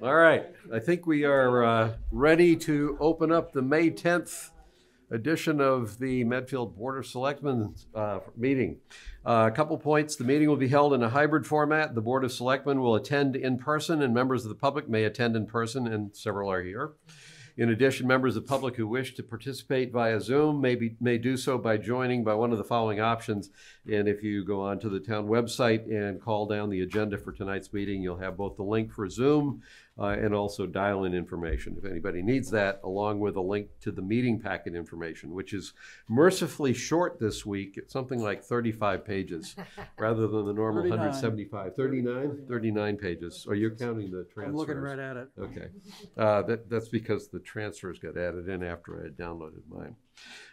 All right, I think we are uh, ready to open up the May 10th edition of the Medfield Board of Selectmen uh, meeting. Uh, A couple points, the meeting will be held in a hybrid format. The Board of Selectmen will attend in person, and members of the public may attend in person, and several are here. In addition, members of the public who wish to participate via Zoom may be, may do so by joining by one of the following options. And if you go onto the town website and call down the agenda for tonight's meeting, you'll have both the link for Zoom uh, and also dial-in information, if anybody needs that, along with a link to the meeting packet information, which is mercifully short this week. It's something like 35 pages, rather than the normal 39. 175. 39? 39 pages. Are you're counting the transfers? I'm looking right at it. Okay. Uh, that, that's because the transfers got added in after I had downloaded mine.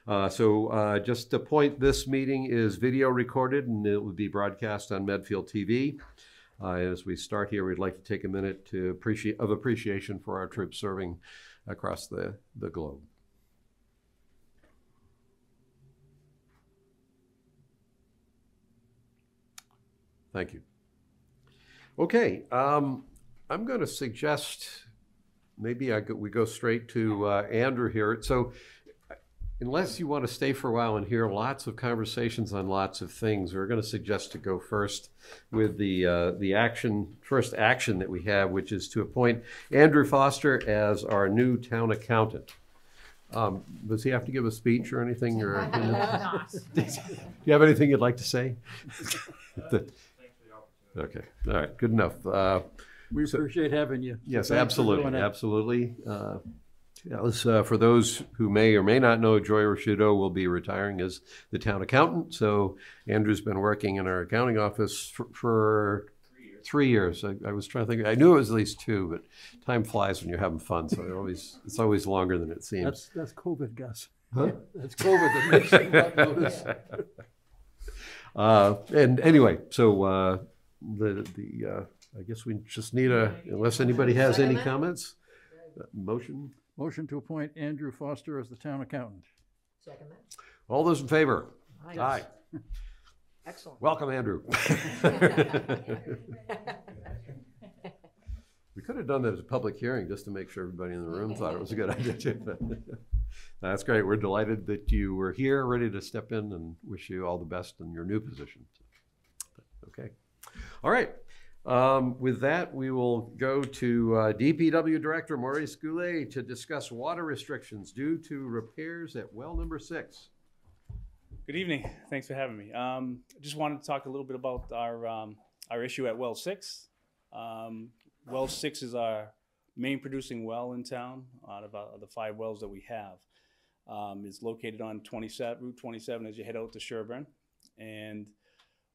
Uh, so, uh, just to point, this meeting is video recorded and it will be broadcast on Medfield TV. Uh, as we start here, we'd like to take a minute to appreciate, of appreciation for our troops serving across the, the globe. Thank you. Okay, um, I'm going to suggest maybe I go, we go straight to uh, Andrew here. So, unless you want to stay for a while and hear lots of conversations on lots of things, we're going to suggest to go first with the uh, the action first action that we have, which is to appoint Andrew Foster as our new town accountant. Um, does he have to give a speech or anything? Or do you have anything you'd like to say? The, okay, all right, good enough. Uh, We appreciate having you. Yes, Thanks absolutely, absolutely. Uh, yeah, let's, uh, for those who may or may not know, Joy Ricciuto will be retiring as the town accountant. So Andrew's been working in our accounting office for, for three years. I, I was trying to think, I knew it was at least two, but time flies when you're having fun. So it always, it's always longer than it seems. That's, that's COVID, Gus. Huh? That's COVID that makes you not notice. Uh, and anyway, so, uh, the, the, uh, I guess we just need a, unless anybody has any comments? uh, Motion? Motion to appoint Andrew Foster as the town accountant. Second that. All those in favor? Aye. Aye. Excellent. Welcome, Andrew. We could have done that as a public hearing just to make sure everybody in the room thought it was a good idea too. That's great. We're delighted that you were here, ready to step in and wish you all the best in your new position. Okay. All right. Um, With that, we will go to uh, DPW Director Maurice Goulet to discuss water restrictions due to repairs at well number six. Good evening. Thanks for having me. Um, just wanted to talk a little bit about our um, our issue at well six. Um, well six is our main producing well in town out of uh, the five wells that we have. Um, it's located on 27 Route 27 as you head out to Sherborn. And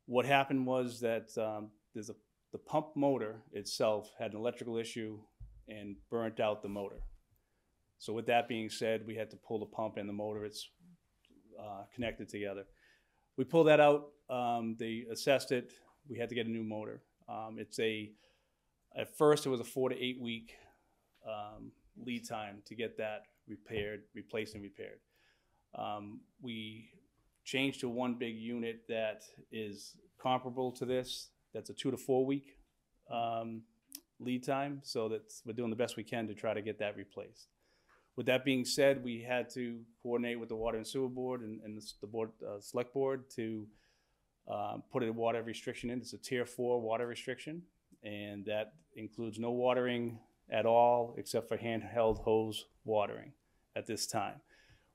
what happened was that um, there's a the pump motor itself had an electrical issue and burnt out the motor. So with that being said, we had to pull the pump and the motor. It's uh, connected together. We pulled that out. Um, they assessed it. We had to get a new motor. Um, it's a at first it was a four to eight week um, lead time to get that repaired, replaced, and repaired. Um, we changed to one big unit that is comparable to this. That's a two to four week um, lead time, so that's we're doing the best we can to try to get that replaced. With that being said, we had to coordinate with the Water and Sewer Board and, and the board, uh, Select Board to um, put a water restriction in. It's a Tier Four water restriction, and that includes no watering at all except for handheld hose watering at this time.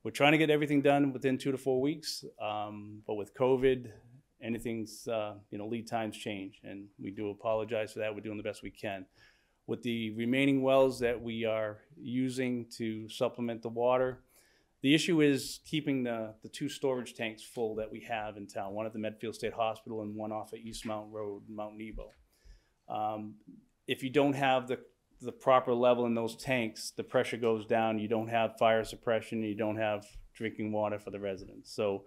We're trying to get everything done within two to four weeks, um, but with COVID, anything's uh, you know lead times change, and we do apologize for that. We're doing the best we can with the remaining wells that we are using to supplement the water. The issue is keeping the, the two storage tanks full that we have in town, one at the Medfield State Hospital and one off of East Mount Road, Mount Nebo. Um, if you don't have the, the proper level in those tanks, the pressure goes down, you don't have fire suppression, you don't have drinking water for the residents. So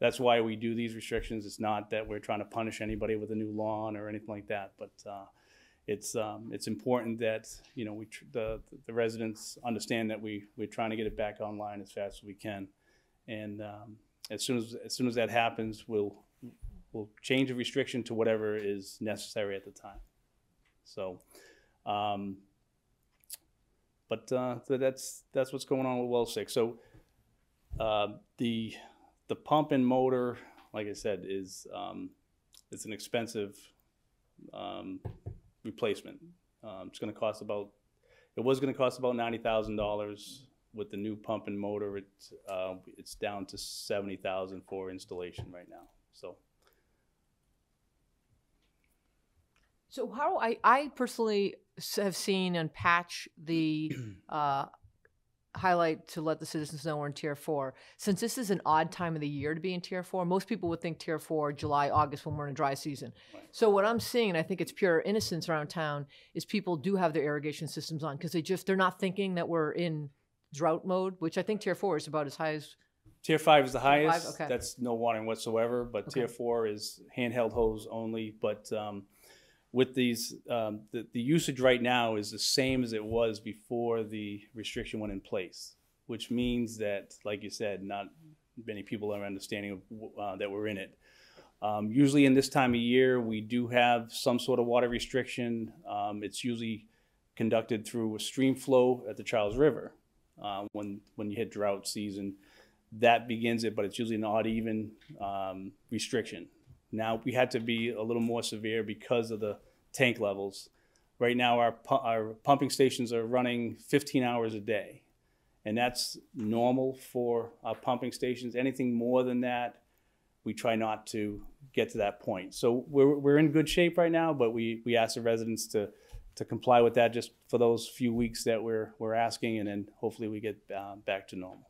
that's why we do these restrictions. It's not that we're trying to punish anybody with a new lawn or anything like that, but uh, it's um, it's important that you know we tr- the the residents understand that we we're trying to get it back online as fast as we can, and um, as soon as as soon as that happens, we'll we'll change the restriction to whatever is necessary at the time. So, um, but uh, so that's that's what's going on with well six. So uh, the the pump and motor, like I said, is um, it's an expensive um, replacement. Um, it's going to cost about it was going to cost about ninety thousand dollars with the new pump and motor. It's uh, it's down to seventy thousand for installation right now. So So how I I personally have seen and patch the uh, highlight to let the citizens know we're in tier four. Since this is an odd time of the year to be in tier four, most people would think tier four July August when we're in a dry season. So what I'm seeing, and I think it's pure innocence around town, is people do have their irrigation systems on because they just they're not thinking that we're in drought mode, which I think tier four is about as high as Tier five is the highest. okay. That's no watering whatsoever. But tier four is handheld hose only. But um, with these, um, the, the usage right now is the same as it was before the restriction went in place, which means that, like you said, not many people are understanding of, uh, that we're in it. Um, usually in this time of year, we do have some sort of water restriction. Um, it's usually conducted through a stream flow at the Charles River. Uh, when when you hit drought season, that begins it, but it's usually an odd even um, restriction. Now we had to be a little more severe because of the tank levels. Right now, our pu- our pumping stations are running 15 hours a day, and that's normal for our pumping stations. Anything more than that, we try not to get to that point. So we're we're in good shape right now, but we we ask the residents to to comply with that just for those few weeks that we're we're asking, and then hopefully we get uh, back to normal.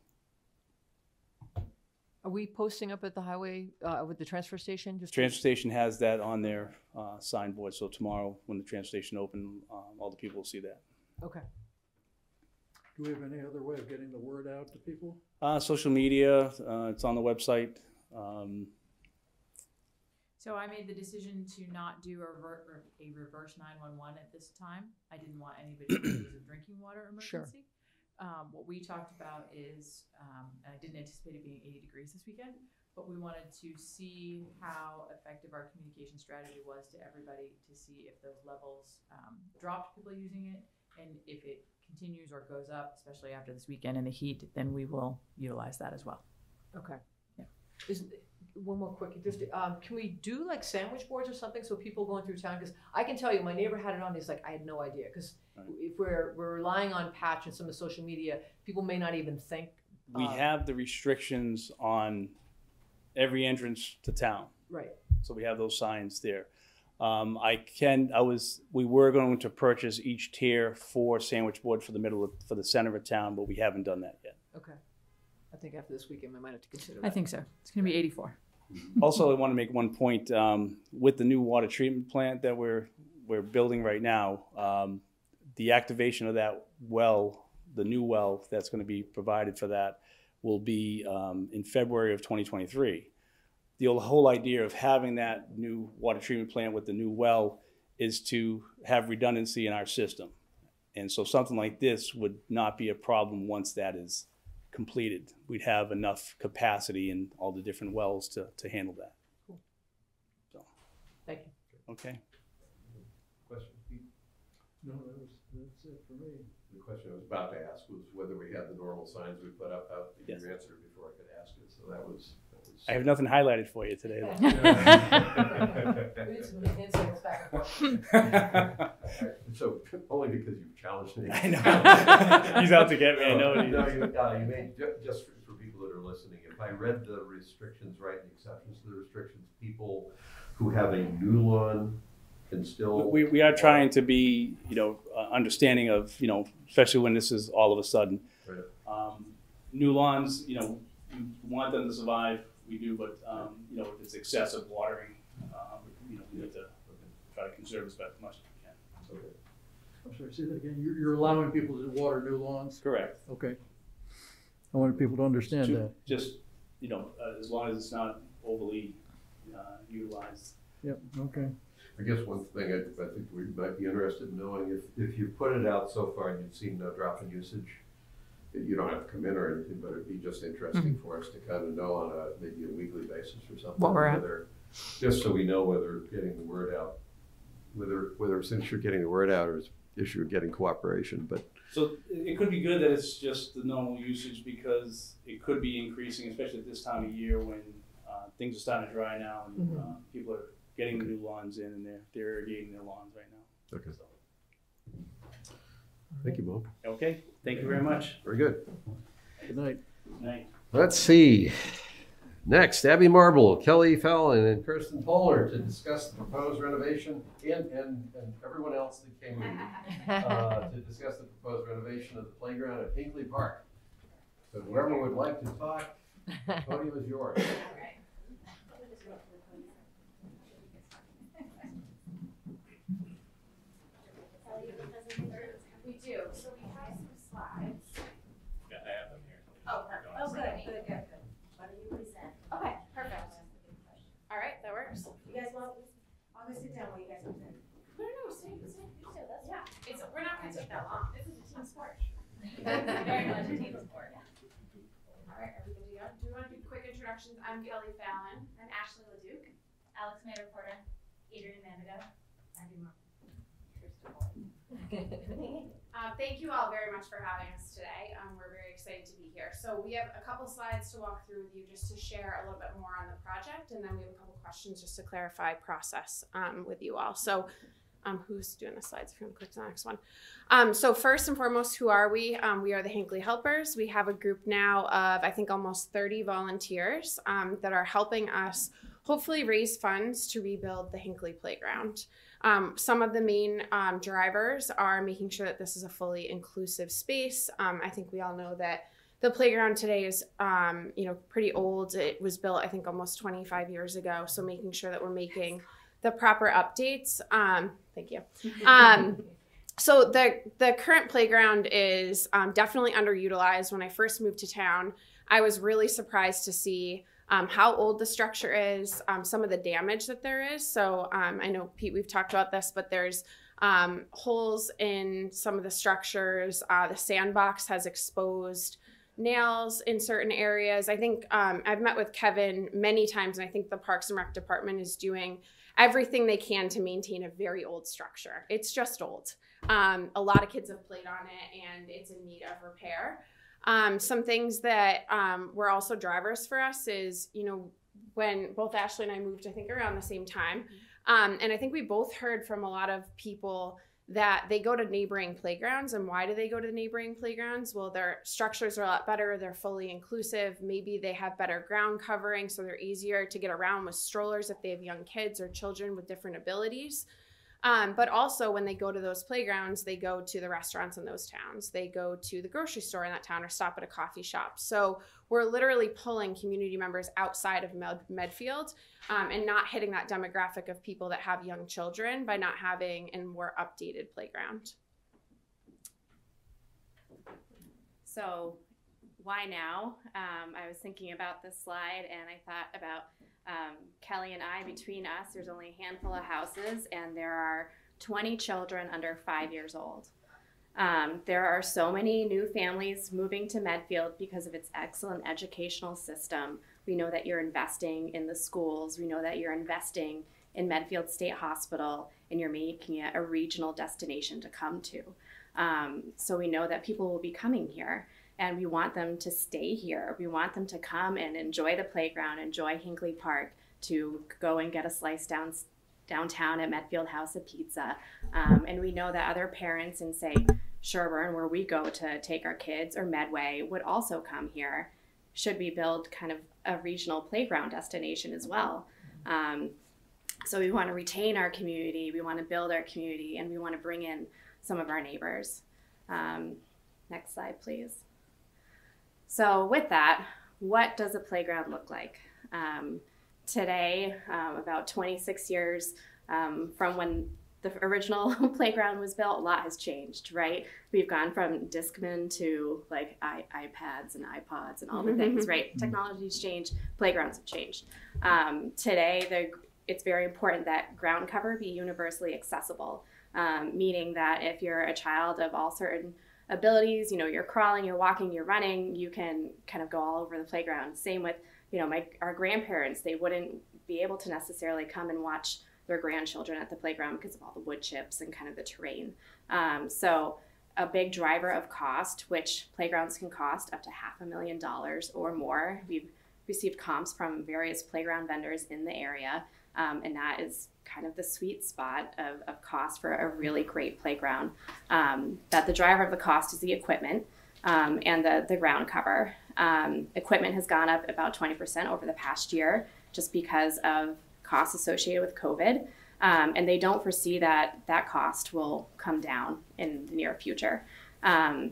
Are we posting up at the highway uh, with the transfer station? Just to- Transfer station has that on their uh, signboard, so tomorrow, when the transfer station open, um, all the people will see that. Okay. Do we have any other way of getting the word out to people? Uh, Social media, uh, it's on the website. Um, So I made the decision to not do a revert, or a reverse nine-one-one at this time. I didn't want anybody to think it was a drinking water Sure. emergency. Um, what we talked about is, um, and I didn't anticipate it being eighty degrees this weekend, but we wanted to see how effective our communication strategy was to everybody to see if those levels, um, dropped people using it. And if it continues or goes up, especially after this weekend in the heat, then we will utilize that as well. Okay. Yeah. Is, one more quick, just, um, can we do like sandwich boards or something so people going through town, because I can tell you, my neighbor had it on, he's like, I had no idea, because Right. if we're, we're relying on patch and some of social media, people may not even think. We uh, have the restrictions on every entrance to town, Right, so we have those signs there. Um, I can, I was, we were going to purchase each tier for sandwich board for the middle of, for the center of town, but we haven't done that yet. okay. I think after this weekend, we might have to consider I that. think so. It's gonna be eighty-four. Also, I want to make one point, um, with the new water treatment plant that we're, we're building right now, um, the activation of that well, the new well that's going to be provided for that will be, um, in February of twenty twenty-three. The whole idea of having that new water treatment plant with the new well is to have redundancy in our system. And so something like this would not be a problem once that is completed. We'd have enough capacity in all the different wells to, to handle that. Thank you. Okay? Question, Pete? No, that was, that's it for me. The question I was about to ask was whether we had the normal signs we put up out, you Yes. answered before I could ask it, so that was. that was- I have nothing highlighted for you today, though. We need some insights back and forth. So, only because you've challenged me. I know. He's out to get me, I know it No, is. you, uh, you made, ju- just for, for people that are listening, if I read the restrictions right, the exceptions to the restrictions, people who have a new lawn can still. We, we are trying to be, you know, uh, understanding of, you know, especially when this is all of a sudden. Right. Um, New lawns, you know, we want them to survive, we do, but, um, you know, if it's excessive watering, um, you know, we need to try to conserve as much as we can. Okay. I'm sorry, say that again. You're, you're allowing people to water new lawns? Correct. Okay. I wanted people to understand To- that. Just, you know, uh, as long as it's not overly uh, utilized. Yep, okay. I guess one thing I, I think we might be interested in knowing, if, if you put it out so far and you've seen no drop in usage, you don't have to come in or anything, but it'd be just interesting for us to kind of know on a, maybe a weekly basis or something. What we're at. whether- Just so we know whether getting the word out, whether, whether since you're getting the word out, or is issue of getting cooperation, but So it it could be good that it's just the normal usage because it could be increasing, especially at this time of year when uh, things are starting to dry now and Mhm. uh, people are getting the new lawns in and they're, they're irrigating their lawns right now. Okay. So, thank you, Bob. Okay, thank you very much. Very good. Good night. Good Night. Let's see. Next, Abby Marble, Kelly Fallon, and Kirsten Polar to discuss the proposed renovation and, and, and everyone else that came in, uh, to discuss the proposed renovation of the playground at Hinkley Park. So whoever would like to talk, the podium is yours. We do, so we have some slides. Yeah, I have them here. Oh, perfect. Oh, good, good, good, good. Why don't you present? Okay, perfect. All right, that works. You guys want, I'll go sit down while you guys present. No, no, no, stay, stay, you too, that's, yeah. It's, we're not gonna take that long. This is a team sport. Very much a team sport. All right, are we good to go? Do we wanna do quick introductions? I'm Kelly Fallon. I'm Ashley Leduc. Alex Mayer Porter. Adrian Mandigo. Abby Mar- Uh, thank you all very much for having us today. Um, we're very excited to be here. So we have a couple slides to walk through with you just to share a little bit more on the project, and then we have a couple questions just to clarify process um, with you all. So, um, who's doing the slides? If you want to click to the next one. Um, so first and foremost, who are we? Um, we are the Hinkley Helpers. We have a group now of I think almost 30 volunteers um, that are helping us hopefully raise funds to rebuild the Hinkley Playground. Um, some of the main um, drivers are making sure that this is a fully inclusive space. I think we all know that the playground today is, you know, pretty old. It was built, I think, almost 25 years ago. So making sure that we're making the proper updates. Um, thank you. Um, so the the current playground is um, definitely underutilized. When I first moved to town, I was really surprised to see um, how old the structure is, um, some of the damage that there is. So um, I know Pete, we've talked about this, but there's um, holes in some of the structures. Uh, the sandbox has exposed nails in certain areas. I think um, I've met with Kevin many times, and I think the Parks and Rec department is doing everything they can to maintain a very old structure. It's just old. Um, a lot of kids have played on it, and it's in need of repair. Um, some things that um, were also drivers for us is, you know, when both Ashley and I moved, I think around the same time. Um, and I think we both heard from a lot of people that they go to neighboring playgrounds. And why do they go to the neighboring playgrounds? Well, their structures are a lot better, they're fully inclusive. Maybe they have better ground covering, so they're easier to get around with strollers if they have young kids or children with different abilities. Um, but also, when they go to those playgrounds, they go to the restaurants in those towns. They go to the grocery store in that town or stop at a coffee shop. So we're literally pulling community members outside of Med- Medfield um, and not hitting that demographic of people that have young children by not having a more updated playground. So, why now? Um, I was thinking about this slide and I thought about um, Kelly and I. Between us, there's only a handful of houses, and there are 20 children under five years old. Um, there are so many new families moving to Medfield because of its excellent educational system. We know that you're investing in the schools, we know that you're investing in Medfield State Hospital, and you're making it a regional destination to come to. Um, so we know that people will be coming here and we want them to stay here. We want them to come and enjoy the playground, enjoy Hinkley Park, to go and get a slice down downtown at Medfield House of Pizza. Um, and we know that other parents in, say, Sherborn, where we go to take our kids, or Medway, would also come here. Should we build kind of a regional playground destination as well? Um, so we want to retain our community, we want to build our community, and we want to bring in some of our neighbors. Um, next slide, please. So, with that, what does a playground look like? Um, today, um, about 26 years um, from when the original playground was built, a lot has changed, right? We've gone from Discman to like I- iPads and iPods and all the things, right? Technology's changed, playgrounds have changed. Um, today, the, it's very important that ground cover be universally accessible, um, meaning that if you're a child of all certain abilities, you know, you're crawling, you're walking, you're running, you can kind of go all over the playground. Same with, you know, my our grandparents, they wouldn't be able to necessarily come and watch their grandchildren at the playground because of all the wood chips and kind of the terrain. Um, so a big driver of cost, which playgrounds can cost up to half a million dollars or more. We've received comps from various playground vendors in the area, um, and that is kind of the sweet spot of, of cost for a really great playground. Um, that the driver of the cost is the equipment um, and the, the ground cover. Um, equipment has gone up about 20% over the past year just because of costs associated with COVID. Um, and they don't foresee that that cost will come down in the near future. Um,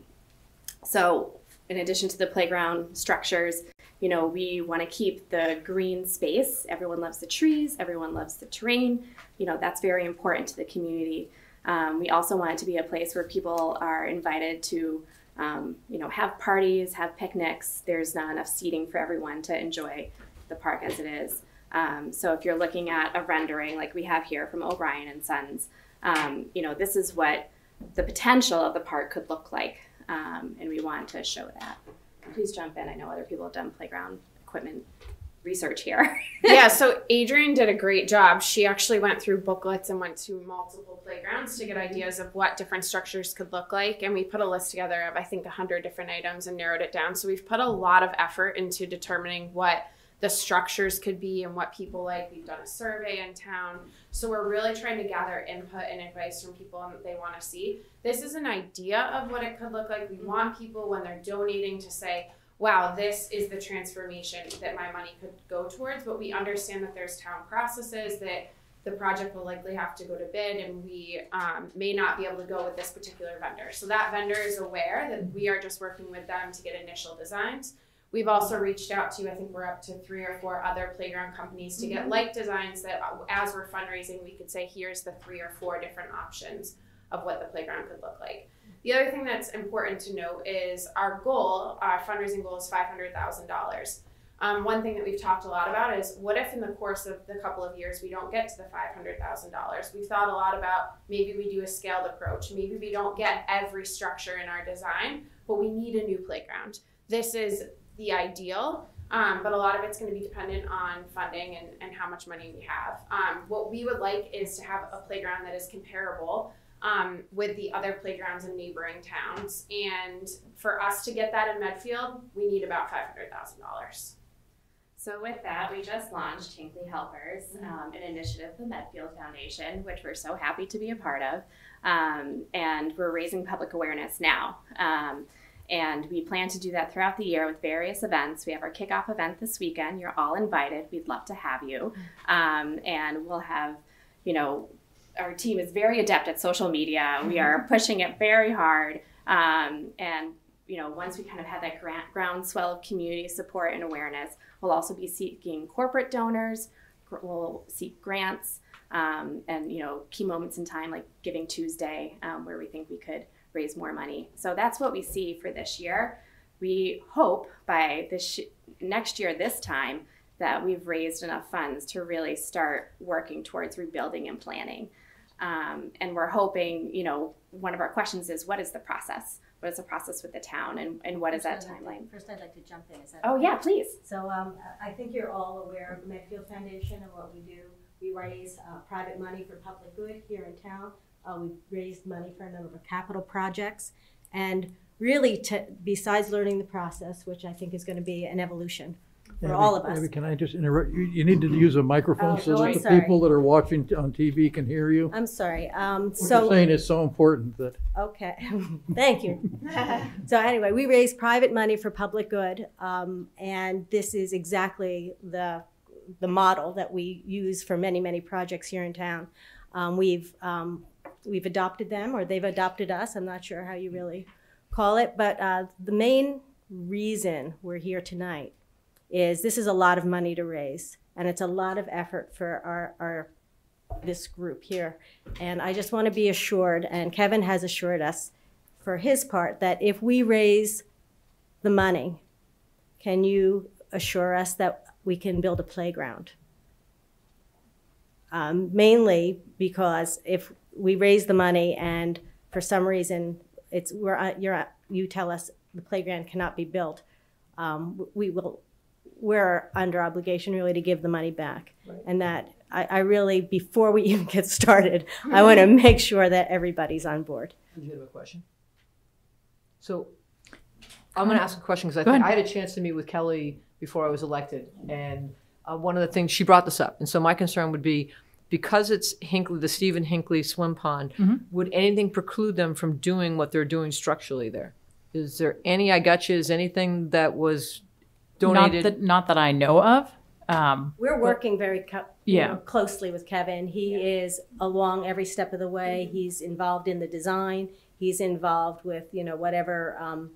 so, in addition to the playground structures, you know, we want to keep the green space. Everyone loves the trees, everyone loves the terrain. You know, that's very important to the community. Um, we also want it to be a place where people are invited to, um, you know, have parties, have picnics. There's not enough seating for everyone to enjoy the park as it is. Um, so if you're looking at a rendering like we have here from O'Brien and Sons, um, you know, this is what the potential of the park could look like. Um, and we want to show that. Please jump in. I know other people have done playground equipment research here. yeah, so Adrian did a great job. She actually went through booklets and went to multiple playgrounds to get ideas of what different structures could look like. And we put a list together of, I think, 100 different items and narrowed it down. So we've put a lot of effort into determining what the structures could be and what people like. We've done a survey in town. So we're really trying to gather input and advice from people and they want to see. This is an idea of what it could look like. We want people when they're donating to say, wow, this is the transformation that my money could go towards. But we understand that there's town processes that the project will likely have to go to bid and we um, may not be able to go with this particular vendor. So that vendor is aware that we are just working with them to get initial designs. We've also reached out to, I think we're up to three or four other playground companies to get like designs that as we're fundraising, we could say, here's the three or four different options of what the playground could look like. The other thing that's important to note is our goal, our fundraising goal is $500,000. Um, one thing that we've talked a lot about is what if in the course of the couple of years we don't get to the $500,000? We've thought a lot about maybe we do a scaled approach. Maybe we don't get every structure in our design, but we need a new playground. This is the ideal, um, but a lot of it's going to be dependent on funding and, and how much money we have. Um, what we would like is to have a playground that is comparable um, with the other playgrounds in neighboring towns. And for us to get that in Medfield, we need about $500,000. So with that, we just launched Hinkley Helpers, um, an initiative of the Medfield Foundation, which we're so happy to be a part of. Um, and we're raising public awareness now. Um, and we plan to do that throughout the year with various events. We have our kickoff event this weekend. You're all invited. We'd love to have you. Um, and we'll have, you know, our team is very adept at social media. We are pushing it very hard. Um, and, you know, once we kind of have that grant, groundswell of community support and awareness, we'll also be seeking corporate donors. We'll seek grants. Um, and you know key moments in time like giving tuesday um, where we think we could raise more money. So that's what we see for this year. We hope by this sh- next year, this time, that we've raised enough funds to really start working towards rebuilding and planning. Um, and we're hoping, you know, one of our questions is what is the process? What is the process with the town and, and what is that I'd like to- timeline? First, I'd like to jump in, is that? Oh, okay? yeah, please. So, um, I think you're all aware of Medfield Foundation and what we do. We raise, uh, private money for public good here in town. Uh, we've raised money for a number of capital projects. And really, to, besides learning the process, which I think is gonna be an evolution for Abby- all of us. Abby, can I just interrupt? You, you need to use a microphone Oh, so oh, I'm that the sorry. people that are watching on TV can hear you. I'm sorry, um, What you're saying is so important that okay, thank you. So anyway, we raise private money for public good, um, and this is exactly the, the model that we use for many, many projects here in town. Um, we've, um, we've adopted them, or they've adopted us, I'm not sure how you really call it, but, uh, the main reason we're here tonight is this is a lot of money to raise, and it's a lot of effort for our, our, this group here. And I just want to be assured, and Kevin has assured us for his part, that if we raise the money, can you assure us that we can build a playground? Um, mainly because if we raise the money and for some reason it's we're uh, you're uh, you tell us the playground cannot be built, um, we will we're under obligation really to give the money back, and that I, I really before we even get started, I want to make sure that everybody's on board. You have a question? So I'm going to ask a question because I, think I had a chance to meet with Kelly before I was elected. And uh, one of the things, she brought this up. And so my concern would be because it's Hinkley, the Stephen Hinkley swim pond, Mhm. would anything preclude them from doing what they're doing structurally there? Is there any, I got you, is anything that was donated? Not that, not that I know of. Um, We're working very co- Yeah. know, closely with Kevin. He is along every step of the way. He's involved in the design. He's involved with, you know, whatever, um,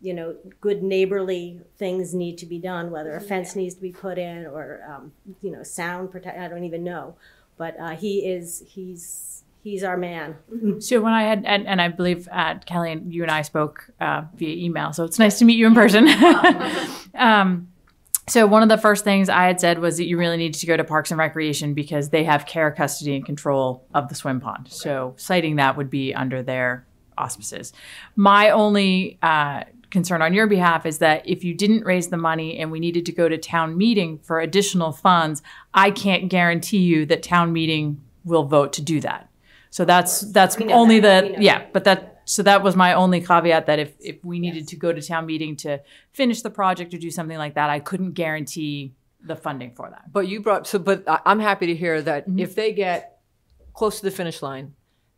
you know, good neighborly things need to be done, whether a fence needs to be put in or, um, you know, sound protect, I don't even know. But, uh, he is, he's, he's our man. So when I had, and, and I believe uh, Kelly and you and I spoke uh, via email, so it's nice to meet you in person. um, so one of the first things I had said was that you really needed to go to Parks and Recreation because they have care, custody, and control of the swim pond. So citing that would be under their auspices. My only uh, concern on your behalf is that if you didn't raise the money and we needed to go to town meeting for additional funds, I can't guarantee you that town meeting will vote to do that. So that's that's We know only that. the We know yeah, but that so that was my only caveat that if if we needed to go to town meeting to finish the project or do something like that, I couldn't guarantee the funding for that. But you brought, so, but I- I'm happy to hear that Mhm. if they get close to the finish line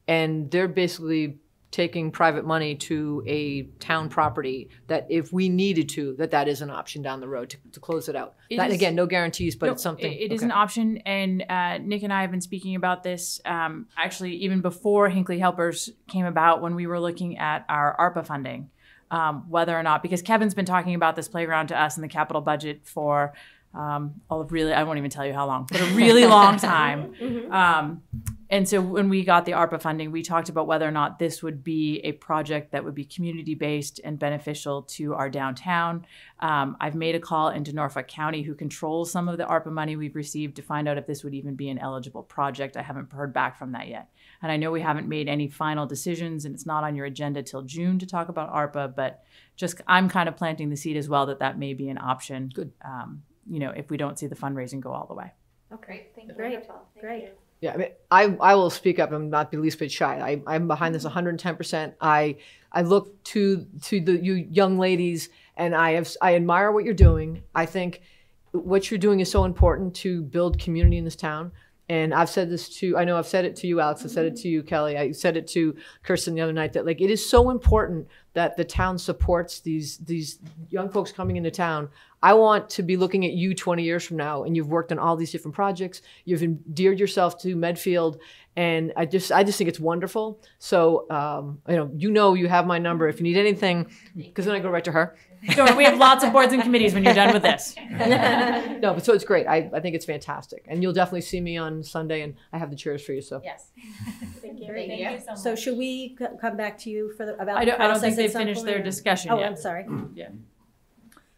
and they're basically taking private money to a town property, that if we needed to, that that is an option down the road to, to close it out. It That, is- again, no guarantees, but No, it's something. It, it is okay. an option, and uh, Nick and I have been speaking about this um, actually even before Hinkley Helpers came about when we were looking at our ARPA funding, um, whether or not because Kevin's been talking about this playground to us in the capital budget for um, all of really I won't even tell you how long, but a really long time. Um, and so when we got the ARPA funding, we talked about whether or not this would be a project that would be community based and beneficial to our downtown. Um, I've made a call into Norfolk County, who controls some of the ARPA money we've received, to find out if this would even be an eligible project. I haven't heard back from that yet. And I know we haven't made any final decisions, and it's not on your agenda till June to talk about ARPA, but just I'm kind of planting the seed as well that that may be an option. Good. Um, you know, if we don't see the fundraising go all the way. Great, thank you. Great, Wonderful. Thank great. you. Yeah, I mean, I, I will speak up and not be least bit shy. I, I'm behind this mm-hmm. 110%. I, I look to, to the, you young ladies and I have, I admire what you're doing. I think what you're doing is so important to build community in this town. And I've said this to, I know I've said it to you, Alex. I said it mm-hmm. to you, Kelly. I said it to Kirsten the other night that like, it is so important that the town supports these, these young folks coming into town. I want to be looking at you 20 years from now and you've worked on all these different projects. You've endeared yourself to Medfield and I just I just think it's wonderful. So um, you know, you know you have my number if you need anything because then I go right to her. Don't we have lots of boards and committees when you're done with this. no, but so it's great. I, I think it's fantastic. And you'll definitely see me on Sunday and I have the chairs for you. So Yes. Thank you. Great. Thank you so much. So should we c- come back to you for the, about I don't, I don't process think at they've some finished their or- discussion Oh, yet. I'm sorry. Yeah.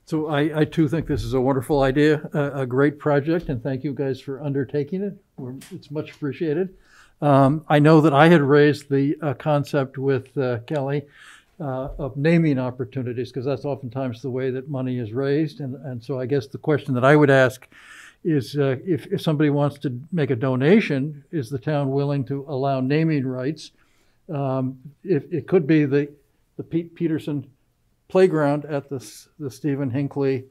So I, I too think this is a wonderful idea, a, a great project, and thank you guys for undertaking it. We're, it's much appreciated. Um, I know that I had raised the uh, concept with uh, Kelly uh, of naming opportunities because that's oftentimes the way that money is raised. And, and so I guess the question that I would ask is uh, if, if somebody wants to make a donation, is the town willing to allow naming rights? Um, if, it could be the, the Pete Peterson playground at the, S- the Stephen Hinkley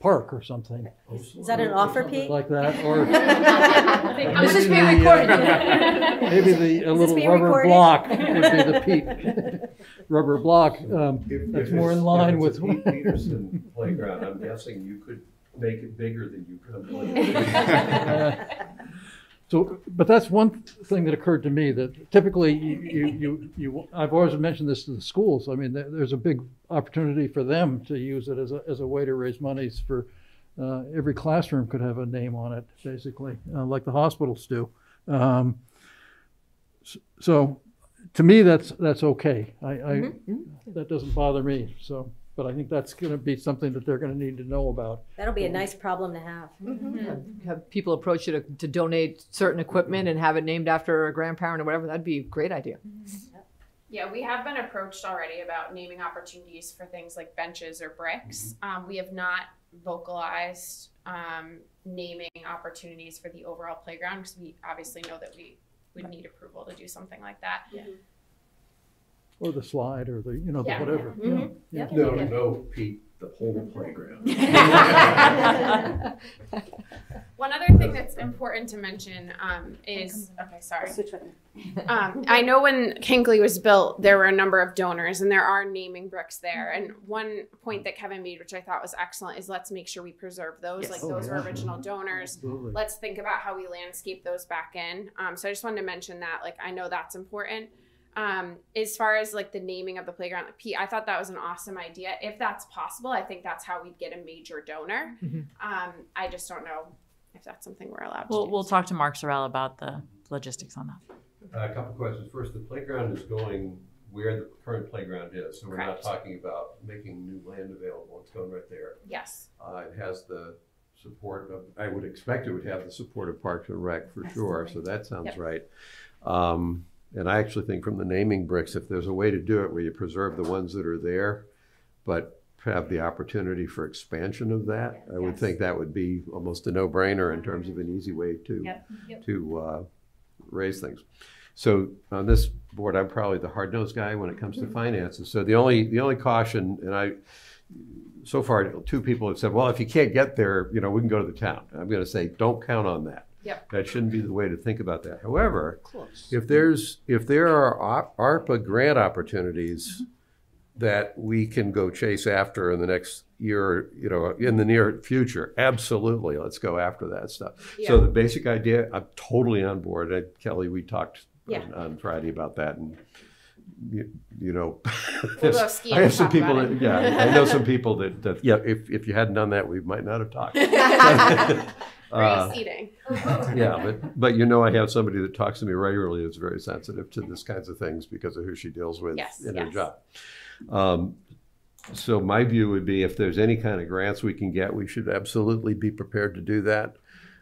Park or something. Is that an offer, Pete? Like that, or. This is maybe being the, uh. Maybe the, a little rubber recorded? block would be the Pete, rubber block, um, If- that's if more in line with. Pete Peterson playground, I'm guessing you could make it bigger than you could. So, but that's one thing that occurred to me, that typically you, you, you, you, I've always mentioned this to the schools. I mean, there's a big opportunity for them to use it as a, as a way to raise monies for, uh, every classroom could have a name on it, basically, uh, like the hospitals do. Um, so, to me, that's, that's okay. I, I, that doesn't bother me, so, but I think that's gonna be something that they're gonna need to know about. That'll be a nice problem to have. have people approach you to, to donate certain equipment and have it named after a grandparent or whatever. That'd be a great idea. Yeah, we have been approached already about naming opportunities for things like benches or bricks. Um, we have not vocalized um, naming opportunities for the overall playground because we obviously know that we would need approval to do something like that. Or the slide, or the, you know, the Yeah. whatever. Mhm. Yeah. Yep. No, no, Pete, the whole playground. One other thing that's important to mention um, is okay, sorry. Um, I know when Hinkley was built, there were a number of donors, and there are naming bricks there. And one point that Kevin made, which I thought was excellent, is let's make sure we preserve those. Yes. Like Oh, those were original donors. Absolutely. Let's think about how we landscape those back in. Um, so I just wanted to mention that. Like I know that's important. Um, as far as like the naming of the playground, like, Pete, I thought that was an awesome idea. If that's possible, I think that's how we'd get a major donor. Mhm. Um, I just don't know if that's something we're allowed to We'll, do. we'll talk to Mark Cerel about the logistics on that. A couple questions. First, the playground is going where the current playground is, so we're not talking about making new land available. It's going right there. Yes. Uh, it has the support of, I would expect it would have the support of Parks and Rec for sure, so that sounds Yep. right. Um, and I actually think from the naming bricks, if there's a way to do it where you preserve the ones that are there, but have the opportunity for expansion of that, I would Yes. think that would be almost a no-brainer in terms of an easy way to, Yep, yep. to, uh, raise things. So on this board, I'm probably the hard-nosed guy when it comes to finances. So the only, the only caution, and I, so far, two people have said, well, if you can't get there, you know, we can go to the town. I'm gonna say, don't count on that. Yep. That shouldn't be the way to think about that. However, if there's, if there are ARPA grant opportunities that we can go chase after in the next year, you know, in the near future, absolutely, let's go after that stuff. So the basic idea, I'm totally on board. Uh, Kelly, we talked Yeah. on, on Friday about that and, you, you know. We'll go there's- skiing I have some people that, yeah, I know some people that, that, yeah, if, if you hadn't done that, we might not have talked. Uh, Free yeah, but, but you know, I have somebody that talks to me regularly that's very sensitive to this kinds of things because of who she deals with Yes, in her job. Um, so my view would be if there's any kind of grants we can get, we should absolutely be prepared to do that.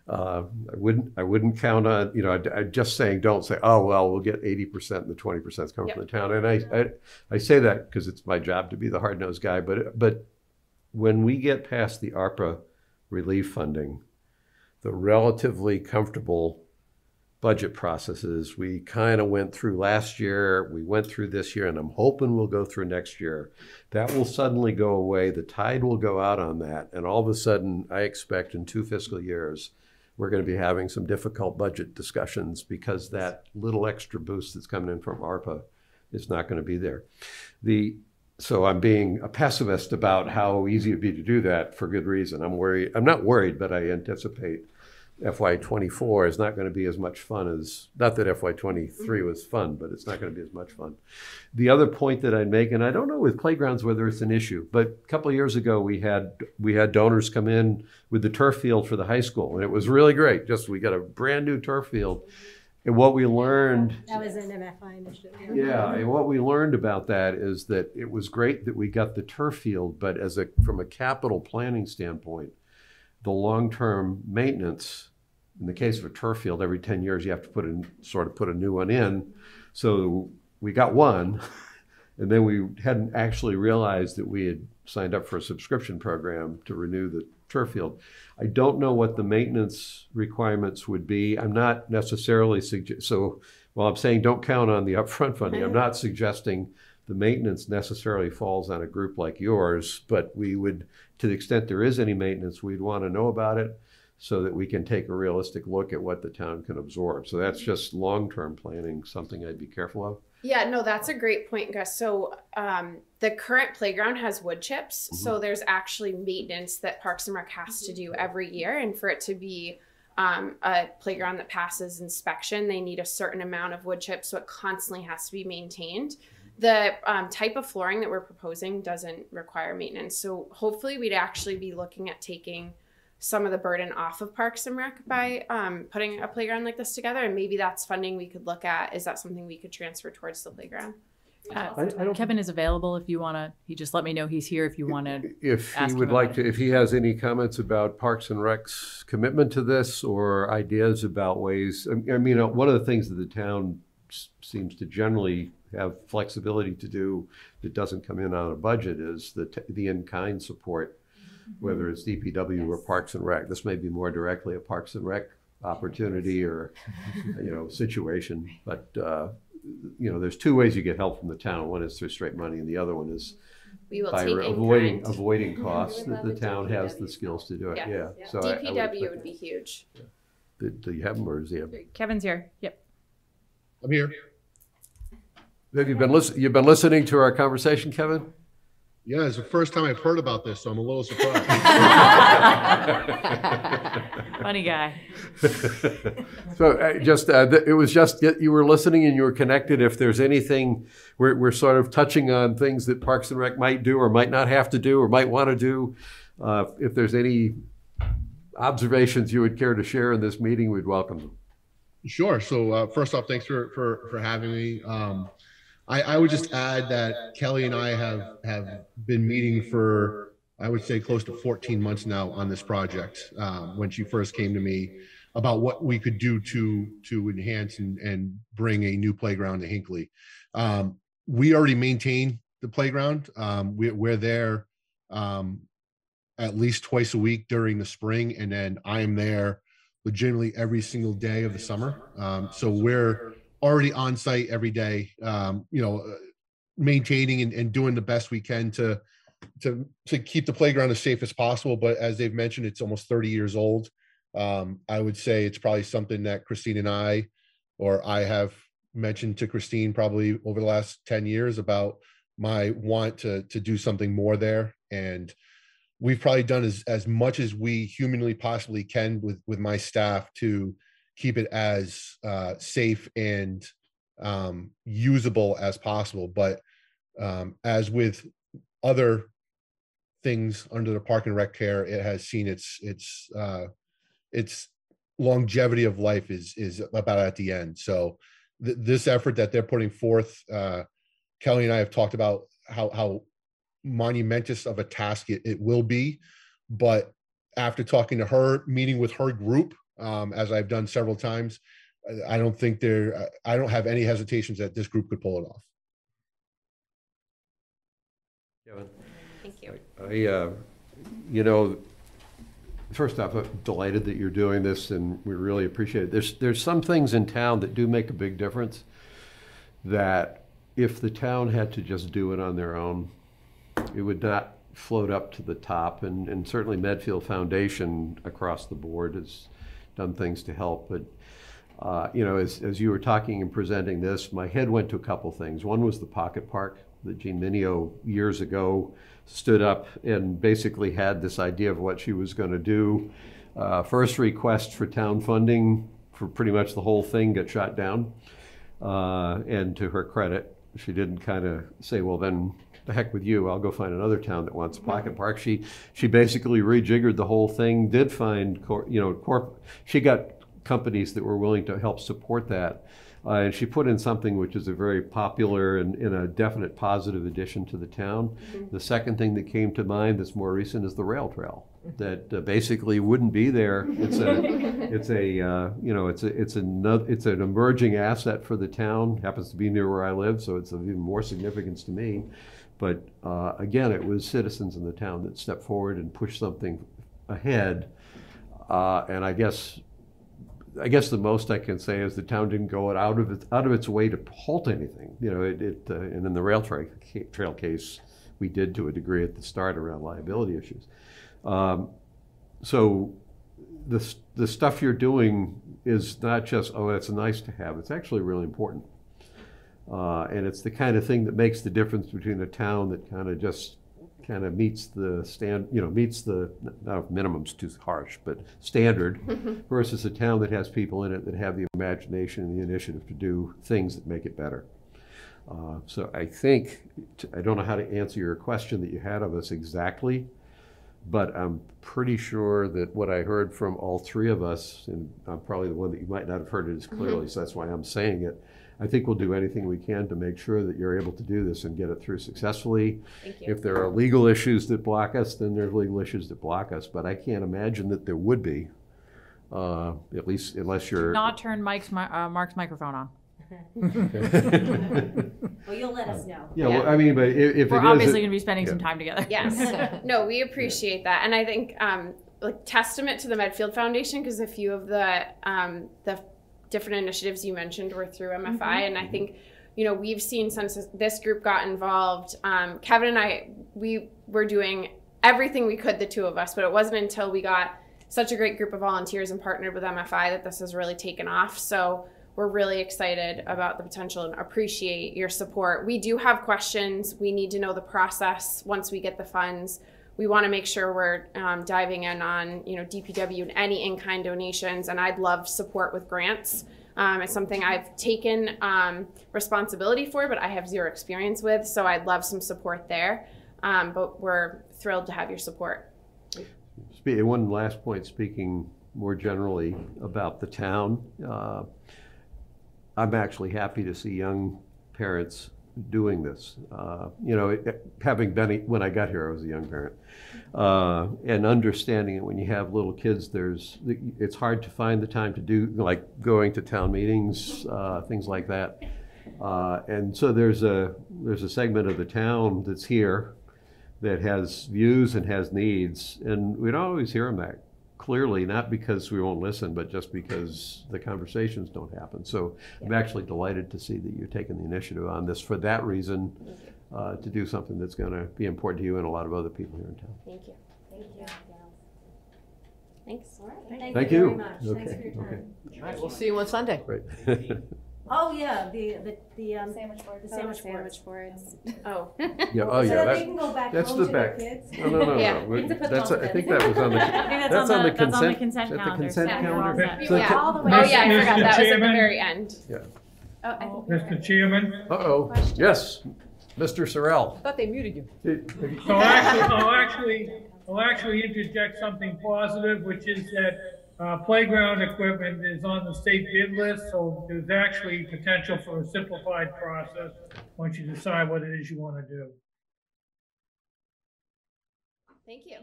Uh, I wouldn't, I wouldn't count on, you know, I, I'm just saying, don't say, oh, well, we'll get eighty percent and the 20 percent is coming from the town. And I, I, I say that because it's my job to be the hard-nosed guy, but, but when we get past the ARPA relief funding, the relatively comfortable budget processes we kind of went through last year, we went through this year, and I'm hoping we'll go through next year. That will suddenly go away. The tide will go out on that. And all of a sudden, I expect in two fiscal years, we're going to be having some difficult budget discussions because that little extra boost that's coming in from ARPA is not going to be there. The so I'm being a pessimist about how easy it'd be to do that for good reason. I'm worried. I'm not worried, but I anticipate FY24 is not going to be as much fun as not that FY23 mm-hmm. was fun, but it's not going to be as much fun. The other point that I'd make, and I don't know with playgrounds whether it's an issue, but a couple of years ago we had we had donors come in with the turf field for the high school, and it was really great. Just we got a brand new turf field, and what we learned That was an MFI initiative. yeah, and what we learned about that is that it was great that we got the turf field, but as a from a capital planning standpoint, the long-term maintenance, in the case of a turf field, every 10 years you have to put in sort of put a new one in. So we got one, and then we hadn't actually realized that we had signed up for a subscription program to renew the turf field. I don't know what the maintenance requirements would be. I'm not necessarily suggest so while I'm saying don't count on the upfront funding, I'm mm-hmm. not suggesting the maintenance necessarily falls on a group like yours, but we would, to the extent there is any maintenance, we'd want to know about it so that we can take a realistic look at what the town can absorb. So that's just long-term planning, something I'd be careful of. Yeah, no, that's a great point, Gus. So um, the current playground has wood chips, so there's actually maintenance that Parks and Rec has to do every year, and for it to be um, a playground that passes inspection, they need a certain amount of wood chips, so it constantly has to be maintained. The um, type of flooring that we're proposing doesn't require maintenance, so hopefully we'd actually be looking at taking some of the burden off of Parks and Rec by um, putting a playground like this together, and maybe that's funding we could look at. Is that something we could transfer towards the playground? Uh, I, I Kevin is available if you want to. He just let me know he's here if you want to. If he would him like about to, if he has any comments about Parks and Rec's commitment to this or ideas about ways, I I mean, uh, one of the things that the town seems to generally have flexibility to do that doesn't come in on a budget is the, t- the in-kind support, whether it's DPW or Parks and Rec. This may be more directly a Parks and Rec opportunity or, you know, situation, but, uh, you know, there's two ways you get help from the town. One is through straight money, and the other one is We will by take avoiding, kind. avoiding costs, that the a town has the skills to do it, Yeah. yeah. So I- I would DPW would be huge. that. Do you have them, or is he have? Kevin's here. Yep. I'm here. Have you been listen, you've been listening to our conversation, Kevin? Yeah, it's the first time I've heard about this, so I'm a little surprised. Funny guy. So uh, just, uh, th- it was just that you were listening and you were connected. If there's anything, we're, we're sort of touching on things that Parks and Rec might do or might not have to do or might want to do. Uh, If there's any observations you would care to share in this meeting, we'd welcome them. Sure. So uh, first off, thanks for for for having me. Um, I, I would just add that Kelly and I have have been meeting for I would say close to 14 months now on this project. Um, when she first came to me about what we could do to to enhance and, and bring a new playground to Hinkley. Um, we already maintain the playground. Um, we, we're there um, at least twice a week during the spring, and then I am there legitimately every single day of the summer. Um, so we're already on site every day, um, you know, uh, maintaining and, and doing the best we can to to to keep the playground as safe as possible. But as they've mentioned, it's almost 30 years old. Um, I would say it's probably something that Christine and I, or I have mentioned to Christine probably over the last 10 years about my want to to do something more there. And we've probably done as as much as we humanly possibly can with with my staff to keep it as uh, safe and um, usable as possible. But um, as with other things under the park and rec care, it has seen its its uh, its longevity of life is is about at the end. So th- this effort that they're putting forth, uh, Kelly and I have talked about how how monumentous of a task it, it will be. But after talking to her, meeting with her group, um, as I've done several times, I- I don't think there, I don't have any hesitations that this group could pull it off. Kevin? Thank you. I, uh, you know, first off, I'm delighted that you're doing this and we really appreciate it. There's, there's some things in town that do make a big difference that if the town had to just do it on their own, it would not float up to the top. And, and certainly Medfield Foundation across the board has done things to help. But, uh, you know, as, as you were talking and presenting this, my head went to a couple things. One was the pocket park that Jean Minio years ago stood up and basically had this idea of what she was going to do. Uh, first request for town funding for pretty much the whole thing got shot down. Uh, and to her credit, she didn't kind of say, well, then the heck with you, I'll go find another town that wants a pocket park. She, she basically rejiggered the whole thing, did find, cor- you know, corp, she got companies that were willing to help support that. Uh, and she put in something which is a very popular and, and a definite positive addition to the town. The second thing that came to mind that's more recent is the rail trail that uh, basically wouldn't be there. It's a, it's a, uh, you know, it's a, it's another, it's an emerging asset for the town. Happens to be near where I live, so it's of even more significance to me. But uh, again, it was citizens in the town that stepped forward and pushed something ahead. Uh, and I guess, I guess the most I can say is the town didn't go out of it, out of its way to halt anything. You know, it, it uh, and in the rail trail, trail case, we did to a degree at the start around liability issues. Um, so the, the stuff you're doing is not just, oh, that's nice to have, it's actually really important. Uh, and it's the kind of thing that makes the difference between a town that kind of just kind of meets the stand, you know, meets the, not minimum's too harsh, but standard versus a town that has people in it that have the imagination and the initiative to do things that make it better. Uh, so I think, I don't know how to answer your question that you had of us exactly, but I'm pretty sure that what I heard from all three of us, and I'm probably the one that you might not have heard it as clearly, so that's why I'm saying it. I think we'll do anything we can to make sure that you're able to do this and get it through successfully. Thank you. If there are legal issues that block us, then there's legal issues that block us, but I can't imagine that there would be. Uh, at least unless you're. Not turn Mike's mi- uh, Mark's microphone on. Well, you'll let us know. Yeah, well, I mean, but i- if it is. We're obviously going to be spending yeah. some time together. Yes. no, we appreciate that, and I think um, like testament to the Medfield Foundation because a few of the um, the different initiatives you mentioned were through MFI, and I think you know, we've seen since this- this group got involved, um, Kevin and I, we were doing everything we could, the two of us, but it wasn't until we got such a great group of volunteers and partnered with MFI that this has really taken off. So we're really excited about the potential and appreciate your support. We do have questions. We need to know the process once we get the funds. We want to make sure we're um, diving in on, you know, DPW and any in-kind donations, and I'd love support with grants. Um, it's something I've taken um, responsibility for, but I have zero experience with, so I'd love some support there. Um, but we're thrilled to have your support. One last point, speaking more generally about the town. uh, I'm actually happy to see young parents doing this. Uh, You know, it- having been, when I got here, I was a young parent. Uh, And understanding it when you have little kids, there's, it's hard to find the time to do, like going to town meetings, uh, things like that. Uh, And so there's a, there's a segment of the town that's here that has views and has needs, and we don't always hear them that clearly, not because we won't listen, but just because the conversations don't happen. So I'm actually delighted to see that you're taking the initiative on this for that reason, uh, to do something that's gonna be important to you and a lot of other people here in town. Thank you. Thank you. Thanks. All right. Thank you very you. much. Thanks for your okay. time. All right, we'll see you on Sunday. Right. Oh, yeah, the, the, the, um, Sandwich board. the sandwich boards. boards. Oh. Yeah, oh, So yeah, that they that, can go back that's home the to their back. kids. No, no, no, Yeah. no. we- You put That's, them I think in. that was on the, I think that's, that's on, on the, the that's on the consent, consent is that the calendar. consent so we're all calendar? set. So the Yeah. con- All the way. Oh, yeah, I Mr. forgot. That was at the Chairman? very end. Yeah. Oh, I think Mr. Chairman, Uh-oh, yes, Mr. Cerel. I thought they muted you. so actually, I'll actually, I'll actually interject something positive, which is that uh, playground equipment is on the state bid list, so there's actually potential for a simplified process once you decide what it is you want to do. Thank you.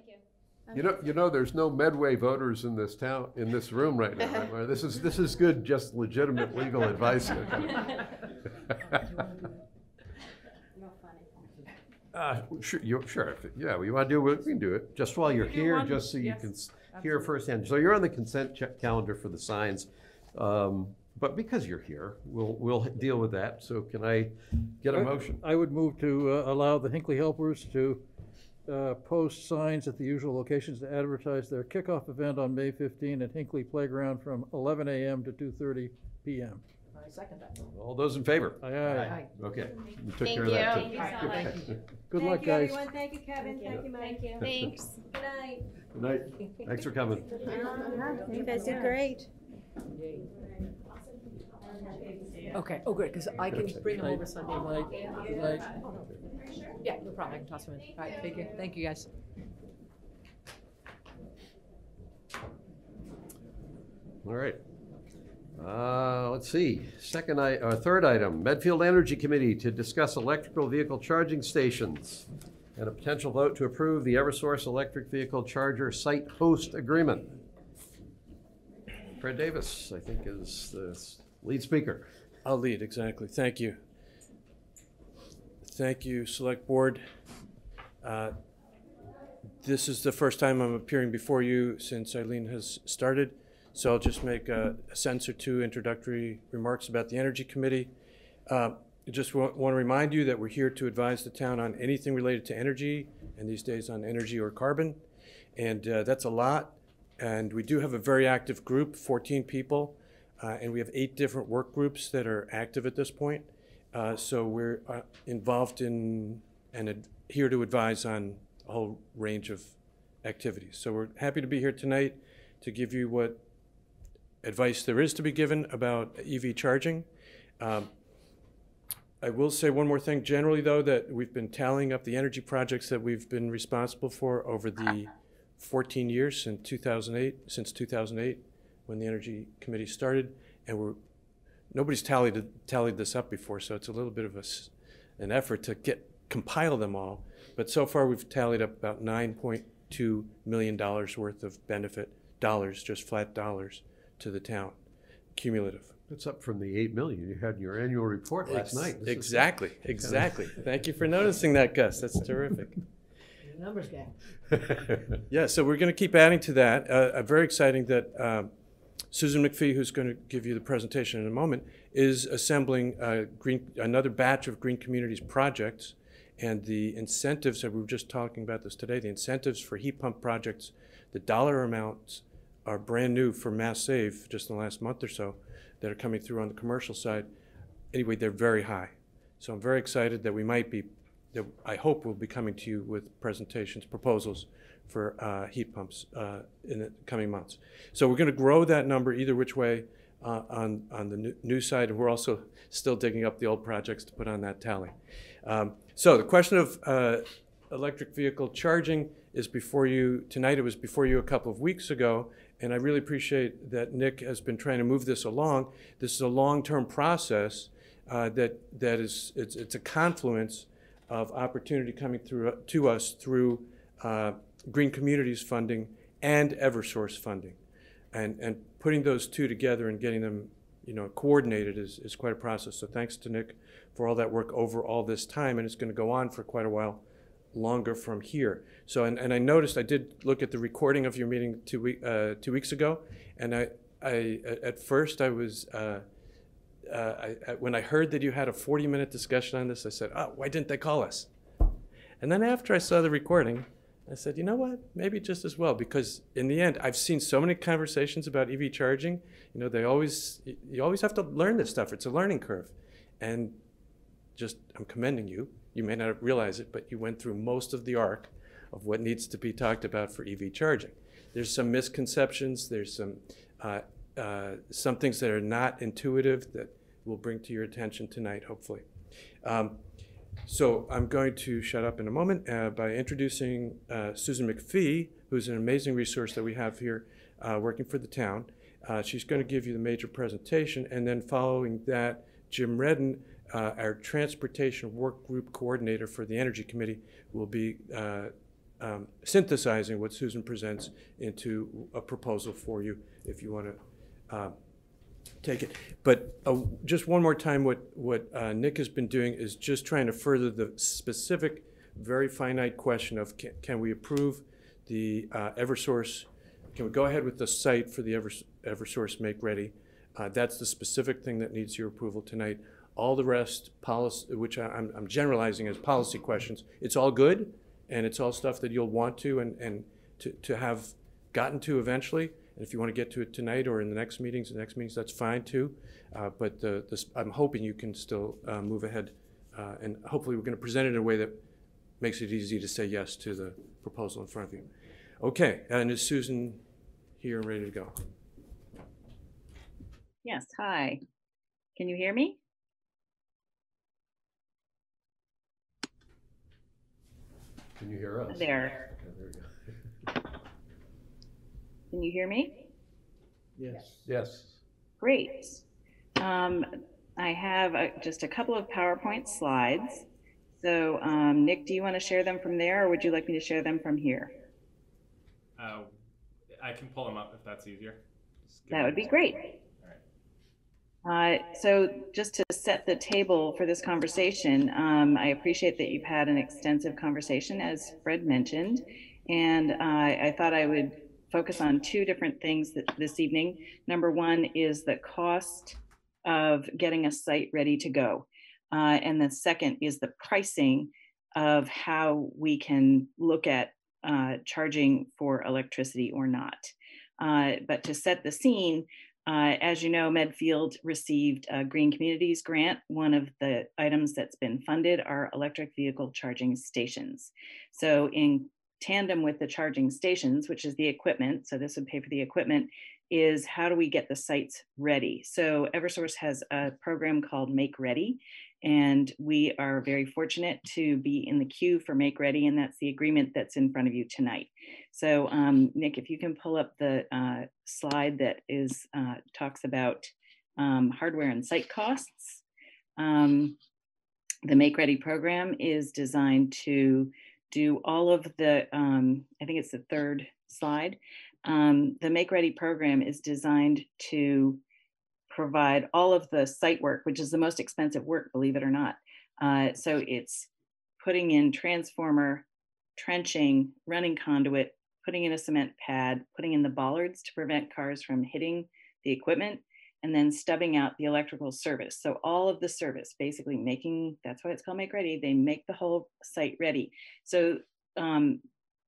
You know, you know, there's no Medway voters in this town, in this room right now. right, Mara? This is, this is good, just legitimate legal advice. Uh, sure, you, sure, if- yeah, we want to do it, we can do it, just while you're do here, one, just so you yes, can s- hear firsthand. So you're on the consent calendar for the signs. Um, but because you're here, we'll, we'll deal with that. So can I get a motion? I would move to uh, allow the Hinkley Helpers to uh, post signs at the usual locations to advertise their kickoff event on May 15 at Hinkley Playground from 11 a.m. to 2:30 p.m. I second that. All those in favor? Aye, aye. Aye. Okay, we took Thank care of that you. too. Thank you so much. Good luck, guys. Thank you, everyone. Thank you, Kevin. Thank you, Mike. Thank you. Thanks. Good night. Good night, thanks for coming. You guys did great. Okay, oh, good, because I can bring them over Sunday. Good night. Good night. Yeah, no problem, I can toss them in. All right, thank you, thank you, guys. All right. Uh, let's see, second I, uh, third item, Medfield Energy Committee to discuss electrical vehicle charging stations and a potential vote to approve the Eversource electric vehicle charger site host agreement. Fred Davis, I think, is the lead speaker. I'll lead, exactly. Thank you. Thank you, Select Board. Uh, This is the first time I'm appearing before you since Eileen has started, so I'll just make a a sentence or two introductory remarks about the Energy Committee. Uh, Just want to remind you that we're here to advise the town on anything related to energy, and these days on energy or carbon. And uh, that's a lot. And we do have a very active group, 14 people, uh, and we have eight different work groups that are active at this point. Uh, So we're uh, involved in and here to advise on a whole range of activities. So we're happy to be here tonight to give you what advice there is to be given about EV charging. Um, I will say one more thing generally, though, that we've been tallying up the energy projects that we've been responsible for over the 14 years since 2008, since 2008, when the Energy Committee started, and we're, nobody's tallied, tallied this up before, so it's a little bit of a an effort to get, compile them all. But so far, we've tallied up about $9.2 million worth of benefit, dollars, just flat dollars, to the town, cumulative. That's up from the eight million you had in your annual report last Ex- night. This is- Exactly, exactly. Thank you for noticing that, Gus. That's terrific. Numbers guy. Yeah, so we're going to keep adding to that. Uh, uh, very exciting that um, Susan McPhee, who's going to give you the presentation in a moment, is assembling a green, another batch of Green Communities projects. And the incentives, that we were just talking about this today, the incentives for heat pump projects, the dollar amounts are brand new for Mass Save just in the last month or so that are coming through on the commercial side. Anyway, they're very high. So I'm very excited that we might be, that I hope we'll be coming to you with presentations, proposals for uh, heat pumps uh, in the coming months. So we're going to grow that number either which way uh, on, on the new, side, and we're also still digging up the old projects to put on that tally. Um, so the question of uh, electric vehicle charging is before you tonight. It was before you a couple of weeks ago, and I really appreciate that Nick has been trying to move this along. This is a long-term process uh, that that is it's, it's a confluence of opportunity coming through to us through uh, Green Communities funding and Eversource funding, and and putting those two together and getting them you know coordinated is is quite a process. So thanks to Nick for all that work over all this time, and it's going to go on for quite a while longer from here. So, and, and I noticed, I did look at the recording of your meeting two, uh, two weeks ago, and I, I, at first I was, uh, uh, I, I, when I heard that you had a 40 minute discussion on this, I said, oh, why didn't they call us? And then after I saw the recording, I said, you know what, maybe just as well, because in the end, I've seen so many conversations about EV charging. You know, they always, you always have to learn this stuff. It's a learning curve. And just, I'm commending you you may not realize it, but you went through most of the arc of what needs to be talked about for EV charging. There's some misconceptions, there's some, uh, uh, some things that are not intuitive that we'll bring to your attention tonight, hopefully. Um, so I'm going to shut up in a moment uh, by introducing uh, Susan McPhee, who's an amazing resource that we have here uh, working for the town. Uh, she's going to give you the major presentation, and then following that, Jim Redden uh, our transportation work group coordinator for the Energy Committee will be uh, um, synthesizing what Susan presents into a proposal for you if you want to uh, take it. But uh, just one more time, what, what uh, Nick has been doing is just trying to further the specific, very finite question of can, can we approve the uh, Eversource, can we go ahead with the site for the Evers, Eversource Make Ready? that's the specific thing that needs your approval tonight all the rest, policy, which I, am I'm generalizing as policy questions, it's all good, and it's all stuff that you'll want to and, and to, to have gotten to eventually. And if you want to get to it tonight or in the next meetings, the next meetings, that's fine too. Uh, but the, this, I'm hoping you can still uh, move ahead, uh, and hopefully we're going to present it in a way that makes it easy to say yes to the proposal in front of you. Okay, and is Susan here and ready to go? Yes, hi. Can you hear me? Can you hear us? There. Okay, there you go. Can you hear me? Yes. Yes. Great. Um, I have a, just a couple of PowerPoint slides. So, um, Nick, do you want to share them from there, or would you like me to share them from here? Uh, I can pull them up if that's easier. That would be great. Uh, so just to set the table for this conversation, um, I appreciate that you've had an extensive conversation, as Fred mentioned, and uh, I thought I would focus on two different things this evening. Number one is the cost of getting a site ready to go, uh, and the second is the pricing of how we can look at uh, charging for electricity or not. Uh, but to set the scene, uh, as you know, Medfield received a Green Communities grant. One of the items that's been funded are electric vehicle charging stations. So in tandem with the charging stations, which is the equipment, so this would pay for the equipment, is how do we get the sites ready? So Eversource has a program called Make Ready, and we are very fortunate to be in the queue for Make Ready, and that's the agreement that's in front of you tonight. So um, Nick, if you can pull up the uh, slide that is uh, talks about um, hardware and site costs. Um, the Make Ready program is designed to do all of the, um, I think it's the third slide. Um, the Make Ready program is designed to provide all of the site work, which is the most expensive work, believe it or not. Uh, so it's putting in transformer, trenching, running conduit, putting in a cement pad, putting in the bollards to prevent cars from hitting the equipment, and then stubbing out the electrical service. So all of the service, basically making, that's why it's called Make Ready, they make the whole site ready. So um,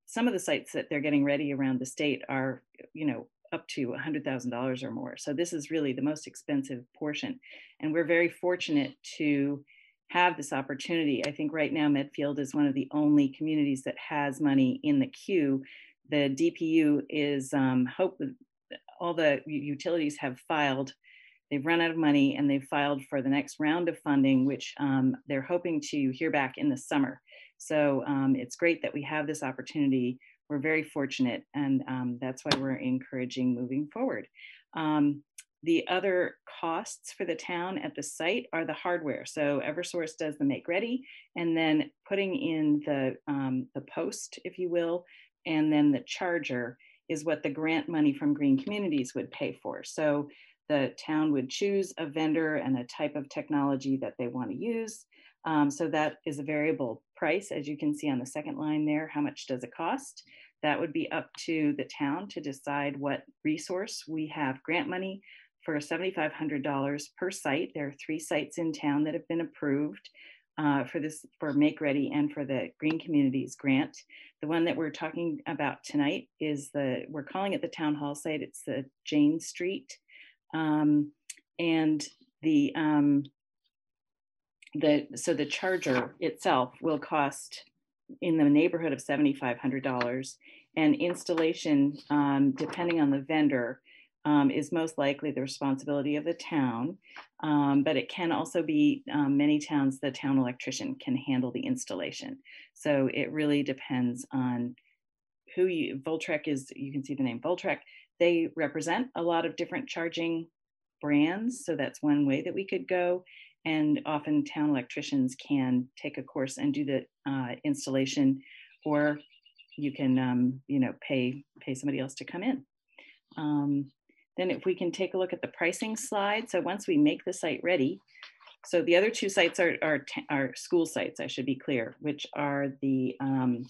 some of the sites that they're getting ready around the state are, you know, up to $100,000 or more. So this is really the most expensive portion. And we're very fortunate to have this opportunity. I think right now Medfield is one of the only communities that has money in the queue. The DPU is um, hope all the utilities have filed. They've run out of money and they've filed for the next round of funding, which um, they're hoping to hear back in the summer. So um, it's great that we have this opportunity. We're very fortunate, and um, that's why we're encouraging moving forward. Um, the other costs for the town at the site are the hardware. So Eversource does the make ready, and then putting in the um, the post, if you will, and then the charger is what the grant money from Green Communities would pay for. So the town would choose a vendor and a type of technology that they want to use. Um, so that is a variable price, as you can see on the second line there. How much does it cost? That would be up to the town to decide what resource we have grant money for $7,500 per site. There are three sites in town that have been approved uh, for this for Make Ready and for the Green Communities grant. The one that we're talking about tonight is the we're calling it the town hall site. It's the Jane Street, um, and the um, the so the charger itself will cost in the neighborhood of seventy five hundred dollars, and installation, um, depending on the vendor, um, is most likely the responsibility of the town, um, but it can also be um, many towns, the town electrician can handle the installation. So it really depends on who you, Voltrek is, you can see the name Voltrek. They represent a lot of different charging brands. So that's one way that we could go. And often town electricians can take a course and do the uh, installation, or you can, um, you know, pay pay somebody else to come in. Um, then if we can take a look at the pricing slide. So once we make the site ready, so the other two sites are, are, are school sites, I should be clear, which are the, um,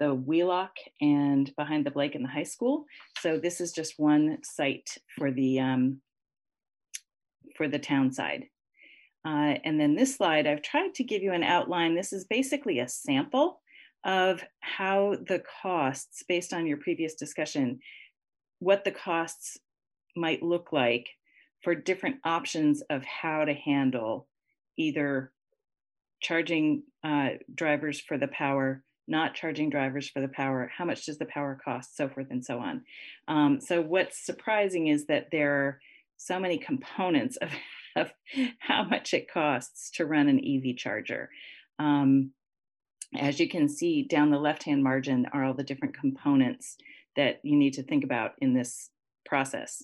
the Wheelock and behind the Blake and the high school. So this is just one site for the, um, for the town side. Uh, and then this slide, I've tried to give you an outline. This is basically a sample of how the costs, based on your previous discussion, what the costs might look like for different options of how to handle either charging uh, drivers for the power, not charging drivers for the power, how much does the power cost, so forth and so on. Um, so what's surprising is that there are so many components of, of how much it costs to run an EV charger. Um, as you can see down the left-hand margin are all the different components that you need to think about in this process.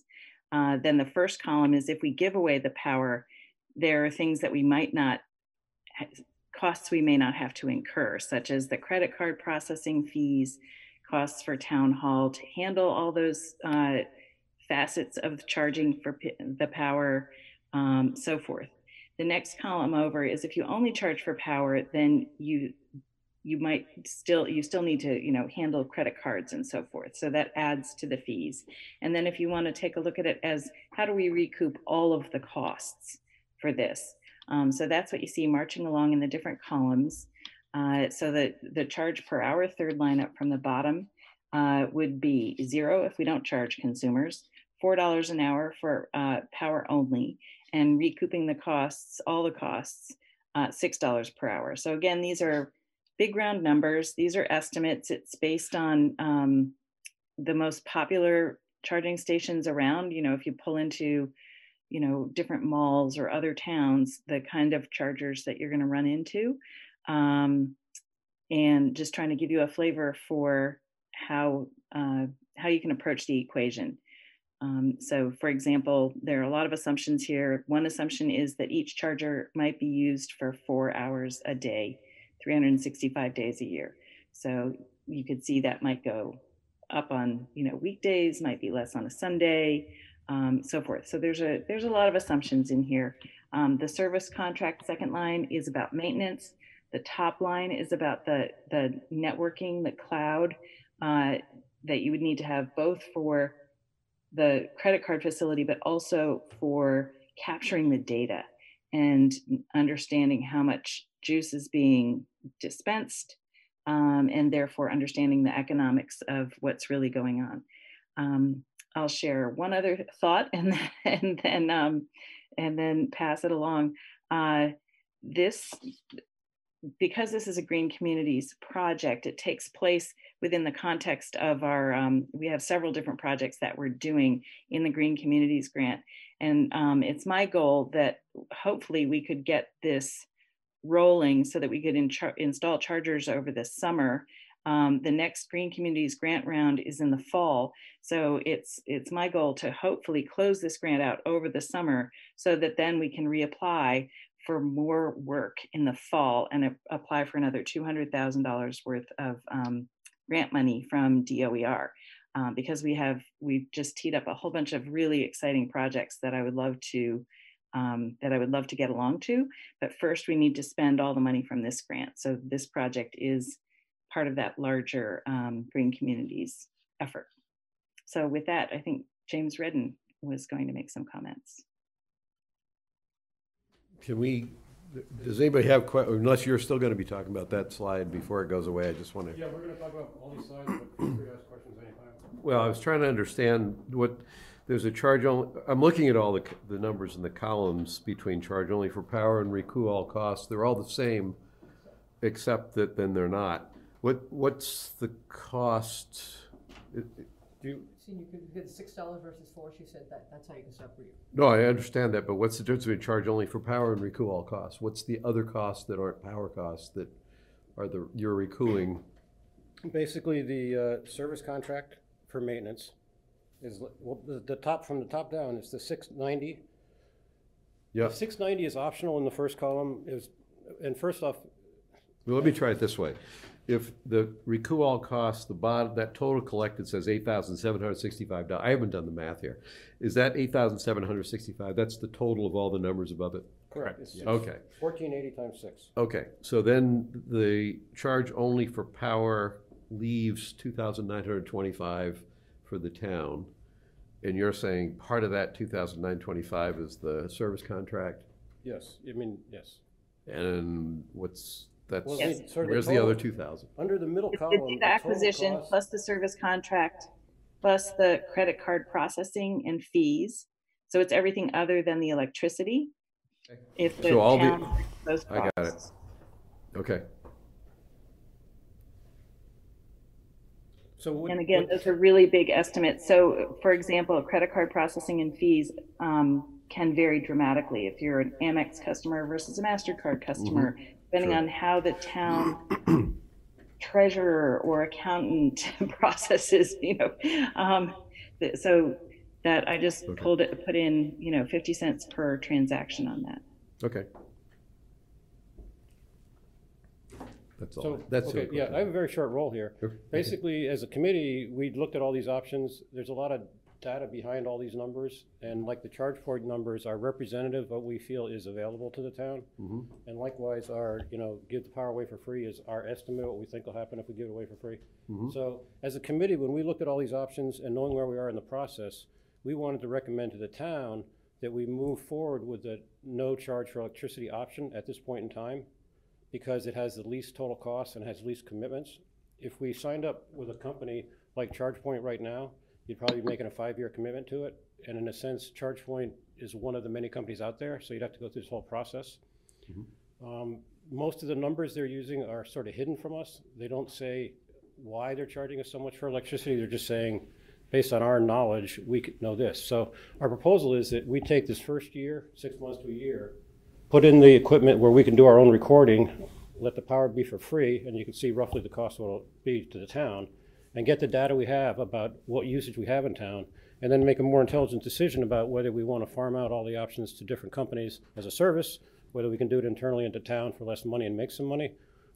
Uh, then the first column is if we give away the power, there are things that we might not, costs we may not have to incur, such as the credit card processing fees, costs for town hall to handle all those uh, facets of charging for the power, um, so forth. The next column over is if you only charge for power, then you you might still you still need to you know handle credit cards and so forth. So that adds to the fees. And then if you want to take a look at it as how do we recoup all of the costs for this? Um, so that's what you see marching along in the different columns. Uh, so that the charge per hour third line up from the bottom uh, would be zero if we don't charge consumers four dollars an hour for uh, power only and recouping the costs all the costs uh, six dollars per hour. So again these are big round numbers. These are estimates. It's based on um, the most popular charging stations around. You know, if you pull into, you know, different malls or other towns, the kind of chargers that you're going to run into. Um, and just trying to give you a flavor for how uh, how you can approach the equation. Um, so for example, there are a lot of assumptions here. One assumption is that each charger might be used for four hours a day. 365 days a year. So you could see that might go up on you know weekdays, might be less on a Sunday, um, so forth. So there's a there's a lot of assumptions in here. Um, the service contract second line is about maintenance. The top line is about the the networking, the cloud uh, that you would need to have both for the credit card facility, but also for capturing the data and understanding how much juice is being dispensed, um, and therefore understanding the economics of what's really going on. Um, I'll share one other thought and then, and then um, and then pass it along. Uh, this because this is a green communities project, it takes place within the context of our, um, we have several different projects that we're doing in the green communities grant. And um, it's my goal that hopefully we could get this rolling so that we could in install chargers over the summer. Um, the next green communities grant round is in the fall. So it's, it's my goal to hopefully close this grant out over the summer so that then we can reapply for more work in the fall and apply for another $200,000 worth of um, grant money from DOER. Um, because we have, we've just teed up a whole bunch of really exciting projects that I would love to, um, that I would love to get along to. But first we need to spend all the money from this grant. So this project is part of that larger um, Green Communities effort. So with that, I think James Redden was going to make some comments. Can we, does anybody have, que- unless you're still gonna be talking about that slide before it goes away, I just wanna. Yeah, we're gonna talk about all these slides, but feel free to ask questions anytime. Well, I was trying to understand what, there's a charge only, I'm looking at all the, c- the numbers in the columns between charge only for power and recoup all costs. They're all the same, except that then they're not. What, what's the cost? It- it- Do you, See, you could get six dollars versus four, she said that, that's how you can separate. no, I understand that, but what's the difference between charge only for power and recoup all costs? What's the other costs that aren't power costs that are the, you're recouping? Basically, the uh, service contract for maintenance is, well, the, the top, from the top down is the six ninety. Yeah. Six ninety is optional in the first column, is, and first off, Well, let me try it this way. If the recoup all costs, the bottom, that total collected says eight thousand seven hundred sixty-five dollars. I haven't done the math here. Is that eight thousand seven hundred sixty-five? That's the total of all the numbers above it? correct. it's Okay. Fourteen eighty times six. Okay, so then the charge only for power leaves two thousand nine hundred twenty-five for the town. And you're saying part of that two thousand nine twenty-five is the service contract? Yes, I mean, yes. And what's, that's, Well, I mean, where's the other two thousand? Under the middle column. data the total acquisition cost- plus the service contract, plus the credit card processing and fees. So it's everything other than the electricity. If the So all the- town, those I got it. costs. Okay. So what- And again, what- those are really big estimates. So for example, credit card processing and fees um, can vary dramatically if you're an Amex customer versus a MasterCard customer, depending Sure. on how the town treasurer or accountant processes, you know. Um, th- So that I just Okay. pulled it, put in, you know, 50 cents per transaction on that. Okay. That's all. So, That's okay, it. yeah, I have a very short role here. Sure. Basically, as a committee, we looked at all these options. There's a lot of data behind all these numbers. And like the charge point numbers are representative of what we feel is available to the town. Mhm. And likewise, our, you know, give the power away for free is our estimate, what we think will happen if we give it away for free. Mhm. So as a committee, when we looked at all these options and knowing where we are in the process, we wanted to recommend to the town that we move forward with the no charge for electricity option at this point in time because it has the least total cost and has least commitments. If we signed up with a company like ChargePoint right now, you'd probably be making a five-year commitment to it. And in a sense, ChargePoint is one of the many companies out there, so you'd have to go through this whole process. Um, most of the numbers they're using are sort of hidden from us. They don't say why they're charging us so much for electricity. They're just saying, based on our knowledge, we know this. So our proposal is that we take this first year, six months to a year, put in the equipment where we can do our own recording, let the power be for free, and you can see roughly the cost it'll be to the town, and get the data we have about what usage we have in town, and then make a more intelligent decision about whether we want to farm out all the options to different companies as a service, whether we can do it internally into town for less money and make some money,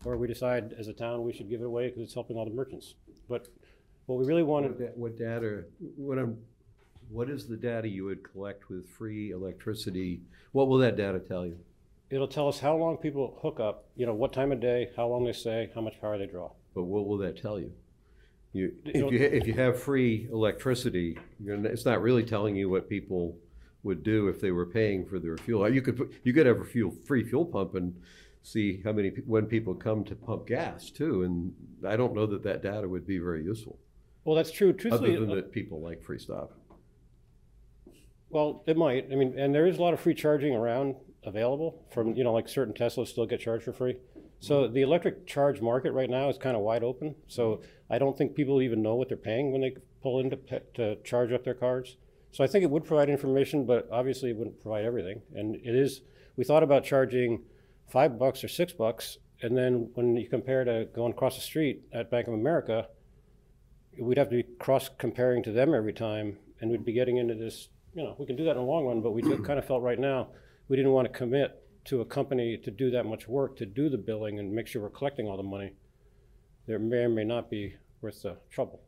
or we decide as a town we should give it away because it's helping all the merchants. But what we really wanted. What da- What data, what I'm, what is the data you would collect with free electricity? What will that data tell you? It'll tell us how long people hook up, you know, what time of day, how long they stay, how much power they draw. But what will that tell you? You, if you, if you have free electricity, you're, it's not really telling you what people would do if they were paying for their fuel. You could, you could have a fuel, free fuel pump and see how many, when people come to pump gas too, and I don't know that that data would be very useful. Well, that's true. Other than uh, that people like free stop. Well, it might. I mean, and there is a lot of free charging around available from, you know, like certain Teslas still get charged for free. So the electric charge market right now is kind of wide open. So I don't think people even know what they're paying when they pull in to, to charge up their cars. So I think it would provide information, but obviously it wouldn't provide everything. And it is, we thought about charging five bucks or six bucks. And then when you compare to going across the street at Bank of America, we'd have to be cross comparing to them every time, and we'd be getting into this. You know, we can do that in the long run, but we kind of felt right now we didn't want to commit to a company to do that much work to do the billing and make sure we're collecting all the money. There may or may not be worth the trouble.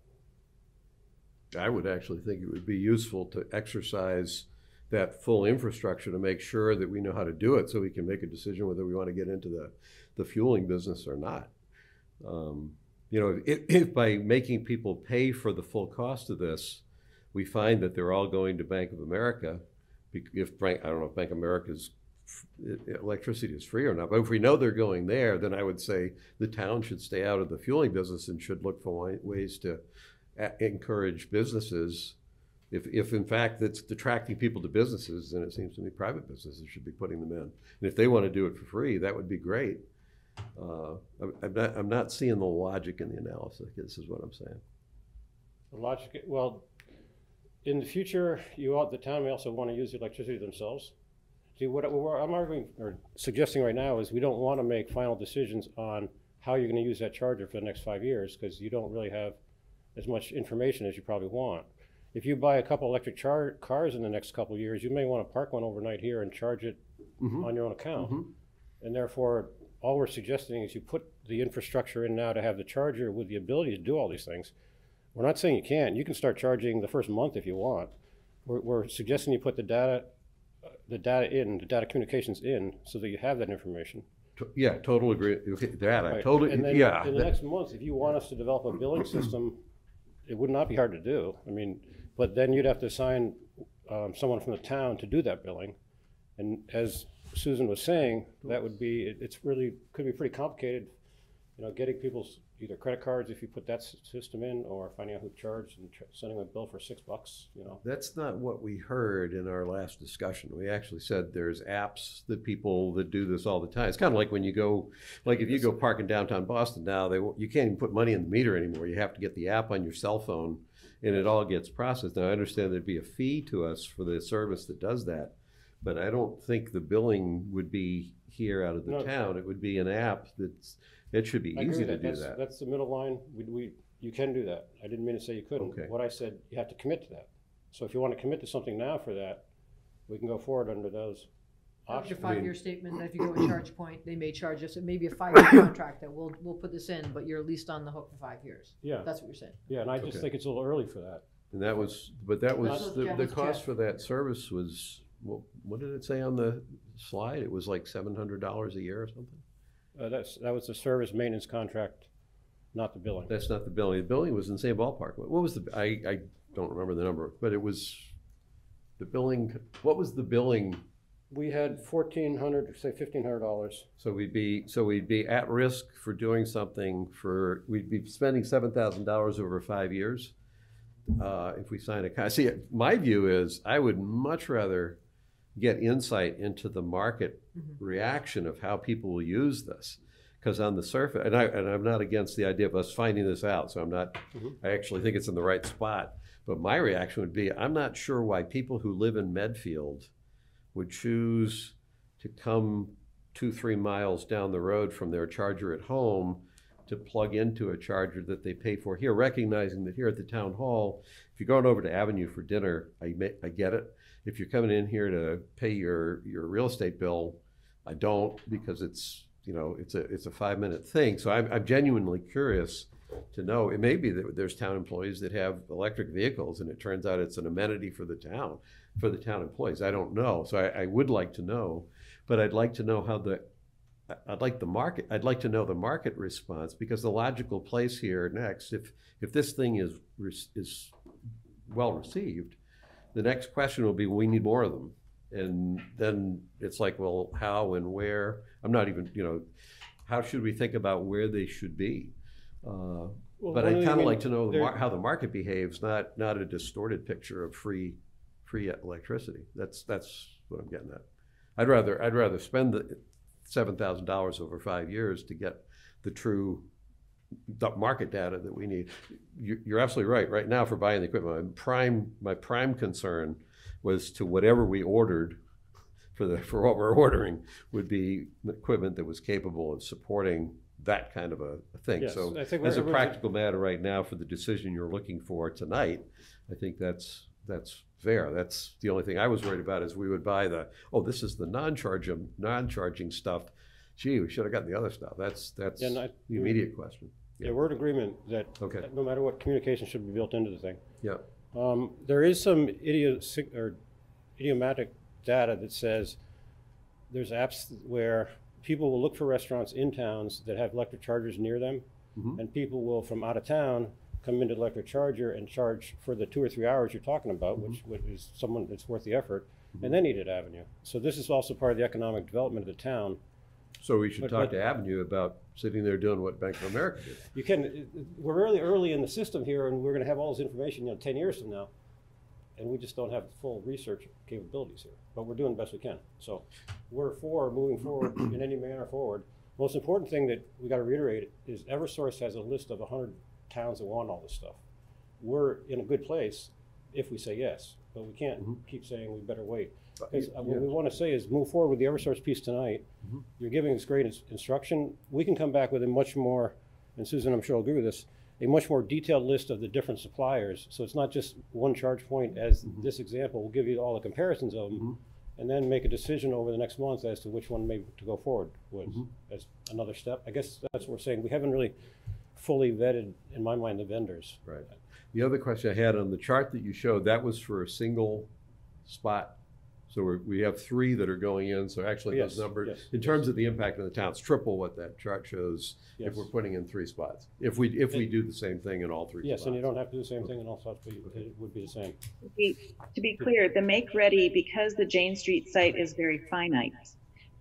I would actually think it would be useful to exercise that full infrastructure to make sure that we know how to do it, so we can make a decision whether we want to get into the, the fueling business or not. Um, You know, if, if by making people pay for the full cost of this, we find that they're all going to Bank of America, if Bank, I don't know if Bank of America's electricity is free or not, but if we know they're going there, then I would say the town should stay out of the fueling business and should look for ways to encourage businesses. If, if in fact that's attracting people to businesses, then it seems to me private businesses should be putting them in. And if they want to do it for free, that would be great. Uh, I'm, I'm not, I'm not seeing the logic in the analysis, this is what I'm saying. The logic, well, in the future, you ought, the town may also want to use the electricity themselves. See, what, what I'm arguing or suggesting right now is we don't want to make final decisions on how you're going to use that charger for the next five years because you don't really have as much information as you probably want. If you buy a couple electric char- cars in the next couple of years, you may want to park one overnight here and charge it Mhm. on your own account. Mhm. And therefore, all we're suggesting is you put the infrastructure in now to have the charger with the ability to do all these things. We're not saying you can't. You can start charging the first month if you want. We're, we're suggesting you put the data, uh, the data in, the data communications in, so that you have that information. To- Yeah, total agree, okay, that, I Right. totally, And then yeah. In the that- next month, if you want us to develop a billing system, it would not be hard to do. I mean, but then you'd have to assign um, someone from the town to do that billing. And as Susan was saying, that would be, it- it's really, could be pretty complicated, you know, getting people's either credit cards if you put that system in, or finding out who charged and tr- sending a bill for six bucks, you know. That's not what we heard in our last discussion. We actually said there's apps that people that do this all the time. It's kind of like when you go, like if you go park in downtown Boston now, they, you can't even put money in the meter anymore. You have to get the app on your cell phone and it all gets processed. Now, I understand there'd be a fee to us for the service that does that, but I don't think the billing would be here out of the No. town. It would be an app that's, it should be I agree easy with to do That's- that. That's the middle line. We, we, you can do that. I didn't mean to say you couldn't. Okay. What I said, you have to commit to that. So if you want to commit to something now for that, we can go forward under those After options. five-year statement, that if you go in ChargePoint, they may charge us, it may be a five-year contract that we'll, we'll put this in, but you're at least on the hook for five years. Yeah. That's what you're saying. Yeah, and I just Okay. think it's a little early for that. And that was, but that was, the, the cost for that service was, what, what did it say on the slide? It was like seven hundred dollars a year or something? Uh, that's, that was the service maintenance contract, not the billing. That's not the billing. The billing was in the same ballpark. What what was the, I, I don't remember the number, but it was, the billing, what was the billing? We had fourteen hundred, say fifteen hundred dollars. So we'd be, so we'd be at risk for doing something for, we'd be spending seven thousand dollars over five years. Uh, if we sign a, con- see, my view is I would much rather get insight into the market reaction of how people will use this. Because on the surface, and I, and I'm not against the idea of us finding this out, so I'm not, Mhm. I actually think it's in the right spot. But my reaction would be, I'm not sure why people who live in Medfield would choose to come two, three miles down the road from their charger at home to plug into a charger that they pay for here, recognizing that here at the town hall, if you're going over to Avenue for dinner, I, ma- I get it. If you're coming in here to pay your, your real estate bill, I don't because it's, you know, it's a, it's a five minute thing. So I'm, I'm genuinely curious to know, it may be that there's town employees that have electric vehicles and it turns out it's an amenity for the town, for the town employees. I don't know. So I, I would like to know, but I'd like to know how the I'd like the market, I'd like to know the market response, because the logical place here next, if, if this thing is, is well received, the next question will be, we need more of them. And then it's like, well, how and where? I'm not even, you know, how should we think about where they should be? Uh, Well, But I'd kind of like to know the mar- how the market behaves, not, not a distorted picture of free, free electricity. That's, that's what I'm getting at. I'd rather, I'd rather spend the seven thousand dollars over five years to get the true market data that we need. You, you're absolutely right. Right now, for buying the equipment, my prime, my prime concern was to whatever we ordered for the, for what we're ordering would be equipment that was capable of supporting that kind of a, a thing. Yes, So I think as a practical matter right now, for the decision you're looking for tonight, I think that's, that's fair. That's the only thing I was worried about is we would buy the, oh, this is the non-charging, non-charging stuff. Gee, we should have gotten the other stuff. That's, that's Yeah, and I- the immediate question. Yeah, we're in agreement that Okay. no matter what, communication should be built into the thing. Yeah. Um, there is some or idiomatic data that says there's apps where people will look for restaurants in towns that have electric chargers near them. Mhm. And people will, from out of town, come into the electric charger and charge for the two or three hours you're talking about, which, which is someone that's worth the effort, and then eat at Avenue. So this is also part of the economic development of the town. So we should But- talk but- to Avenue about sitting there doing what Bank of America did. You can, we're really early in the system here, and we're gonna have all this information, you know, ten years from now. And we just don't have full research capabilities here, but we're doing the best we can. So we're for moving forward in any manner forward. Most important thing that we gotta reiterate is Eversource has a list of hundred towns that want all this stuff. We're in a good place if we say yes, but we can't mm-hmm. keep saying we better wait. Because uh, what we wanna say is move forward with the Eversource piece tonight. Mhm. You're giving us great ins- instruction. We can come back with a much more, and Susan, I'm sure will agree with this, a much more detailed list of the different suppliers. So it's not just one ChargePoint as this example. We'll give you all the comparisons of them. And then make a decision over the next month as to which one maybe to go forward with as another step. I guess that's what we're saying. We haven't really fully vetted, in my mind, the vendors. Right. The other question I had on the chart that you showed, that was for a single spot. So we're, we have three that are going in, so actually those numbers, yes, in terms of the impact on the town, it's triple what that chart shows if Yes. we're putting in three spots. If we, if we do the same thing in all three spots. Yes, and you don't have to do the same thing in all spots, but you- it would be the same. To be- To be clear, the make ready, because the Jane Street site is very finite,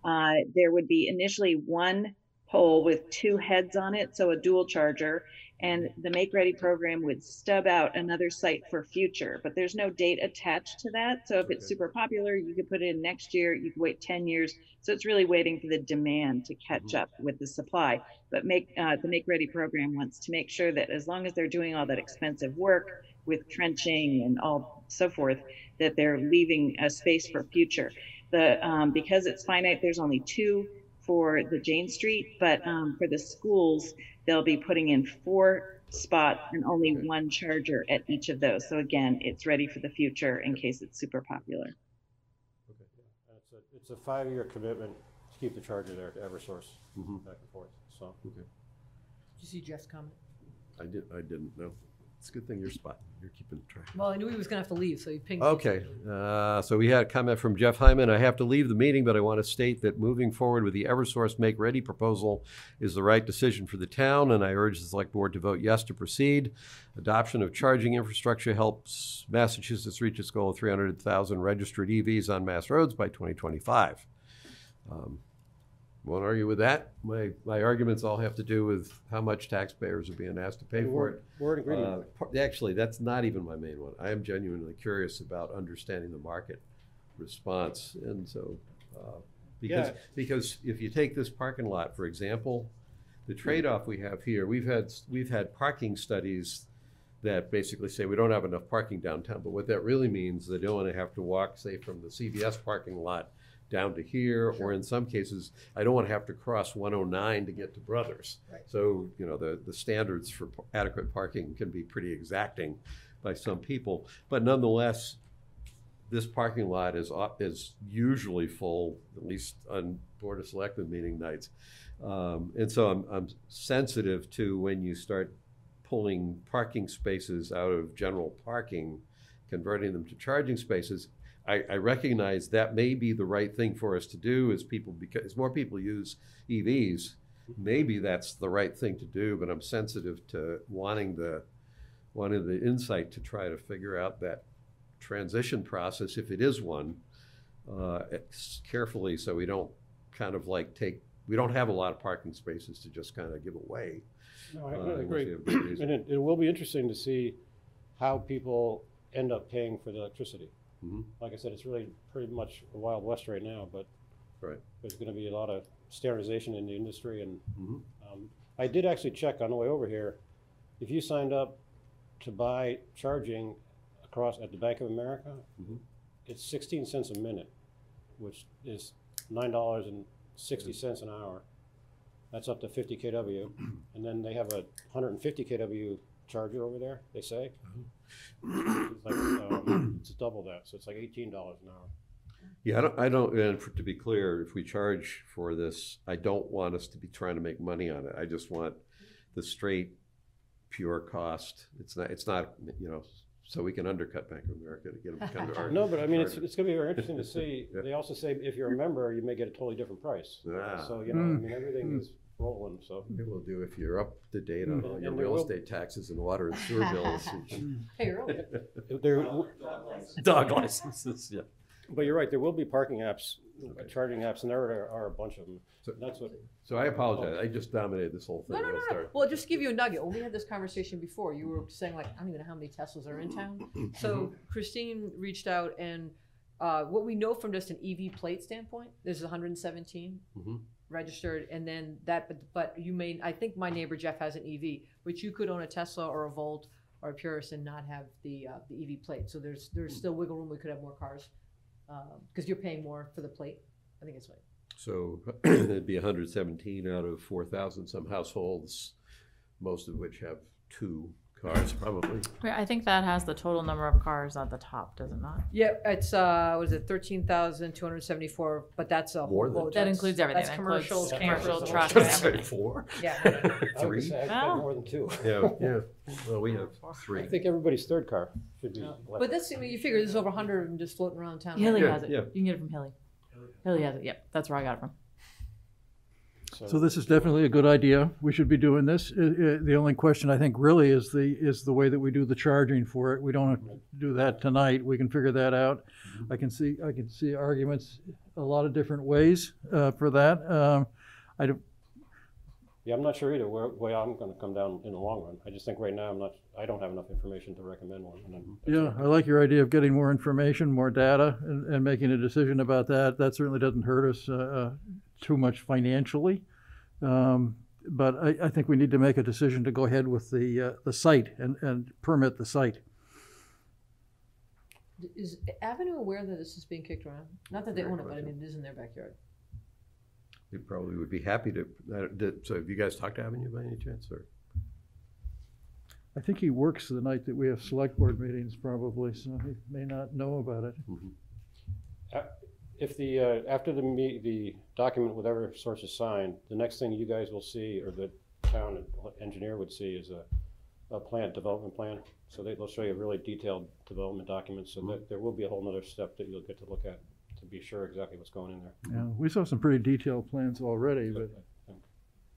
uh, there would be initially one pole with two heads on it, so a dual charger. And the make ready program would stub out another site for future, but there's no date attached to that. So if it's super popular, you could put it in next year, you could wait 10 years. So it's really waiting for the demand to catch up with the supply. But make, uh, the make ready program wants to make sure that as long as they're doing all that expensive work with trenching and all so forth, that they're leaving a space for future. The, um, because it's finite, there's only two for the Jane Street, but, um, for the schools, they'll be putting in four spots and only one charger at each of those. So again, it's ready for the future in case it's super popular. It's a, it's a five-year commitment to keep the charger there to Eversource, back and forth, so. Okay. Did you see Jeff's comment? I did, I didn't know. It's a good thing you're spotting, you're keeping track. Well, I knew he was gonna have to leave, so he pinged. me. Okay, uh, so we had a comment from Jeff Hyman. I have to leave the meeting, but I want to state that moving forward with the Eversource Make Ready proposal is the right decision for the town, and I urge the select board to vote yes to proceed. Adoption of charging infrastructure helps Massachusetts reach its goal of 300,000 registered EVs on mass roads by 2025. Um, Won't argue with that. My, my arguments all have to do with how much taxpayers are being asked to pay for it. we're in agreement. Uh, Actually, that's not even my main one. I am genuinely curious about understanding the market response. And so, uh, because, Yeah. because if you take this parking lot, for example, the trade-off we have here, we've had, we've had parking studies that basically say we don't have enough parking downtown, but what that really means, is they don't want to have to walk, say, from the CVS parking lot down to here, or in some cases, I don't want to have to cross one oh nine to get to Brothers. Right. So, you know, the, the standards for adequate parking can be pretty exacting by some people, but nonetheless, this parking lot is, is usually full, at least on Board of Selectmen meeting nights. Um, and so I'm, I'm sensitive to when you start pulling parking spaces out of general parking, converting them to charging spaces. I, I recognize that may be the right thing for us to do as people, because as more people use EVs, maybe that's the right thing to do, but I'm sensitive to wanting the, wanting the insight to try to figure out that transition process, if it is one, uh, carefully, so we don't kind of like take, we don't have a lot of parking spaces to just kind of give away. No, I uh, I agree. you have good reason. And it, it will be interesting to see how people end up paying for the electricity. Mhm. Like I said, it's really pretty much a wild west right now, but Right. there's gonna be a lot of standardization in the industry and, Mhm. um, I did actually check on the way over here. If you signed up to buy charging across at the Bank of America, Mhm. it's sixteen cents a minute, which is nine dollars and sixty cents an hour. That's up to fifty KW. And then they have a hundred and fifty KW charger over there, they say. It's like, um, it's double that, so it's like eighteen dollars an hour. Yeah, I don't, I don't, and for, to be clear, if we charge for this, I don't want us to be trying to make money on it. I just want the straight, pure cost. It's not, it's not, you know, so we can undercut Bank of America to get them to come to our. No, but I mean, it's, it's gonna be very interesting to see. They also say if you're a member, you may get a totally different price. Ah. So, you know, I Mm. mean, everything is rolling, so. It will do if you're up to date on all And your there real will- estate taxes and water and sewer bills. Hey, early. There, Dog licenses, yeah. But you're right, there will be parking apps, uh, charging apps, and there are, are a bunch of them. So- That's what. So I apologize. I just dominated this whole thing. No, no, no, Let's no. start. Well, just to give you a nugget, when we had this conversation before, you were saying like, I don't even know how many Teslas are in town. So Christine reached out and, uh, what we know from just an EV plate standpoint, there's hundred and seventeen Mhm. Registered, and then that, but, but you may, I think my neighbor Jeff has an EV, but you could own a Tesla or a Volt or a Prius and not have the, uh, the EV plate. So there's, there's still wiggle room. We could have more cars, um, cause you're paying more for the plate. I think it's right. So it'd be hundred seventeen out of four thousand some households, most of which have two cars probably. Wait, I think that has the total number of cars at the top, does it not? Yeah, it's, uh, was it, thirteen thousand two hundred seventy-four, but that's a More whole than- load. That That's- includes everything. That's That commercial, includes commercial commercial, truck. truck, That's everything. four. Yeah. I would Three. say I expect Oh. more than two. Yeah, yeah. Well, we have three. I three. think everybody's third car should be. But that's, I mean, you figure there's over a hundred of them just floating around town. Hilly Yeah, has it. yeah. You can get it from Hilly. Hilly has it. Yep, that's where I got it from. So this is definitely a good idea. We should be doing this. Uh, uh, The only question I think really is the, is the way that we do the charging for it. We don't have to do that tonight. We can figure that out. I can see, I can see arguments a lot of different ways uh, for that. Um, I don't, Yeah, I'm not sure either where, way I'm gonna come down in the long run. I just think right now I'm not, I don't have enough information to recommend one. and I'm- yeah, I like your idea of getting more information, more data, and, and making a decision about that. That certainly doesn't hurt us uh, uh, too much financially. Um, But I, I think we need to make a decision to go ahead with the, uh, the site and, and permit the site. Is Avenue aware that this is being kicked around? Not that they own it, but I mean, it is in their backyard. They probably would be happy to, uh, did- so have you guys talked to Avenue by any chance, or? I think he works the night that we have select board meetings probably, so he may not know about it. Uh, If the, uh, after the me, the document whatever Eversource is signed, the next thing you guys will see, or the town engineer would see is a, a plant, development plan. So they, they'll show you a really detailed development document, so that there will be a whole nother step that you'll get to look at to be sure exactly what's going in there. Yeah, we saw some pretty detailed plans already, but,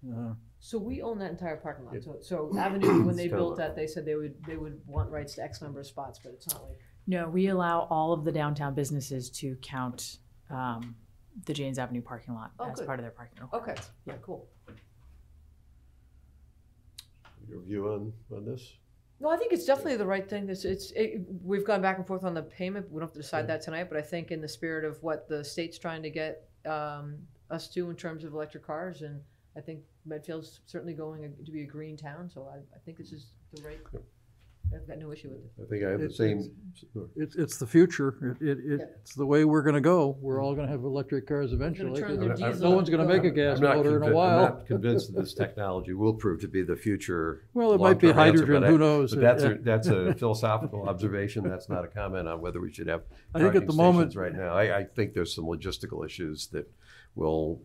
uh, So we own that entire parking lot. So, so Avenue, when they It's built that, they said they would, they would want rights to X number of spots, but it's not like. No, we allow all of the downtown businesses to count um, the Janes Avenue parking lot Oh, as good. part of their parking lot. Okay, yeah, cool. Your view on, on this? No, I think it's definitely the right thing. It's, it's, it, we've gone back and forth on the payment. We don't have to decide that tonight, but I think in the spirit of what the state's trying to get, um, us to in terms of electric cars, and I think Medfield's certainly going to be a green town, so I, I think this is the right, I've got no issue with it. I think I have the It's- same. it's, it's the future. It, it, it- it's the way we're gonna go. We're all gonna have electric cars eventually. turn 'cause their No diesel one's gonna make a gas I'm not motor in convi- a I'm while. not convinced that this technology will prove to be the future. Well, it might be long-term answer, hydrogen, but I- who knows? But that's Yeah. a, that's a philosophical observation. That's not a comment on whether we should have I think at charging the moment- stations right now. I, I think there's some logistical issues that will,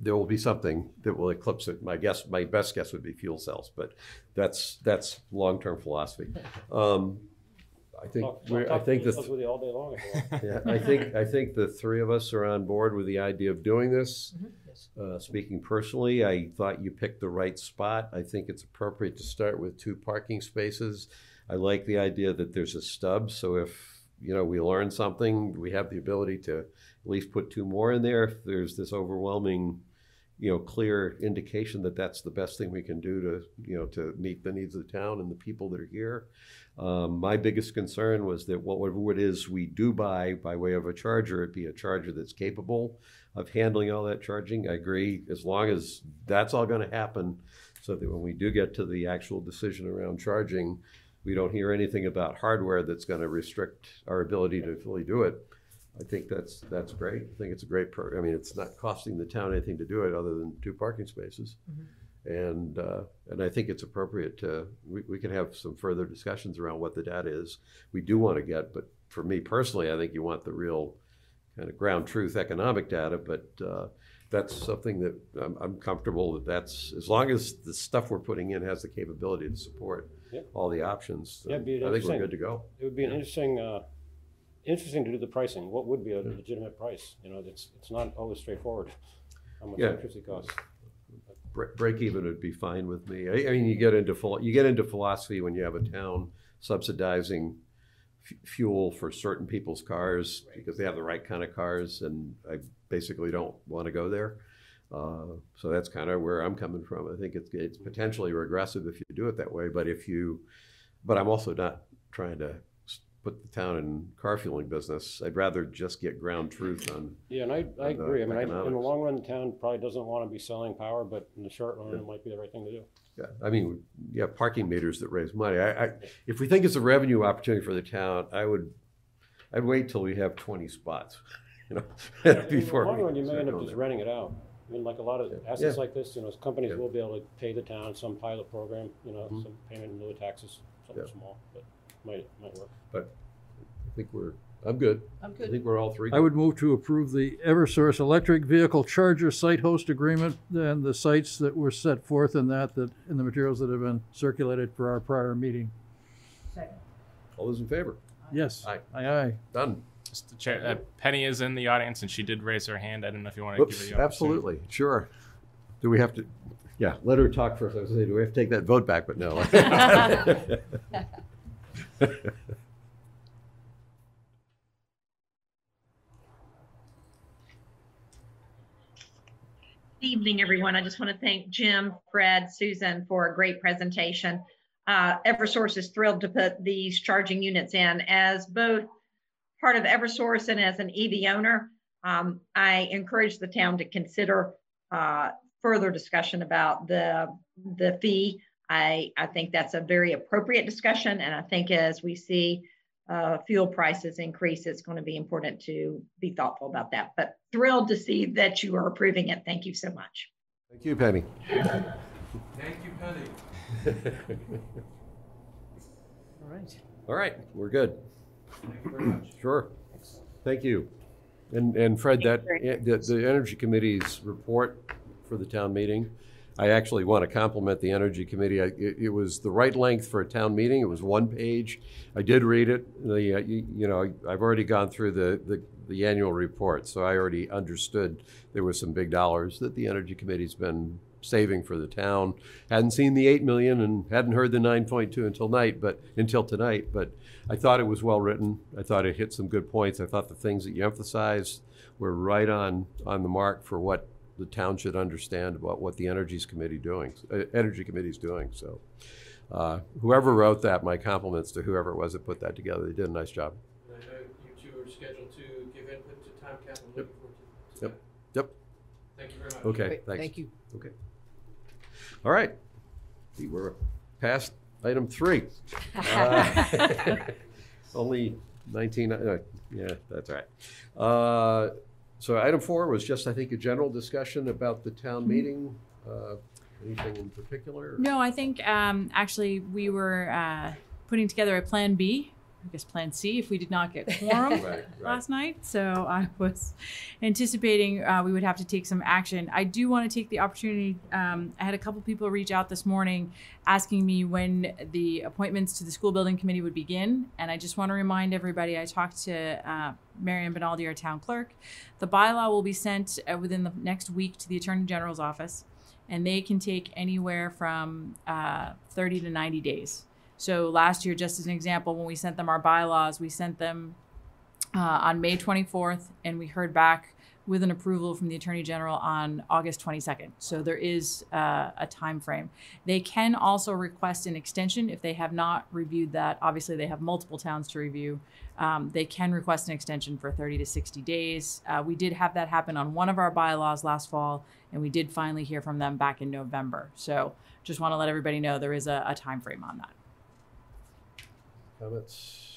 there will be something that will eclipse it. My guess, my best guess would be fuel cells, but that's, that's long-term philosophy. Um, I think, Talk- we're- I think the, details with you all day long if you want. yeah, I think, I think the three of us are on board with the idea of doing this. Uh, speaking personally, I thought you picked the right spot. I think it's appropriate to start with two parking spaces. I like the idea that there's a stub, so if, you know, we learn something, we have the ability to least put two more in there. If there's this overwhelming, you know, clear indication that that's the best thing we can do to, you know, to meet the needs of the town and the people that are here. Um, my biggest concern was that whatever it is we do buy by way of a charger, it be a charger that's capable of handling all that charging. I agree, as long as that's all gonna happen, so that when we do get to the actual decision around charging, we don't hear anything about hardware that's gonna restrict our ability to fully do it. I think that's, that's great. I think it's a great pro, I mean, it's not costing the town anything to do it other than two parking spaces. And, uh, and I think it's appropriate to, we, we can have some further discussions around what the data is we do want to get, but for me personally, I think you want the real kind of ground truth economic data, but, uh, that's something that I'm, I'm comfortable that that's, as long as the stuff we're putting in has the capability to support Yeah. all the options, Yeah, it'd I think we're good to go. It would be an interesting, uh, interesting to do the pricing. What would be a legitimate price? You know, it's, it's not always straightforward. How much Yeah. electricity costs. Bre- Break even would be fine with me. I, I mean, you get into, you get into philosophy when you have a town subsidizing f- fuel for certain people's cars because they have the right kind of cars, and I basically don't want to go there. Uh, So that's kind of where I'm coming from. I think it's, it's potentially regressive if you do it that way, but if you, but I'm also not trying to put the town in car fueling business. I'd rather just get ground truth on. Yeah, and I, I on the agree. I mean, I, in the economics. long run, the town probably doesn't want to be selling power, but in the short run, it might be the right thing to do. Yeah, I mean, yeah, parking meters that raise money. I, I, if we think it's a revenue opportunity for the town, I would, I'd wait till we have twenty spots, you know, before. In the long we run, you may start end up just renting it out. I mean, like a lot of Yeah. assets like this, you know, companies Yeah. will be able to pay the town some pilot program, you know, Mhm. some payment in lieu of taxes, something Yeah. small, but might, might work. But I think we're, I'm good. I'm good. I think we're all three. I would move to approve the Eversource electric vehicle charger site host agreement and the sites that were set forth in that, that, in the materials that have been circulated for our prior meeting. Second. All those in favor? Yes. Aye. Aye, aye. Done. Mr. Chair, uh, Penny is in the audience and she did raise her hand. I didn't know if you want to give her Whoops, the opportunity. absolutely, sure. Do we have to, yeah, let her talk first. I was gonna say, do we have to take that vote back, but no. Good evening, everyone. I just want to thank Jim, Fred, Susan for a great presentation. Uh, Eversource is thrilled to put these charging units in. As both part of Eversource and as an EV owner, um, I encourage the town to consider uh, further discussion about the, the fee. I, I think that's a very appropriate discussion, and I think as we see uh, fuel prices increase, it's going to be important to be thoughtful about that. But thrilled to see that you are approving it. Thank you so much. Thank you, Penny. Thank you, Penny. All right. All right, we're good. thank you Sure. Thank you. And, and Fred, that, the, the Energy Committee's report for the town meeting, I actually want to compliment the Energy Committee. I- It, it was the right length for a town meeting. It was one page. I did read it. The, uh, you, you know, I've already gone through the, the, the annual report, so I already understood there was some big dollars that the Energy Committee's been saving for the town. Hadn't seen the eight million and hadn't heard the nine point two until night, but, until tonight, but I thought it was well-written. I thought it hit some good points. I thought the things that you emphasized were right on, on the mark for what the town should understand about what the Energies Committee doing, uh, Energy Committee's doing, so. Uh, whoever wrote that, my compliments to whoever it was that put that together. They did a nice job. I know you two are scheduled to give input to time cap. I'm Yep. looking forward to Yep, yep. Thank you very much. Okay, Great, thanks. thank you. Okay. All right. We were past item three. Uh, Only 19, uh, yeah, that's all right. So item four was just, I think, a general discussion about the town meeting. Uh, Anything in particular? No, I think um, actually we were uh, putting together a plan B I guess, Plan C if we did not get quorum Right, right. last night. So I was anticipating uh, we would have to take some action. I do want to take the opportunity. Um, I had a couple people reach out this morning asking me when the appointments to the school building committee would begin. And I just want to remind everybody I talked to uh, Marion Bonoldi, our town clerk. The bylaw will be sent uh, within the next week to the Attorney General's office, and they can take anywhere from uh, 30 to 90 days. So last year, just as an example, when we sent them our bylaws, we sent them uh, on May 24th, and we heard back with an approval from the Attorney General on August 22nd. So there is uh, a time frame. They can also request an extension if they have not reviewed that. Obviously, they have multiple towns to review. Um, they can request an extension for 30 to 60 days. Uh, we did have that happen on one of our bylaws last fall, and we did finally hear from them back in November. So just want to let everybody know there is a, a time frame on that. Comments?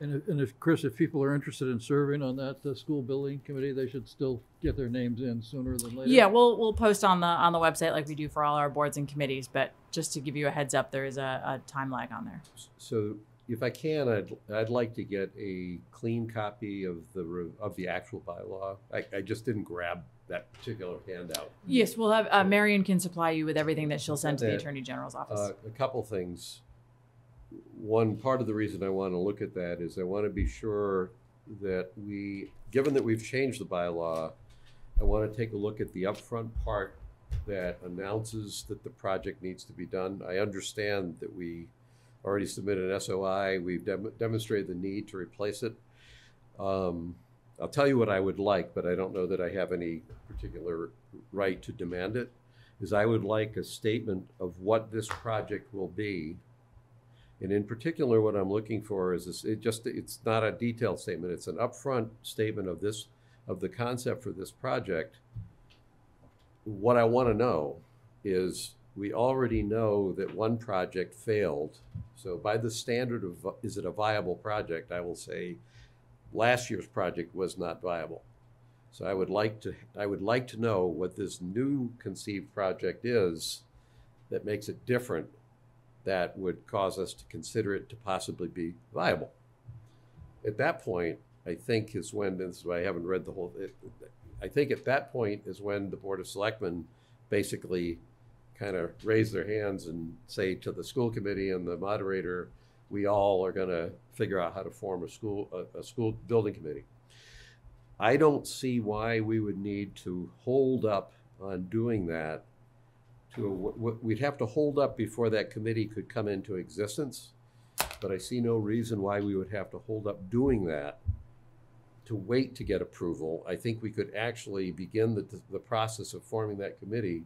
And if, and if, Chris, if people are interested in serving on that, uh school building committee, they should still get their names in sooner than later. Yeah, we'll we'll post on the on the website like we do for all our boards and committees. But just to give you a heads up, there is a, a time lag on there. So if I can, I'd, I'd like to get a clean copy of the, of the actual bylaw. I, I just didn't grab that particular handout. Yes, we'll have uh, Marion can supply you with everything that she'll send to the Uh, Attorney General's office. Uh, a couple things. One part of the reason I want to look at that is I want to be sure that we, given that we've changed the bylaw, I want to take a look at the upfront part that announces that the project needs to be done. I understand that we already submitted an SOI, we've dem- demonstrated the need to replace it. Um, I'll tell you what I would like, but I don't know that I have any particular right to demand it, is I would like a statement of what this project will be. And in particular, what I'm looking for is this, it just, it's not a detailed statement, it's an upfront statement of this, of the concept for this project. What I want to know is, we already know that one project failed. So by the standard of, is it a viable project, I will say, last year's project was not viable. So I would like to, I would like to know what this new conceived project is that makes it different, that would cause us to consider it to possibly be viable. At that point, I think is when, this is why I haven't read the whole, it- I think at that point is when the Board of Selectmen basically kind of raise their hands and say to the school committee and the moderator, we all are gonna figure out how to form a school, a, a school building committee. I don't see why we would need to hold up on doing that to, a- w- w- we'd have to hold up before that committee could come into existence. But I see no reason why we would have to hold up doing that to wait to get approval. I think we could actually begin the, the process of forming that committee.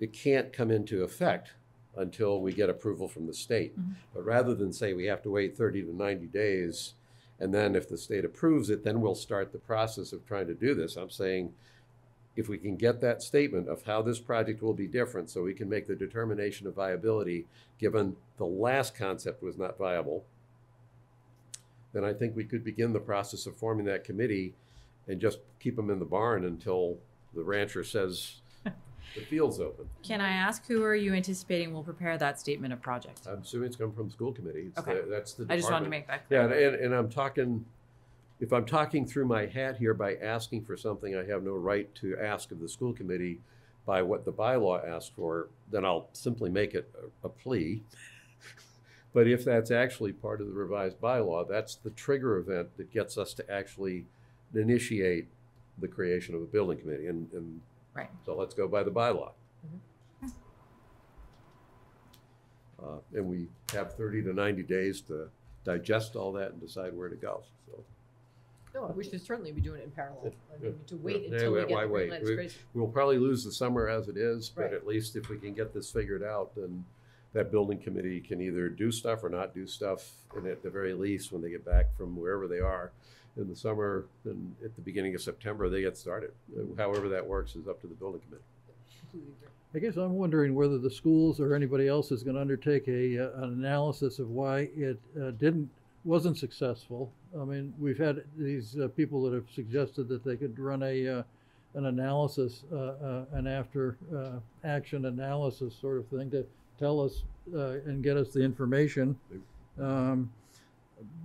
It can't come into effect until we get approval from the state. Mm-hmm. But rather than say we have to wait thirty to ninety days, and then if the state approves it, then we'll start the process of trying to do this. I'm saying if we can get that statement of how this project will be different, so we can make the determination of viability, given the last concept was not viable, then I think we could begin the process of forming that committee and just keep them in the barn until the rancher says the field's open. Can I ask who are you anticipating will prepare that statement of project? I'm assuming it's come from the school committee. It's Okay. the- That's the I just wanted to department. make that clear. Yeah, and, and I'm talking, if I'm talking through my hat here by asking for something I have no right to ask of the school committee by what the bylaw asks for, then I'll simply make it a, a plea. But if that's actually part of the revised bylaw, that's the trigger event that gets us to actually initiate the creation of a building committee, and, and Right. so let's go by the bylaw. Uh, and we have thirty to ninety days to digest all that and decide where to go, so. No, we should certainly be doing it in parallel. I mean, to wait Yeah, until we get why the green wait? light is We- crazy. We'll probably lose the summer as it is, but Right. at least if we can get this figured out, then that building committee can either do stuff or not do stuff. And at the very least, when they get back from wherever they are in the summer, then at the beginning of September, they get started. However that works is up to the building committee. Completely agree. I guess I'm wondering whether the schools or anybody else is going to undertake a, uh, an analysis of why it uh, didn't, wasn't successful. I mean, we've had these uh, people that have suggested that they could run a, uh, an analysis, uh, uh, an after uh, action analysis sort of thing to tell us uh, and get us the information Um,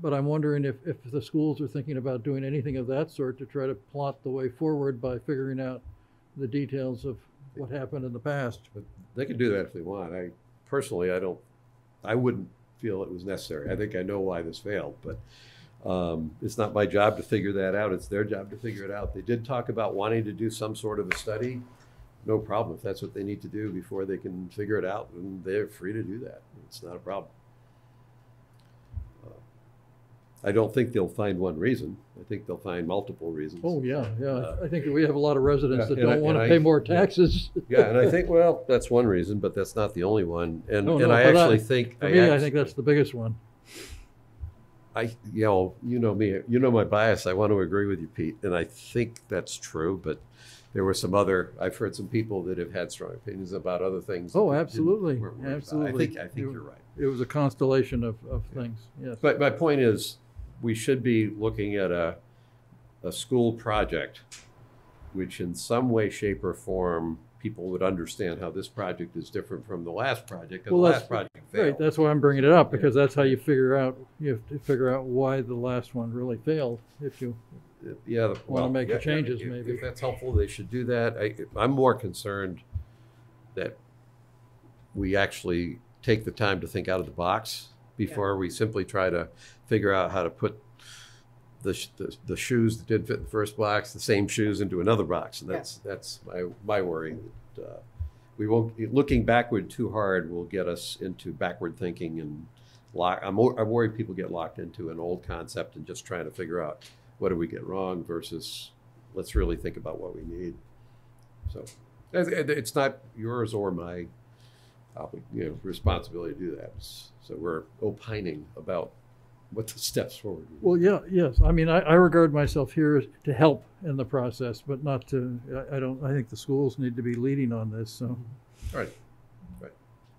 But I'm wondering if, if the schools are thinking about doing anything of that sort to try to plot the way forward by figuring out the details of what happened in the past. But they can do that if they want. I personally, I don't, I wouldn't feel it was necessary. I think I know why this failed, but um, it's not my job to figure that out. It's their job to figure it out. They did talk about wanting to do some sort of a study. No problem. If that's what they need to do before they can figure it out, and they're free to do that. It's not a problem. Uh, I don't think they'll find one reason. I think they'll find multiple reasons. Oh, yeah, yeah. I think we have a lot of residents that Uh, Yeah, and I- don't want to I- pay more taxes. Yeah, and I think, well, that's one reason, but that's not the only one. And, No, and no, I but actually think. For me, I think that's the biggest one. I, you know, you know me, you know my bias. I want to agree with you, Pete, and I think that's true. But there were some other. I've heard some people that have had strong opinions about other things. Oh, that absolutely, absolutely. I think I think It- you're right. It was a constellation of, of things, yes. But my point is, we should be looking at a a school project, which in some way, shape, or form, people would understand how this project is different from the last project. Well, the that's, last project right, failed. that's why I'm bringing it up, because that's how you figure out, you have to figure out why the last one really failed, if you yeah, the- want well, to make yeah, the changes, if- maybe. If that's helpful, they should do that. I, I'm more concerned that we actually take the time to think out of the box before we simply try to figure out how to put the, sh- the, the shoes that did fit in the first box, the same shoes into another box. And that's, that's my, my worry. that, uh, We won't, looking backward too hard will get us into backward thinking and lock, I'm, I'm worried people get locked into an old concept and just trying to figure out what did we get wrong versus let's really think about what we need. So it- it- it's not yours or my you know, responsibility to do that. So we're opining about what the steps forward. Well, yeah, yes, I mean, I, I regard myself here to help in the process, but not to, I, I don't, I think the schools need to be leading on this, so. Right, right.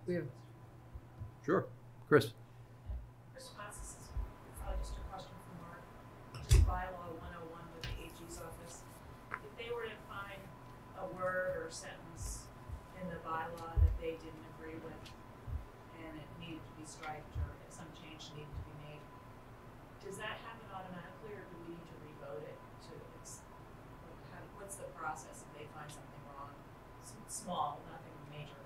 We have Sure. Chris? Response, this is probably just a question for Mark. Just bylaw one oh one with the AG's office. If they were to find a word or sentence in the bylaw that they didn't agree with and it needed to be striked or some change needed to be made, does that happen automatically or do we need to revote it to, it's, like, how, what's the process if they find something wrong? S- Small, nothing major.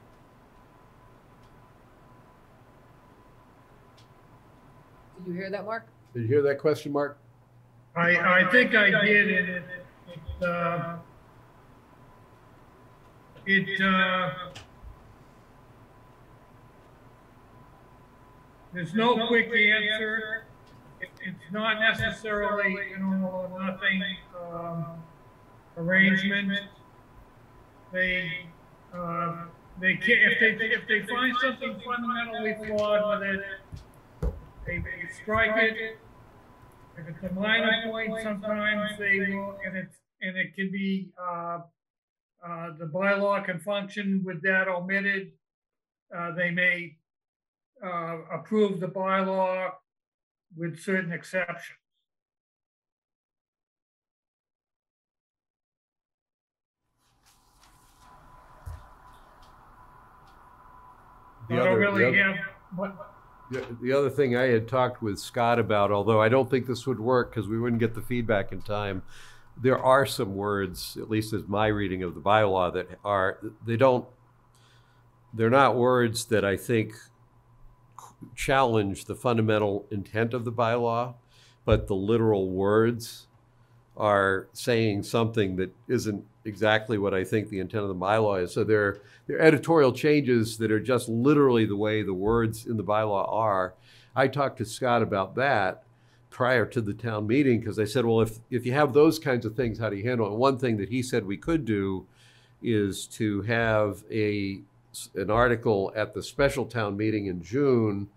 Did you hear that, Mark? Did you hear that question, Mark? I, I think I did, and it, it, uh, it, uh, there's no quick answer. It, it's not necessarily, you know, nothing, um, arrangement. They, uh, they can, if they, if they find something fundamentally flawed with it, they, they strike it. If it's a minor point, sometimes they will, and it's, and it can be, uh, uh, the bylaw can function with that omitted. Uh, they may, uh, approve the bylaw with certain exceptions. The I don't other- the really other- have, what, The, the other thing I had talked with Scott about, although I don't think this would work because we wouldn't get the feedback in time, there are some words, at least as my reading of the bylaw, that are, they don't, they're not words that I think challenge the fundamental intent of the bylaw, but the literal words are saying something that isn't exactly what I think the intent of the bylaw is. So they're, they're editorial changes that are just literally the way the words in the bylaw are. I talked to Scott about that prior to the town meeting because I said, well, if, if you have those kinds of things, how do you handle it? And one thing that he said we could do is to have a, an article at the special town meeting in June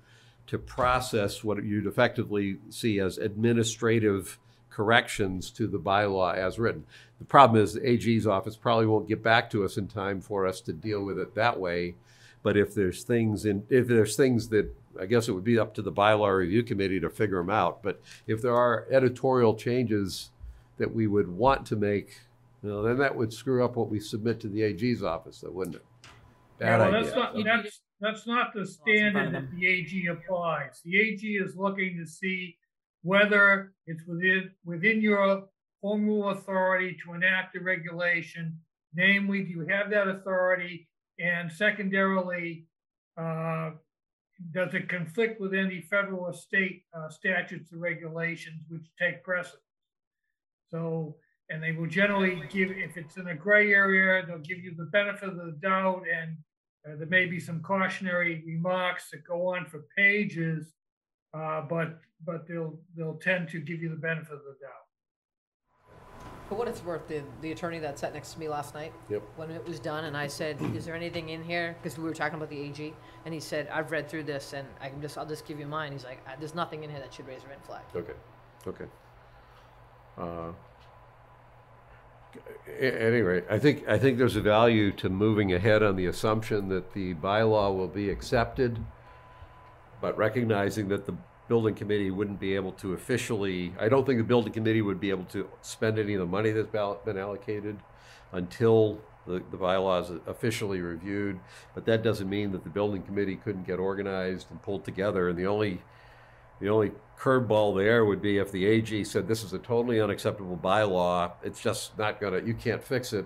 to process what you'd effectively see as administrative corrections to the bylaw as written. The problem is the AG's office probably won't get back to us in time for us to deal with it that way. But if there's things in, if there's things that, I guess it would be up to the bylaw review committee to figure them out. But if there are editorial changes that we would want to make, you know, then that would screw up what we submit to the AG's office, though, wouldn't it? yeah, Bad well, idea. that's not, that's, that's not the standard of that the AG applies. The AG is looking to see whether it's within, within your rule authority to enact a regulation. Namely, do you have that authority? And secondarily, uh, does it conflict with any federal or state uh, statutes or regulations which take precedence? So, and they will generally give, if it's in a gray area, they'll give you the benefit of the doubt and uh, there may be some cautionary remarks that go on for pages, uh, but, but they'll, they'll tend to give you the benefit of the doubt. For what it's worth, the, the attorney that sat next to me last night, Yep. when it was done, and I said, is there anything in here? Because we were talking about the AG, and he said, I've read through this, and I can just, I'll just give you mine. He's like, "Uh, there's nothing in here that should raise a red flag. Okay, okay. Uh, a- Anyway, I think, I think there's a value to moving ahead on the assumption that the bylaw will be accepted, but recognizing that the building committee wouldn't be able to officially, I don't think the building committee would be able to spend any of the money that's been allocated until the, the bylaw is officially reviewed. But that doesn't mean that the building committee couldn't get organized and pulled together. And the only, the only curveball there would be if the AG said this is a totally unacceptable bylaw, it's just not gonna, you can't fix it,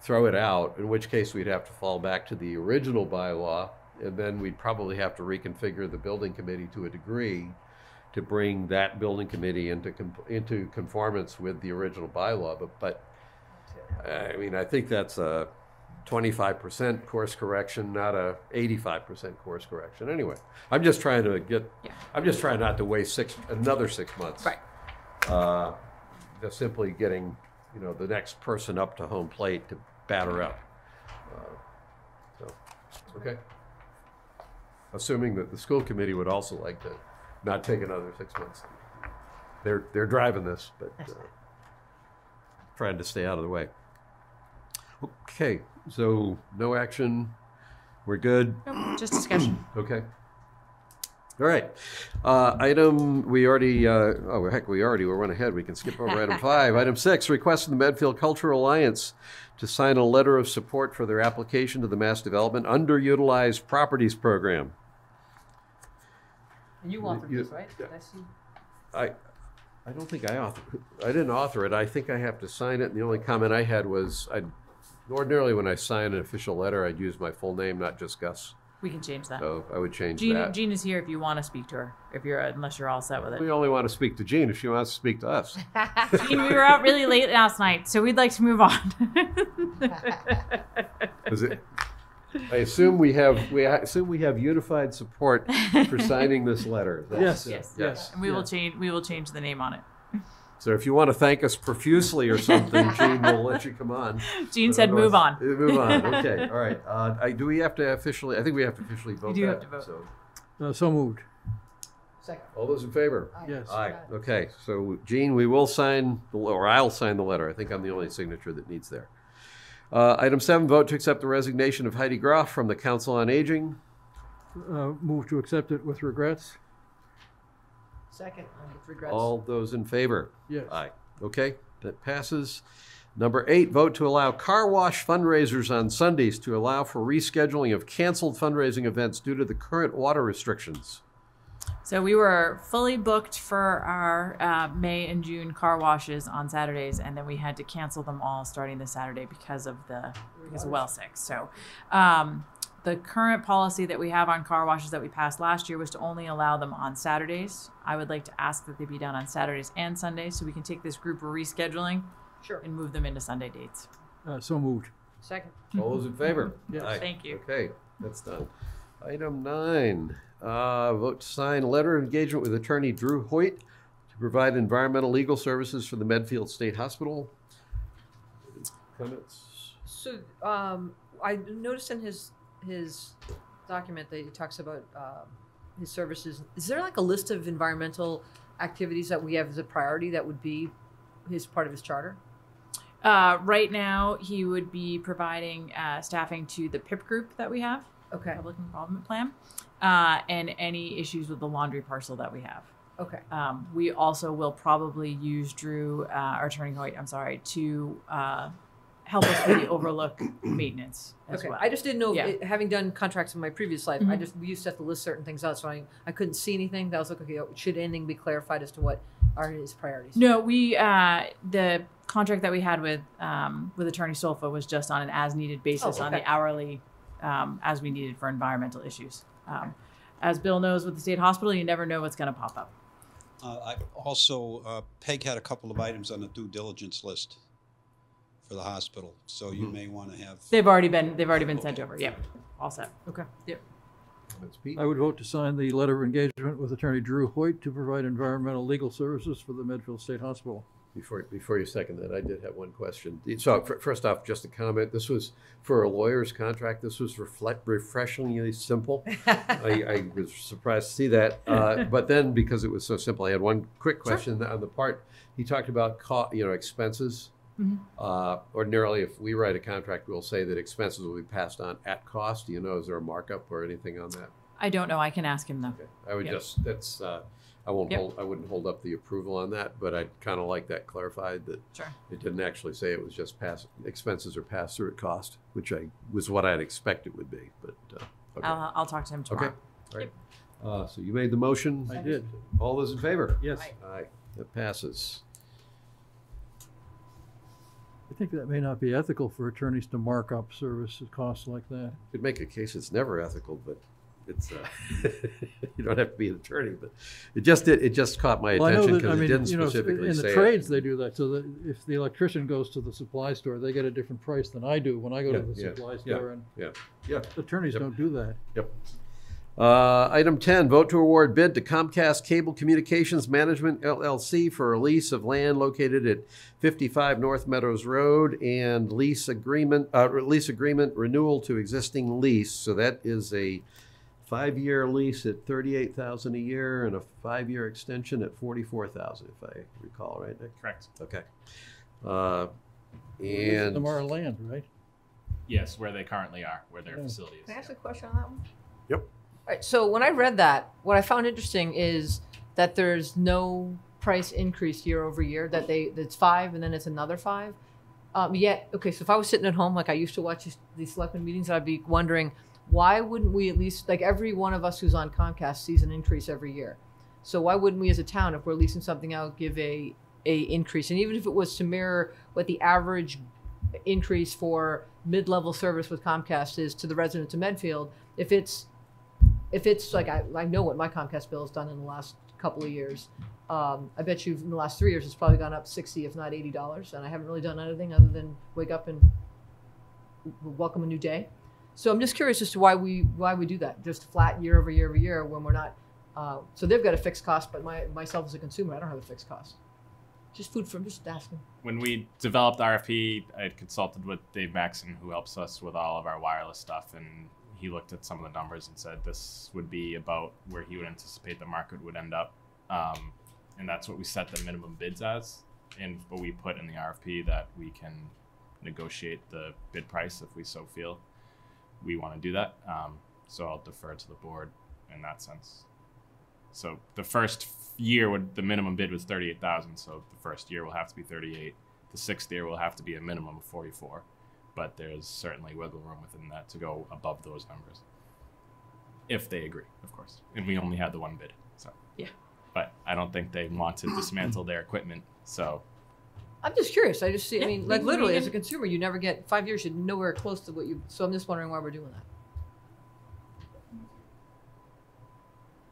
throw it out, in which case we'd have to fall back to the original bylaw, and then we'd probably have to reconfigure the building committee to a degree to bring that building committee into, into conformance with the original bylaw, but, but, I mean, I think that's a twenty-five percent course correction, not a eighty-five percent course correction. Anyway, I'm just trying to get, I'm just trying not to waste six, another six months. Right. Uh, just simply getting, you know, the next person up to home plate to batter up. Uh, So, okay. Assuming that the school committee would also like to not take another six months. They're, they're driving this, but, uh, trying to stay out of the way. Okay, so no action. We're good. Nope, just discussion. Okay. All right. Uh, item, we already, uh, oh, heck, we already, we're one ahead. We can skip over item five. Item six, request from the Medfield Cultural Alliance to sign a letter of support for their application to the MassDevelopment Underutilized Properties Program. And you authored this, right? Did I see? I, I don't think I author, I didn't author it. I think I have to sign it. And the only comment I had was, I, ordinarily when I sign an official letter, I'd use my full name, not just Gus. We can change that. So I would change Jean, that. Jean is here if you want to speak to her. If you're unless you're all set with it. We only want to speak to Jean if she wants to speak to us. Jean, we were out really late last night, so we'd like to move on. Is it? I assume we have, we assume we have unified support for signing this letter. That's- yes, yes, And we will change. We will change the name on it. So if you want to thank us profusely or something, Jean will let you come on. Jean But said, "Move otherwise- on." Move on, okay, all right. Uh, I, do we have to officially, I think we have to officially vote do that. have to vote. so- Uh, so moved. Second. All those in favor? Yes. Aye, okay, so Jean, we will sign, the or I'll sign the letter. I think I'm the only signature that needs there. Uh, Item seven, vote to accept the resignation of Heidi Groff from the Council on Aging. Uh, move to accept it with regrets. Second, with regrets. All those in favor? Yes. Aye. Okay, that passes. Number eight, vote to allow car wash fundraisers on Sundays to allow for rescheduling of canceled fundraising events due to the current water restrictions. So we were fully booked for our uh, May and June car washes on Saturdays, and then we had to cancel them all starting this Saturday because of the because of well six. So um, the current policy that we have on car washes that we passed last year was to only allow them on Saturdays. I would like to ask that they be done on Saturdays and Sundays, so we can take this group we're rescheduling Sure. and move them into Sunday dates. Uh, so moved. Second. All those in favor? Yes. Aye. Thank you. Okay, that's done. Item nine, uh, vote to sign a letter of engagement with attorney Drew Hoyt to provide environmental legal services for the Medfield State Hospital. Comments? So, um, I noticed in his, his document that he talks about, um, his services. Is there like a list of environmental activities that we have as a priority that would be his, part of his charter? Uh, right now, he would be providing uh, staffing to the PIP group that we have. Okay. Public Involvement Plan, uh, and any issues with the laundry parcel that we have. Okay. Um, we also will probably use Drew, uh, or Attorney Hoyt, I'm sorry, to uh, help us with the overlook maintenance as Okay, well. I just didn't know, Yeah. it- having done contracts in my previous life, I Mhm. just, we used to have to list certain things out, so I, I couldn't see anything. That was like, okay, should anything be clarified as to what are his priorities? No, we uh, the contract that we had with um, with Attorney Solfa was just on an as needed basis Oh, on okay. the hourly um, as we needed for environmental issues. Um, as Bill knows, with the state hospital, you never know what's going to pop up. Uh, I also, uh, Peg had a couple of items on the due diligence list for the hospital, so you may want to have. They've already been they've already been sent over. Yep, all set. Okay. Yep. That's Pete. I would vote to sign the letter of engagement with Attorney Drew Hoyt to provide environmental legal services for the Medfield State Hospital. Before, before you second that, I did have one question. So fir- first off, just a comment, this was for a lawyer's contract, this was reflect, refreshingly simple. I, I was surprised to see that, uh, but then because it was so simple, I had one quick question on the part, he talked about co, you know, expenses. Mhm. Uh, ordinarily, if we write a contract, we'll say that expenses will be passed on at cost. Do you know, is there a markup or anything on that? I don't know. I can ask him though. Okay. I would Yep. just, that's, uh, I won't Yep. hold, I wouldn't hold up the approval on that, but I'd kind of like that clarified that Sure. it didn't actually say it was just pass, expenses or pass through at cost, which I, was what I'd expect it would be, but, uh, okay. I'll, I'll talk to him tomorrow. Okay, all right. Uh, so you made the motion? I did. All those in favor? Yes. Aye, that passes. I think that may not be ethical for attorneys to mark up service costs like that. Could make a case it's never ethical, but it's, uh, you don't have to be an attorney, but it just did, it just caught my Well, attention that- I because it mean, didn't you know, specifically In the it. trades, they do that, so if the electrician goes to the supply store, they get a different price than I do when I go to the yeah, supply yeah, store, and Yeah, yeah. attorneys don't do that. Yep. Uh, Item 10, vote to award bid to Comcast Cable Communications Management LLC for a lease of land located at 55 North Meadows Road and lease agreement, uh, lease agreement renewal to existing lease. So that is a five-year lease at 38,000 a year and a five-year extension at 44,000, if I recall right, Nick? Correct. Okay. Uh, Leasing And. Them our land, right? Yes, where they currently are, where their Yeah. facility is. Can I ask a question on that one? Yep. All right, so when I read that, what I found interesting is that there's no price increase year over year, that they, that it's five and then it's another five. Um, yet, okay, so if I was sitting at home, like I used to watch these, these selectmen meetings, I'd be wondering, why wouldn't we at least, like every one of us who's on Comcast sees an increase every year. So why wouldn't we as a town, if we're leasing something out, give a, a increase? And even if it was to mirror what the average increase for mid-level service with Comcast is to the residents of Medfield, if it's if it's like I, I know what my Comcast bill has done in the last couple of years. Um, I bet you in the last three years it's probably gone up sixty, if not eighty dollars, and I haven't really done anything other than wake up and welcome a new day. So I'm just curious as to why we why we do that, just flat year over year over year when we're not. Uh, so they've got a fixed cost, but my myself as a consumer, I don't have a fixed cost. Just food for just asking. When we developed RFP, I consulted with Dave Maxson, who helps us with all of our wireless stuff, and he looked at some of the numbers and said this would be about where he would anticipate the market would end up, um, and that's what we set the minimum bids as. And but we put in the RFP that we can negotiate the bid price if we so feel we want to do that. Um, so I'll defer to the board in that sense. So the first year would the minimum bid was thirty eight thousand. So the first year will have to be thirty eight. The sixth year will have to be a minimum of forty four. But there's certainly wiggle room within that to go above those numbers. If they agree, of course. And we only had the one bid. So Yeah. But I don't think they want to dismantle their equipment. So I'm just curious. I just see. I Yeah, mean, we like literally, as a consumer, you never get five years. You're nowhere close to what you. So I'm just wondering why we're doing that.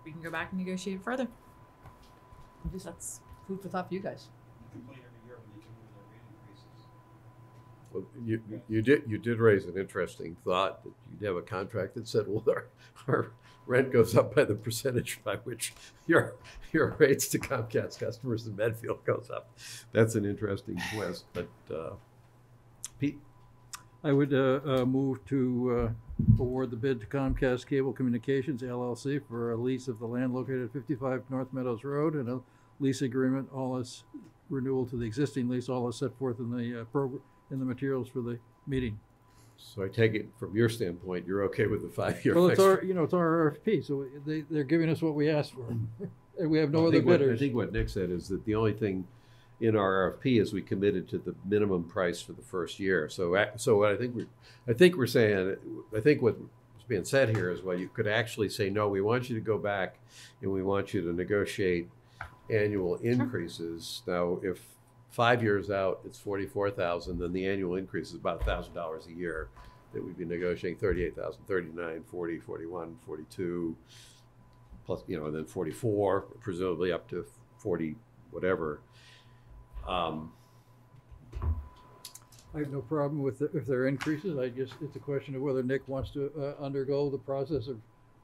We can go back and negotiate further. Just that's food for thought for you guys. Well, you, you did, you did raise an interesting thought that you'd have a contract that said, well, our, our rent goes up by the percentage by which your, your rates to Comcast customers in Medfield goes up. That's an interesting twist, but, uh, Pete? I would uh, uh, move to uh, award the bid to Comcast Cable Communications LLC for a lease of the land located at 55 North Meadows Road and a lease agreement, all as renewal to the existing lease, all as set forth in the uh, program, in the materials for the meeting. So I take it from your standpoint, you're okay with the five-year Well, it's fixed? our, you know, it's our RFP, so they, they're giving us what we asked for. And we have no I other think what- I bidders. think what Nick said is that the only thing, in our RFP is we committed to the minimum price for the first year. So, ac- so what I think we're, I think we're saying, I think what's being said here is, well, you could actually say, no, we want you to go back and we want you to negotiate annual increases. Now, if five years out, it's forty-four thousand, then the annual increase is about thousand dollars a year. That we'd be negotiating 38,000, 39, 40, 41, 42, plus, you know, and then forty-four, presumably up to forty, whatever. Um, I have no problem with, the- if there are increases, I just, it's a question of whether Nick wants to uh, undergo the process of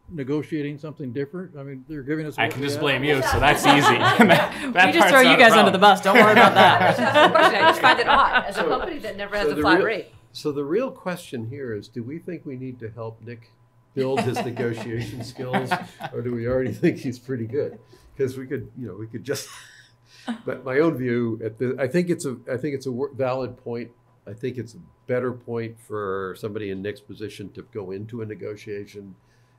negotiating something different. I mean, they're giving us. I can just blame you, so that's easy. That- that we just throw you guys under the bus. Don't worry about that. That's the question. I just find it odd, as a So- company that never has so a the flat real- rate. So the real question here is, do we think we need to help Nick build his negotiation skills? Or do we already think he's pretty good? Because we could, you know, we could just, but my own view at the, I think it's a, I think it's a valid point. I think it's a better point for somebody in Nick's position to go into a negotiation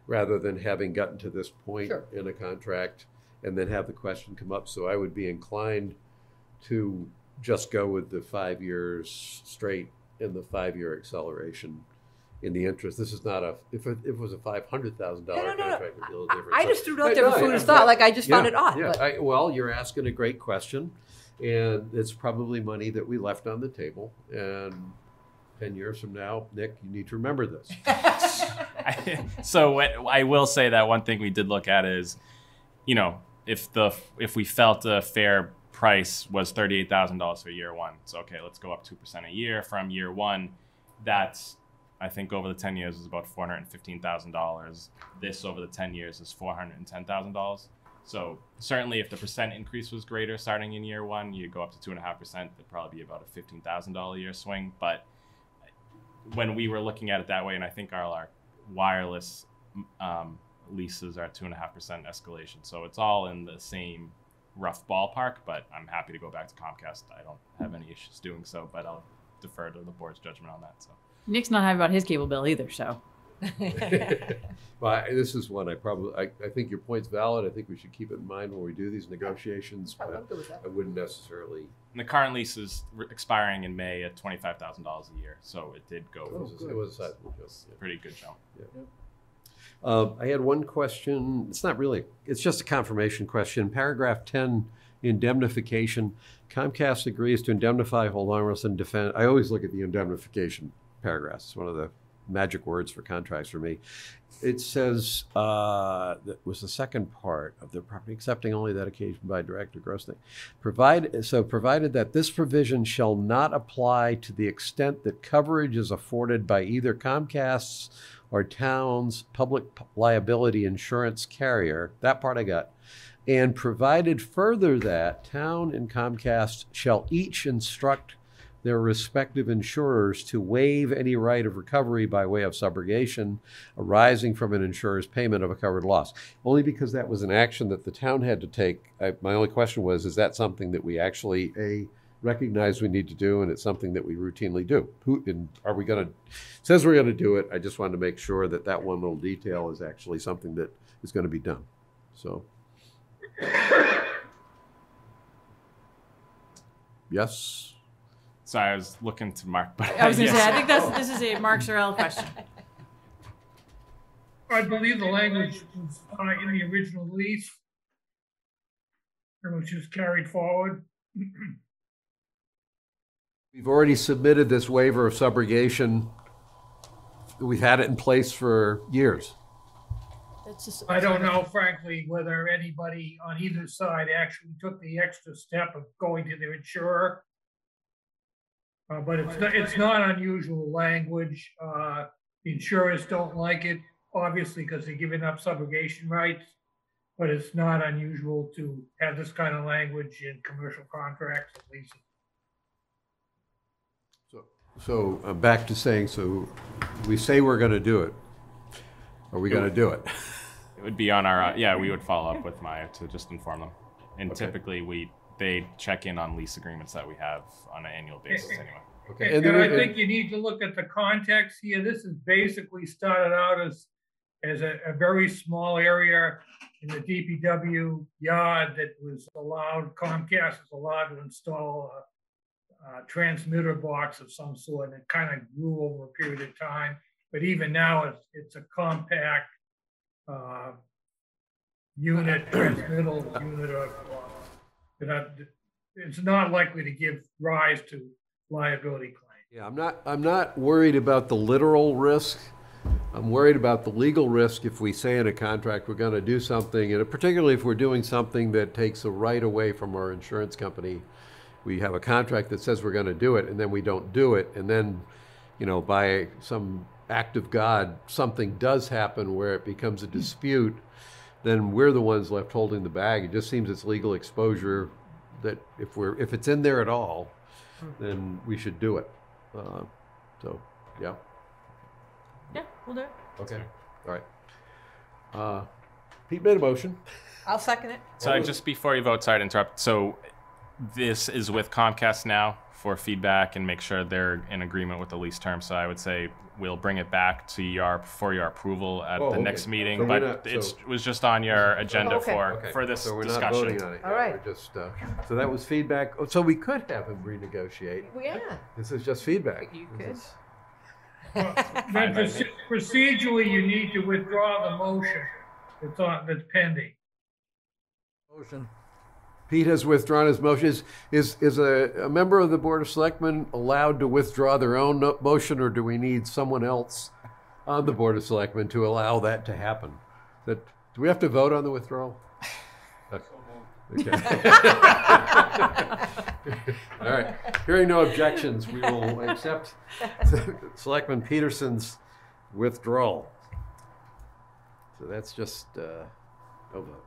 rather than having gotten to this point Sure. in a contract and then have the question come up. So I would be inclined to just go with the five years straight and the five-year acceleration in the interest. This is not a, if it, if it was a five hundred thousand dollar No, no, no, no. contract, it'd be a different. I So- just threw it out I- there no, for food for thought, like, I just found it odd, Yeah, I, well, you're asking a great question, and it's probably money that we left on the table, and ten years from now, Nick, you need to remember this. so what I will say that one thing we did look at is, you know, if the if we felt a fair price was thirty eight thousand dollars for year one, so okay, let's go up two percent a year from year one. That's I think over the ten years is about four hundred and fifteen thousand dollars. This over the ten years is four hundred and ten thousand dollars. So certainly, if the percent increase was greater starting in year one, you go up to two and a half percent. That'd probably be about a fifteen thousand dollar year swing. But when we were looking at it that way, and I think our, our wireless um, leases are two and a half percent escalation, so it's all in the same rough ballpark. But I'm happy to go back to Comcast. I don't have any issues doing so, but I'll defer to the board's judgment on that. So Nick's not happy about his cable bill either, so. Well, I- this is one I probably, I, I think your point's valid. I think we should keep it in mind when we do these negotiations, I'm but good with that. I wouldn't necessarily. and the current lease is re- expiring in May at twenty five thousand dollars a year, so it did go. It was, it was a sizable jump, yeah. pretty good jump. Uh, I had one question. It's not really, it's just a confirmation question. Paragraph 10, indemnification. Comcast agrees to indemnify, hold harmless, and defend. I always look at the indemnification paragraphs. It's one of the magic words for contracts for me. It says, uh, that was the second part of the property, accepting only that occasion by direct or gross. Provide, so provided that this provision shall not apply to the extent that coverage is afforded by either Comcast's or town's public liability insurance carrier. That part I got. And provided further that town and Comcast shall each instruct their respective insurers to waive any right of recovery by way of subrogation arising from an insurer's payment of a covered loss. Only because that was an action that the town had to take. I, my only question was, is that something that we actually a recognize we need to do, and it's something that we routinely do? Who and are we going to? Says we're going to do it. I just wanted to make sure that that one little detail is actually something that is going to be done. So. Yes. Sorry, I was looking to Mark, but I was gonna yes. say, I think that's, this is a Mark Cerel question. I believe the language was uh, in the original lease. Which was carried forward. We've already submitted this waiver of subrogation. We've had it in place for years. That's just. I don't know frankly whether anybody on either side actually took the extra step of going to their insurer. Uh, but it's, not- it's not unusual language. Uh, insurers don't like it, obviously, because they're giving up subrogation rights. But it's not unusual to have this kind of language in commercial contracts at least. So I'm back to saying, so we say we're going to do it. Are we going to do it? It would be on our uh, yeah. We would follow up with MIIA to just inform them, and Okay. typically we they check in on lease agreements that we have on an annual basis anyway. Okay. And I think you need to look at the context here. This is basically started out as as a, a very small area in the DPW yard that was allowed, Comcast was allowed to install a, a transmitter box of some sort, and it kind of grew over a period of time. But even now, it's, it's a compact, uh, unit, transmittal unit of, uh, that it's not likely to give rise to liability claims. Yeah, I'm not, I'm not worried about the literal risk. I'm worried about the legal risk if we say in a contract we're gonna do something, and particularly if we're doing something that takes a right away from our insurance company. We have a contract that says we're gonna do it, and then we don't do it, and then, you know, by some act of God, something does happen where it becomes a dispute, then we're the ones left holding the bag. It just seems it's legal exposure that if we're, if it's in there at all, then we should do it. Uh, So, yeah, Yeah, we'll do it. okay, all right. Uh, Pete made a motion. I'll second it. So I just before you vote, sorry to interrupt. So this is with Comcast now for feedback and make sure they're in agreement with the lease term. So I would say we'll bring it back to your for your approval at Oh, the okay. next meeting. So we're but not- it's, so- it was just on your agenda Okay. for Okay, for this so we're not discussion. voting on it All yet. right. We're just, uh, so that was feedback. Oh, So we could have him renegotiate. Well, yeah. This is just feedback. You This could. is- Then proce- procedurally, you need to withdraw the motion that's on, that's pending. Motion. Pete has withdrawn his motion. Is, is, is a, a member of the Board of Selectmen allowed to withdraw their own motion, or do we need someone else on the Board of Selectmen to allow that to happen? That, do we have to vote on the withdrawal? Okay. All right. Hearing no objections, we will accept Selectman Peterson's withdrawal. So that's just, uh, no vote.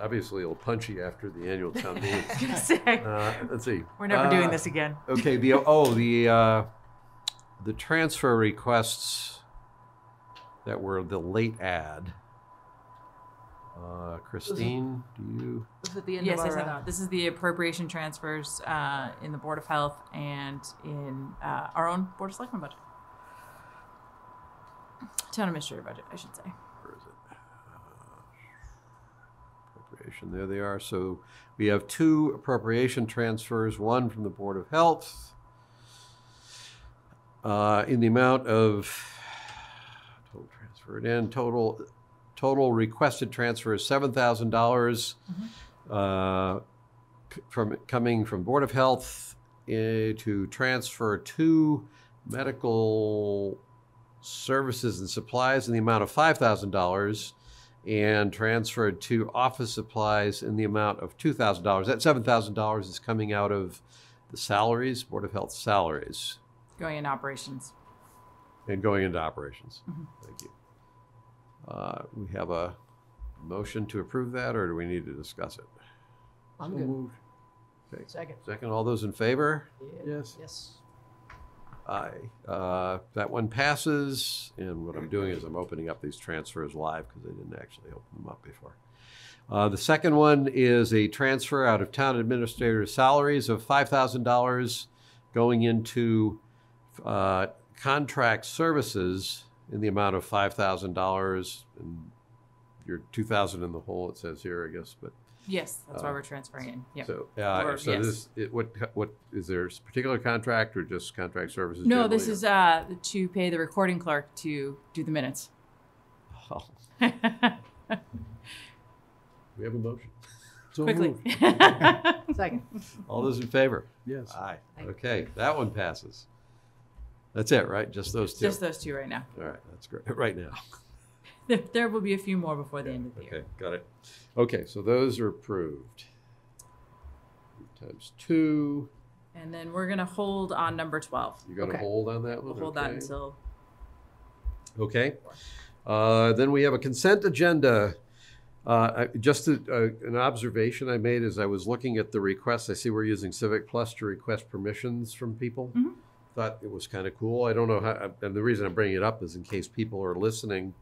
Obviously, it'll punchy after the annual town meeting. I was gonna say. Uh, let's see. We're never doing Uh, this again. Okay, the, oh, the, uh, the transfer requests that were the late ad. Uh, Christine, do you? This is at the end Yes, of yes, our, I uh, know. This is the appropriation transfers uh, in the Board of Health and in uh, our own Board of Selectmen budget. Town administrator budget, I should say. Where is it? Appropriation, there they are. So we have two appropriation transfers, one from the Board of Health uh, in the amount of, total transferred in, total, total requested transfer is $7,000 uh, from, coming from Board of Health eh, to transfer two medical services and supplies in the amount of $5,000 and transferred to office supplies in the amount of $2,000. That $7,000 is coming out of the salaries, Board of Health salaries, Going into operations. and going into operations. Mhm. Thank you. Uh, We have a motion to approve that, or do we need to discuss it? I'm So good. moved. Okay. Second. Second, all those in favor? Yes. Yes. Aye. Uh, That one passes, and what I'm doing is I'm opening up these transfers live because I didn't actually open them up before. Uh, The second one is a transfer out of town administrator salaries of $5,000 going into uh, contract services in the amount of $5,000. And you're 2,000 in the hole, it says here, I guess, but. Yes, that's why uh, we're transferring in. Yep. So, uh, Or- so yes. this, it- what, what, is there a particular contract or just contract services? No, this generally, is uh, to pay the recording clerk to do the minutes. or- We have a motion. So Quickly. moved. Second. All those in favor? Yes. Aye. Okay, that one passes. That's it, right? Just those two? Just those two right now. All right, that's great, right now. There, there will be a few more before the end of the year. Okay, got it. Okay, so those are approved. Times two, And then we're gonna hold on number twelve. you got to Okay. hold on that one? We'll hold that okay. until. Okay. Uh, Then we have a consent agenda. Uh, I- Just a- a- an observation I made as I was looking at the requests, I see we're using Civic Plus to request permissions from people. Mhm. Thought it was kind of cool. I don't know how, and the reason I'm bringing it up is in case people are listening.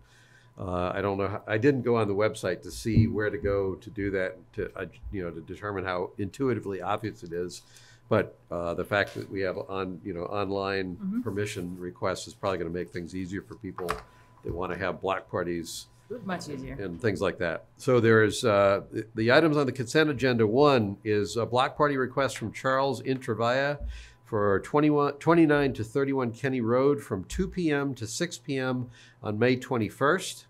Uh, I don't know, how- I didn't go on the website to see where to go to do that, to, uh, you know, to determine how intuitively obvious it is. But uh, the fact that we have on, you know, online Mhm. permission requests is probably going to make things easier for people that want to have block parties Much easier. and things like that. So there's, uh, the- the items on the consent agenda, one is a block party request from Charles Intravia for 21, 29 to 31 Kenny Road from 2 PM to 6 PM on May 21st.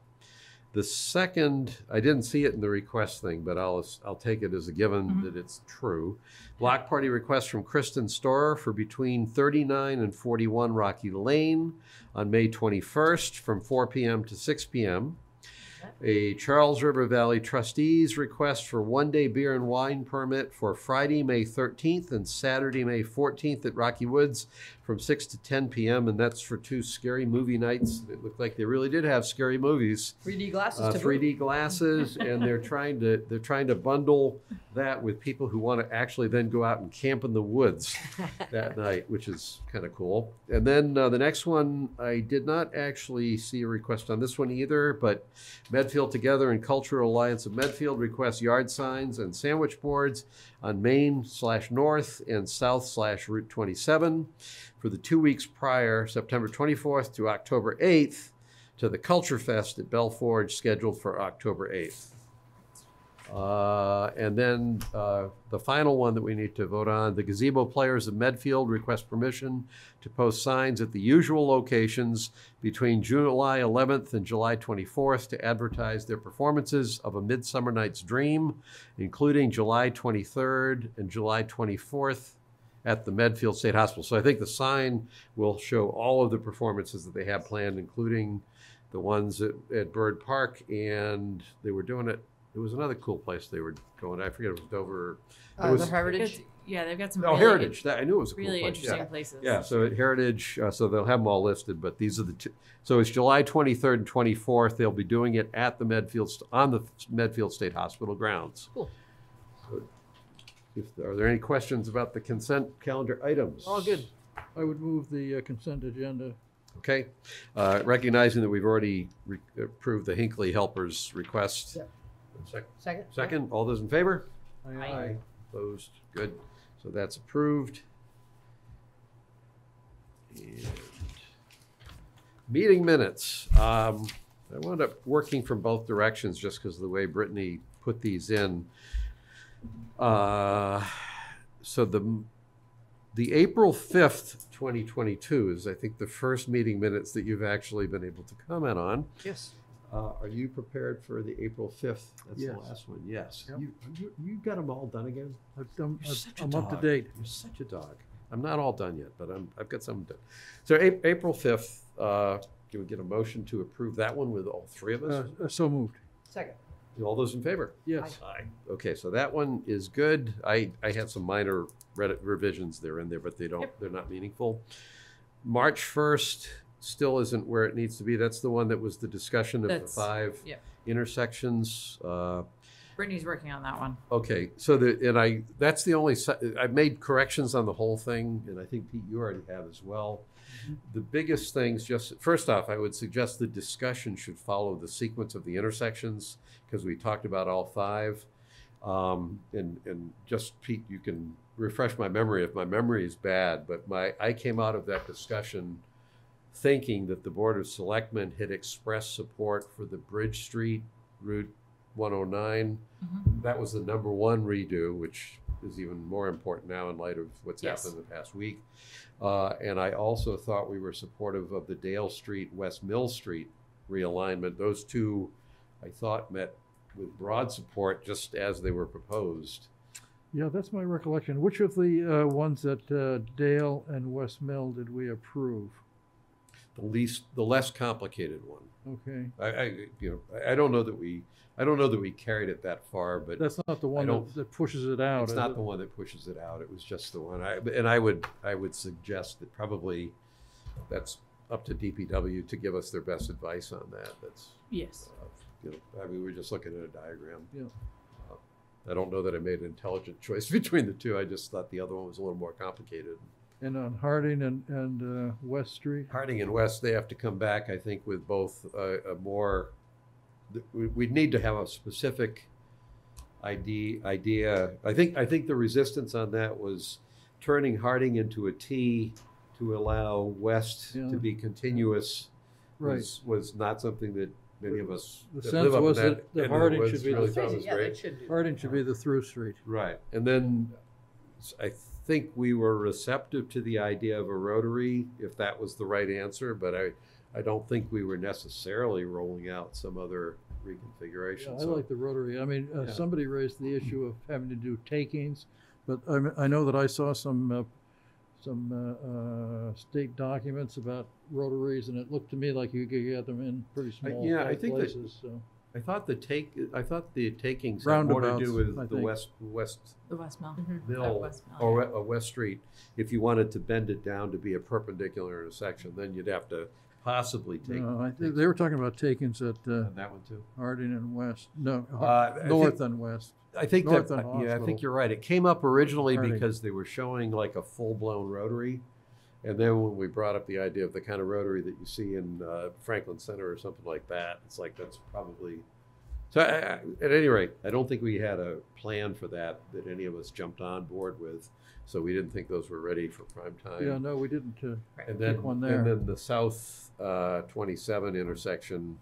The second, I didn't see it in the request thing, but I'll, I'll take it as a given mm-hmm. that it's true. Block party request from Kristen Storer for between 39 and 41 Rocky Lane on May 21st from 4 PM to 6 PM. A Charles River Valley trustees request for one-day beer and wine permit for Friday, May 13th and Saturday, May 14th at Rocky Woods from 6 to 10 PM, and that's for two scary movie nights. It looked like they really did have scary movies. 3D glasses Uh, 3D boot. glasses, and they're trying to they're trying to bundle that with people who want to actually then go out and camp in the woods that night, which is kind of cool. And then uh, the next one, I did not actually see a request on this one either, but Medfield Together and Cultural Alliance of Medfield requests yard signs and sandwich boards on Main slash North and South slash Route 27 for the two weeks prior, September 24th to October 8th, to the Culture Fest at Bellforge scheduled for October 8th. Uh, and then uh, the final one that we need to vote on the gazebo players of Medfield request permission to post signs at the usual locations between July 11th and July 24th to advertise their performances of A Midsummer Night's Dream, including July 23rd and July 24th at the Medfield State Hospital. So I think the sign will show all of the performances that they have planned, including the ones at, at Bird Park, and they were doing it. It was another cool place they were going. I forget it was Dover. It Uh, was, the Heritage. Yeah, they've got some. Oh, really Heritage. That, I knew it was a cool really place. interesting yeah. places. Yeah, so at Heritage, uh, so they'll have them all listed, but these are the two. So it's July 23rd and 24th. They'll be doing it at the Medfield st- on the Medfield State Hospital grounds. Cool. So if, are there any questions about the consent calendar items? All good. I would move the uh, consent agenda. Okay, uh, recognizing that we've already re- approved the Hinkley Helpers request. Yep. Sec- Second. Second, all those in favor? Aye. Opposed, good. So that's approved. And Meeting minutes. Um, I wound up working from both directions just because of the way Brittany put these in. Uh, So the, the April 5th, 2022 is, I think, the first meeting minutes that you've actually been able to comment on. Yes. Uh, Are you prepared for the April 5th? That's the last one, yes. Yep. You, you, you got them all done again? I've done, You're I've- such a I'm up to dog. date. You're such a dog. I'm not all done yet, but I'm, I've got some done. So A- April 5th, uh, can we get a motion to approve that one with all three of us? Uh, uh, So moved. Second. All those in favor? Yes. Aye. Okay, so that one is good. I, I had some minor Reddit revisions there in there, but they don't, they're not meaningful. March 1st still isn't where it needs to be. That's the one that was the discussion of the That's- five yep. intersections. Uh, Brittany's working on that one. Okay, so the, and I, that's the only, se- I made corrections on the whole thing, and I think Pete, you already have as well. The biggest things, just, first off, I would suggest the discussion should follow the sequence of the intersections, because we talked about all five. Um, and, and just Pete, you can refresh my memory if my memory is bad, but my, I came out of that discussion thinking that the Board of Selectmen had expressed support for the Bridge Street Route 109. That was the number one redo, which is even more important now in light of what's Yes. happened the past week. Uh, and I also thought we were supportive of the Dale Street, West Mill Street realignment. Those two, I thought, met with broad support just as they were proposed. Yeah, that's my recollection. Which of the uh, ones that uh, Dale and West Mill did we approve? The least, the less complicated one. Okay. I, I, you know, I I don't know that we, I don't know that we carried it that far, but That's not the one that, that pushes it out. It's not it? the one that pushes it out. It was just the one. I, and I would, I would suggest that probably that's up to DPW to give us their best advice on that. That's, Yes. uh, you know, I mean, we're just looking at a diagram. Yeah. Uh, I don't know that I made an intelligent choice between the two. I just thought the other one was a little more complicated. And on Harding and, and uh, West Street? Harding and West, they have to come back, I think, with both a, a more, we, we'd need to have a specific idea, idea. I think, I think the resistance on that was turning Harding into a T to allow west Yeah. to be continuous Right. was, was not something that many of us The that sense live up in was that that, that end of the Harding woods should be really the, thought it was great. Harding should be the through street. Right, and then s- I think we were receptive to the idea of a rotary, if that was the right answer, but I, I don't think we were necessarily rolling out some other Yeah, reconfiguration. I so- like the rotary. I mean, uh, Yeah. somebody raised the issue of having to do takings, but I, mean, I know that I saw some, uh, some, uh, uh, state documents about rotaries, and it looked to me like you could get them in pretty I- small Yeah, I tight think that, places, so. I thought the take, I thought the takings had more to do Roundabouts, with I the think. west, west The West Mill. Mill Oh, West Mill, or we- a West Street. If you wanted to bend it down to be a perpendicular intersection, then you'd have to possibly take. No, I, think they were talking about takings at, uh, that one too? Harding and West, no, Uh, Har- I north think- and west. I think North that, and yeah, I think you're right. It came up originally because they were showing like a full-blown rotary. And then when we brought up the idea of the kind of rotary that you see in uh, Franklin Center or something like that, it's like that's probably. So I, I, at any rate, I don't think we had a plan for that that any of us jumped on board with. So we didn't think those were ready for prime time. Yeah, no, we didn't, uh, And then, one there. and then the south uh, 27 intersection,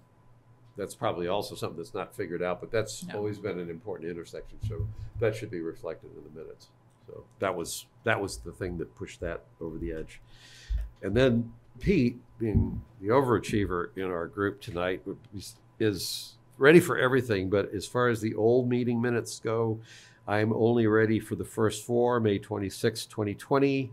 that's probably also something that's not figured out, but that's No. always been an important intersection, so that should be reflected in the minutes. So that was, that was the thing that pushed that over the edge. And then Pete, being the overachiever in our group tonight, is ready for everything, but as far as the old meeting minutes go, I'm only ready for the first four, May 26, 2020,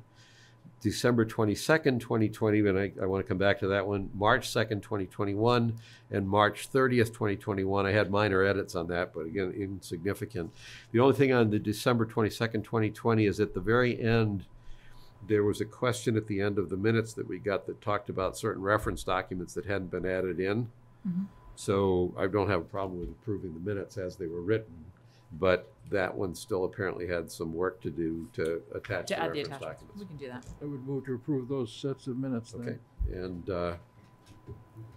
December 22nd, 2020, and I, I want to come back to that one, March 2nd, 2021, and March 30th, 2021. I had minor edits on that, but again, insignificant. The only thing on the December 22nd, 2020 is at the very end, there was a question at the end of the minutes that we got that talked about certain reference documents that hadn't been added in. Mhm. So I don't have a problem with approving the minutes as they were written, but that one still apparently had some work to do to attach To the add the reference attachments. documents. We can do that. I would move to approve those sets of minutes then. Okay, and, uh,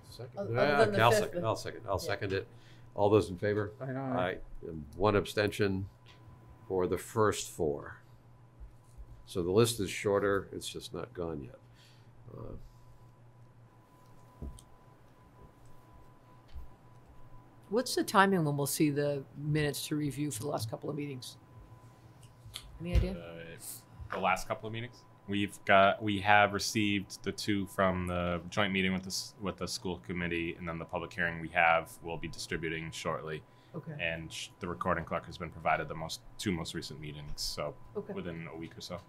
second, Other- Ah, than the I'll fifth, second, but- I'll second, I'll Yeah. second it. All those in favor? Aye, aye. and one abstention for the first four. So the list is shorter, it's just not gone yet. Uh, What's the timing when we'll see the minutes to review for the last couple of meetings? Any idea? Uh, the last couple of meetings. We've got we have received the two from the joint meeting with the with the school committee, and then the public hearing we have will be distributing shortly. Okay. And sh- the recording clerk has been provided the most two most recent meetings, so Okay. within a week or so.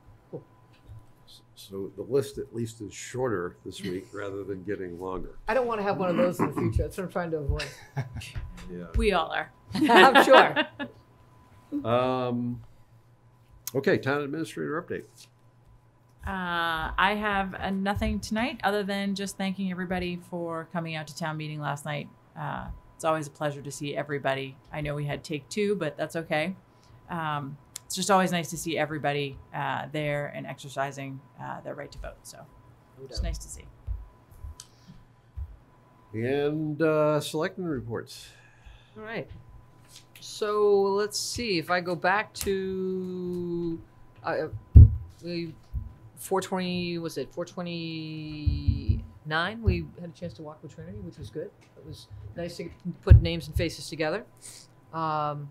So the list at least is shorter this week rather than getting longer. I don't want to have one of those in the future. That's what I'm trying to avoid. Yeah. We all are. I'm sure. Um, okay, town administrator update. Uh, I have uh, nothing tonight other than just thanking everybody for coming out to town meeting last night. Uh, it's always a pleasure to see everybody. I know we had take two, but that's okay. Um, it's just always nice to see everybody uh, there and exercising uh, their right to vote. So it's nice to see. And uh, selectmen reports. All right. So let's see. If I go back to, uh, we, 420, was it 429? We had a chance to walk with Trinity, which was good. It was nice to put names and faces together. Um,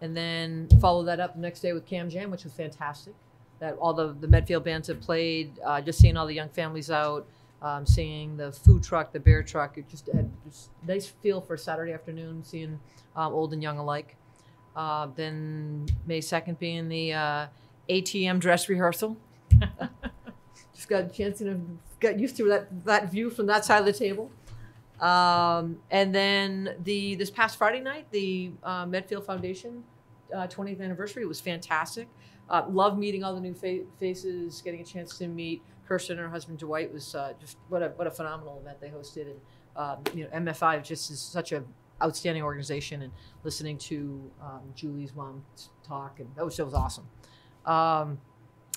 and then follow that up the next day with Cam Jam, which was fantastic. That all the, the Medfield bands have played, uh, just seeing all the young families out, um, seeing the food truck, the bear truck. It just had just nice feel for Saturday afternoon, seeing um, old and young alike. Uh, then May 2nd being the uh, ATM dress rehearsal. just got a chance to got used to that, that view from that side of the table. Um, and then the this past Friday night, the uh, Medfield Foundation uh, 20th anniversary was fantastic. Uh, love meeting all the new fa- faces, getting a chance to meet Kirsten and her husband Dwight was uh, just what a what a phenomenal event they hosted. And um, you know, MFI just is such a outstanding organization. And listening to um, Julie's mom talk, and that was that was awesome. Um,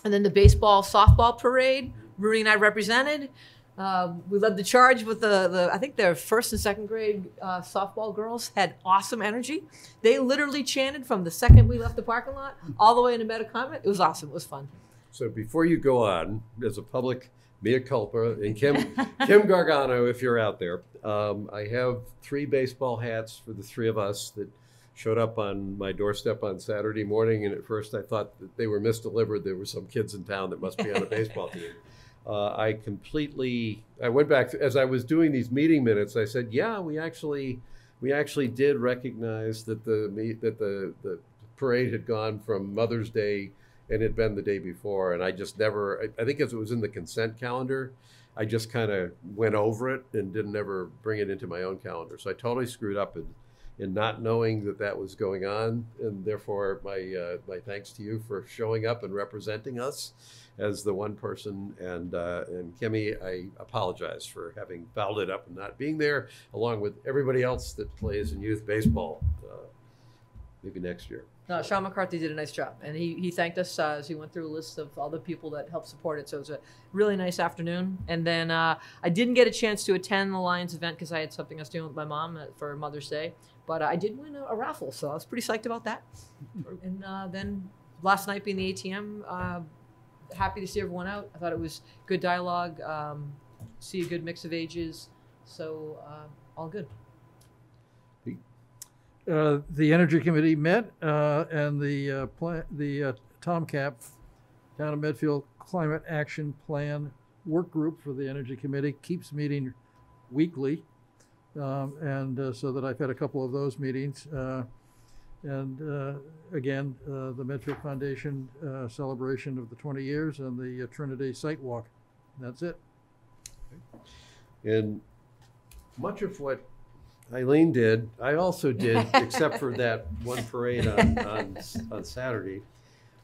and then the baseball softball parade, Rooney and I represented. Um, we led the charge with the, the I think their first and second grade uh, softball girls had awesome energy. They literally chanted from the second we left the parking lot all the way into Metacomet. It was awesome. It was fun. So before you go on, as a public mea culpa, and Kim, Kim Gargano, if you're out there, um, I have three baseball hats for the three of us that showed up on my doorstep on Saturday morning. And at first I thought that they were misdelivered. There were some kids in town that must be on a baseball team. Uh, I completely, I went back, to, as I was doing these meeting minutes, I said, yeah, we actually, we actually did recognize that the, that the, the parade had gone from Mother's Day and had been the day before. And I just never, I, I think as it was in the consent calendar, I just kind of went over it and didn't ever bring it into my own calendar. So I totally screwed up in, in not knowing that that was going on. And therefore, my, uh, my thanks to you for showing up and representing us as the one person. And, uh, and Kimmy, I apologize for having fouled it up and not being there, along with everybody else that plays in youth baseball. Uh, maybe next year. No, Sean McCarthy did a nice job, and he, he thanked us uh, as he went through a list of all the people that helped support it. So it was a really nice afternoon. And then uh, I didn't get a chance to attend the Lions event because I had something I was doing with my mom uh, for Mother's Day. But I did win a, a raffle, so I was pretty psyched about that. and uh, then last night being the ATM, uh, happy to see everyone out. I thought it was good dialogue, um, see a good mix of ages, so uh, all good. Uh, the Energy Committee met, uh, and the, uh, pla- the uh, TomCap, Town of Medfield Climate Action Plan Work Group for the Energy Committee keeps meeting weekly. Um, and uh, so that I've had a couple of those meetings. Uh, and uh, again, uh, the Medfield Foundation uh, celebration of the 20 years and the uh, Trinity Site Walk. That's it. And much of what Eileen did, I also did, except for that one parade on, on, on Saturday.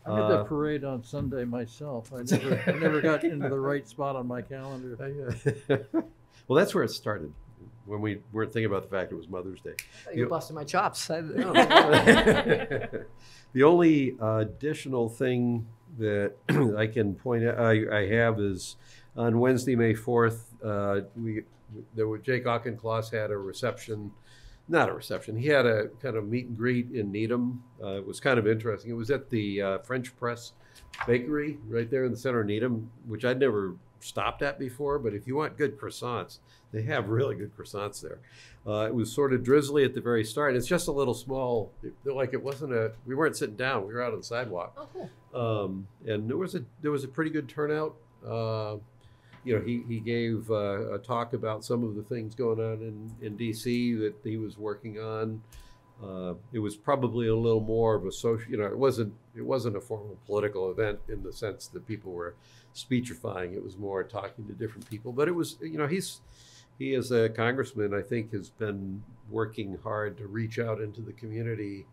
I did that parade on Sunday myself. I never, I never got into the right spot on my calendar. well, that's where it started, when we weren't thinking about the fact it was Mother's Day. You The- busted my chops. I, the only additional thing that I can point out, I, I have is on Wednesday, May 4th, uh, we, there were, Jake Auchincloss had a reception, not a reception, he had a kind of meet and greet in Needham. Uh, it was kind of interesting. It was at the uh, French Press Bakery right there in the center of Needham, which I'd never stopped at before, but if you want good croissants, they have really good croissants there. Uh, it was sort of drizzly at the very start. It's just a little small, it, like it wasn't a. We weren't sitting down. We were out on the sidewalk. Oh, cool. Um, and there was a there was a pretty good turnout. Uh, you know, he he gave uh, a talk about some of the things going on in in D.C. that he was working on. Uh, it was probably a little more of a social. You know, it wasn't it wasn't a formal political event in the sense that people were speechifying. It was more talking to different people. But it was you know he's he as a congressman I think has been working hard to reach out into the community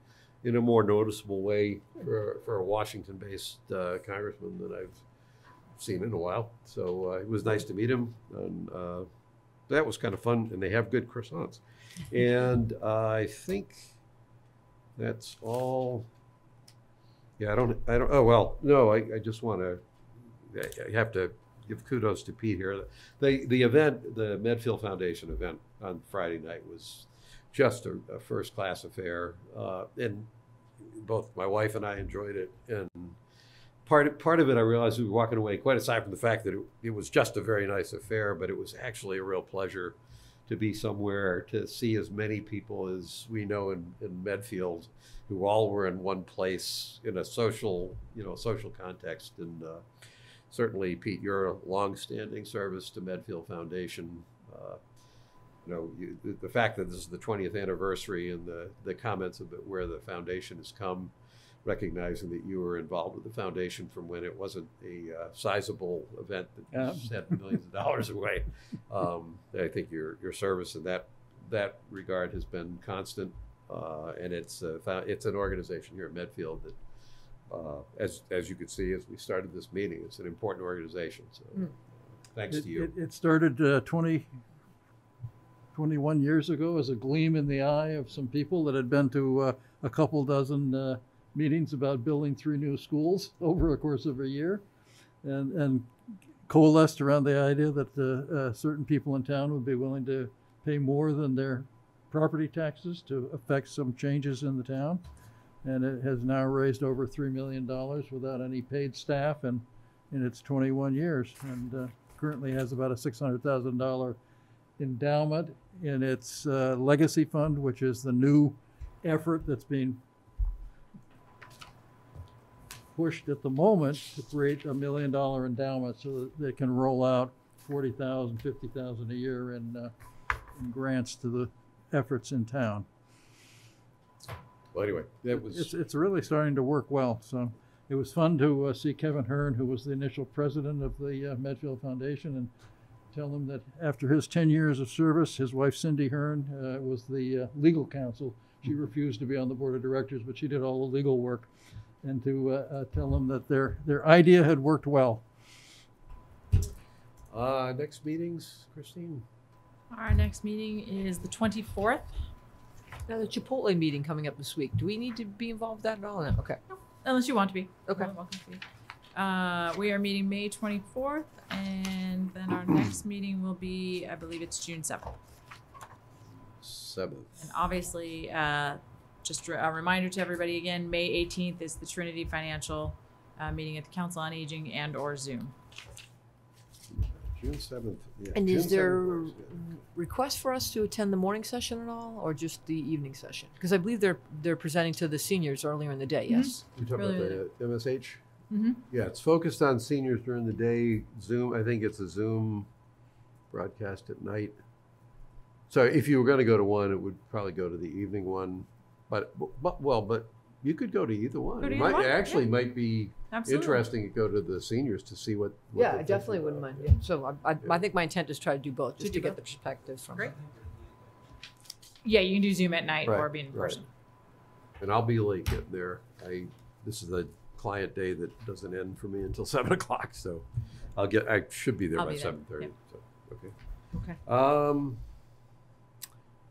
in a more noticeable way for, for a Washington-based uh, congressman that I've seen in a while. So uh, it was nice to meet him, and uh, that was kind of fun. And they have good croissants. And I think that's all. Yeah, I don't. I don't. Oh well, no. I, I just want to. I have to give kudos to Pete here. The the event, the Medfield Foundation event on Friday night was just a, a first class affair, uh, and both my wife and I enjoyed it. And part of, part of it, I realized we were walking away. Quite aside from the fact that it, it was just a very nice affair, but it was actually a real pleasure to be somewhere to see as many people as we know in, in Medfield, who all were in one place in a social, you know, social context. And uh, certainly, Pete, your longstanding service to Medfield Foundation. Uh, you know, you, the, fact that this is the 20th anniversary and the, the comments about where the foundation has come, recognizing that you were involved with the foundation from when it wasn't a uh, sizable event that Yeah. sent millions of dollars away. Um, I think your your service in that that regard has been constant, uh, and it's fo- it's an organization here at Medfield that, uh, as as you could see as we started this meeting, it's an important organization. So, Mm. thanks It- to you. It, it started uh, 20, 21 years ago as a gleam in the eye of some people that had been to uh, a couple dozen uh, meetings about building three new schools over the course of a year, and and coalesced around the idea that uh, uh, certain people in town would be willing to pay more than their property taxes to affect some changes in the town, and it has now raised over three million dollars without any paid staff and in its 21 years and uh, currently has about a $600,000 endowment in its uh, legacy fund, which is the new effort that's being pushed at the moment to create a million dollar endowment so that they can roll out 40,000, 50,000 a year in, uh, in grants to the efforts in town. Well, anyway, that was. It's, it's really starting to work well, so it was fun to uh, see Kevin Hearn, who was the initial president of the uh, Medfield Foundation, and tell him that after his 10 years of service, his wife Cindy Hearn uh, was the uh, legal counsel. She refused to be on the board of directors, but she did all the legal work. And to uh, uh, tell them that their, their idea had worked well. Uh, next meetings, Christine? Our next meeting is the 24th. Now, the Chipotle meeting coming up this week, do we need to be involved with that at all? No, okay. Unless you want to be. Okay. More than welcome to be. Uh, we are meeting May 24th, and then our next meeting will be, I believe it's June 7th. Seventh. And obviously, uh, just a reminder to everybody again, May 18th is the Trinity Financial uh, meeting at the Council on Aging and or Zoom. June seventh. yeah, And June is there 7th yeah. request for us to attend the morning session at all, or just the evening session? Because I believe they're, they're presenting to the seniors earlier in the day, yes? You talking about the MSH? Mm-hmm. Yeah, it's focused on seniors during the day. Zoom, I think it's a Zoom broadcast at night. So if you were going to go to one, it would probably go to the evening one. But, but well, but you could go to either one. Go to it either might one, actually yeah. might be Absolutely. interesting to go to the seniors to see what. what Yeah, I definitely wouldn't mind. Yeah. So I, I, I think my intent is try to do both, just do to get both? the perspective from. Great. Yeah, you can do Zoom at night or be in right. person. And I'll be late getting there. I this is a client day that doesn't end for me until seven o'clock, so I'll get. I should be there I'll by be there, seven thirty. yep. So okay. Okay. Um,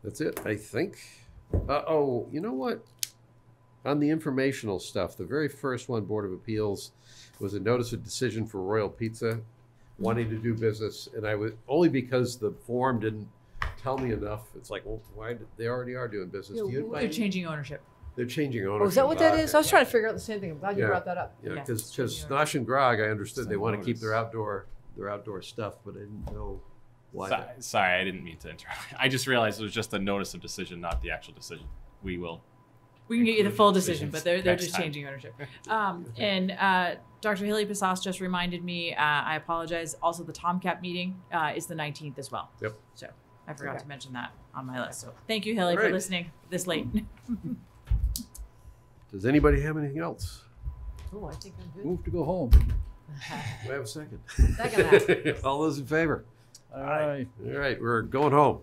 that's it, I think. Uh, oh, you know what? On the informational stuff, the very first one, Board of Appeals, was a notice of decision for Royal Pizza wanting to do business, and I was only because the form didn't tell me enough. It's like, well, why? Did, they already are doing business. Do you- They're changing ownership. They're changing ownership. Oh, is that what that Ah. I was trying to figure out the same thing. I'm glad you yeah. brought that up. Yeah, Yeah, because it's changing Nosh and Grog, I understood they Some want to keep notice. their outdoor their outdoor stuff, but I didn't know why. Sorry, sorry, I didn't mean to interrupt. I just realized it was just a notice of decision, not the actual decision. We will. We can get you the full decision, but they're, they're just time. changing ownership. Um, and uh, Dr. Haley Passas just reminded me, uh, I apologize, also the Tomcat meeting uh, is the 19th as well. Yep. So I forgot Okay. to mention that on my list. So thank you, Haley, for listening this late. Does anybody have anything else? Oh, I think I'm good. Move to go home. we have a second? Second. All those in favor? Aye. All right, we're going home.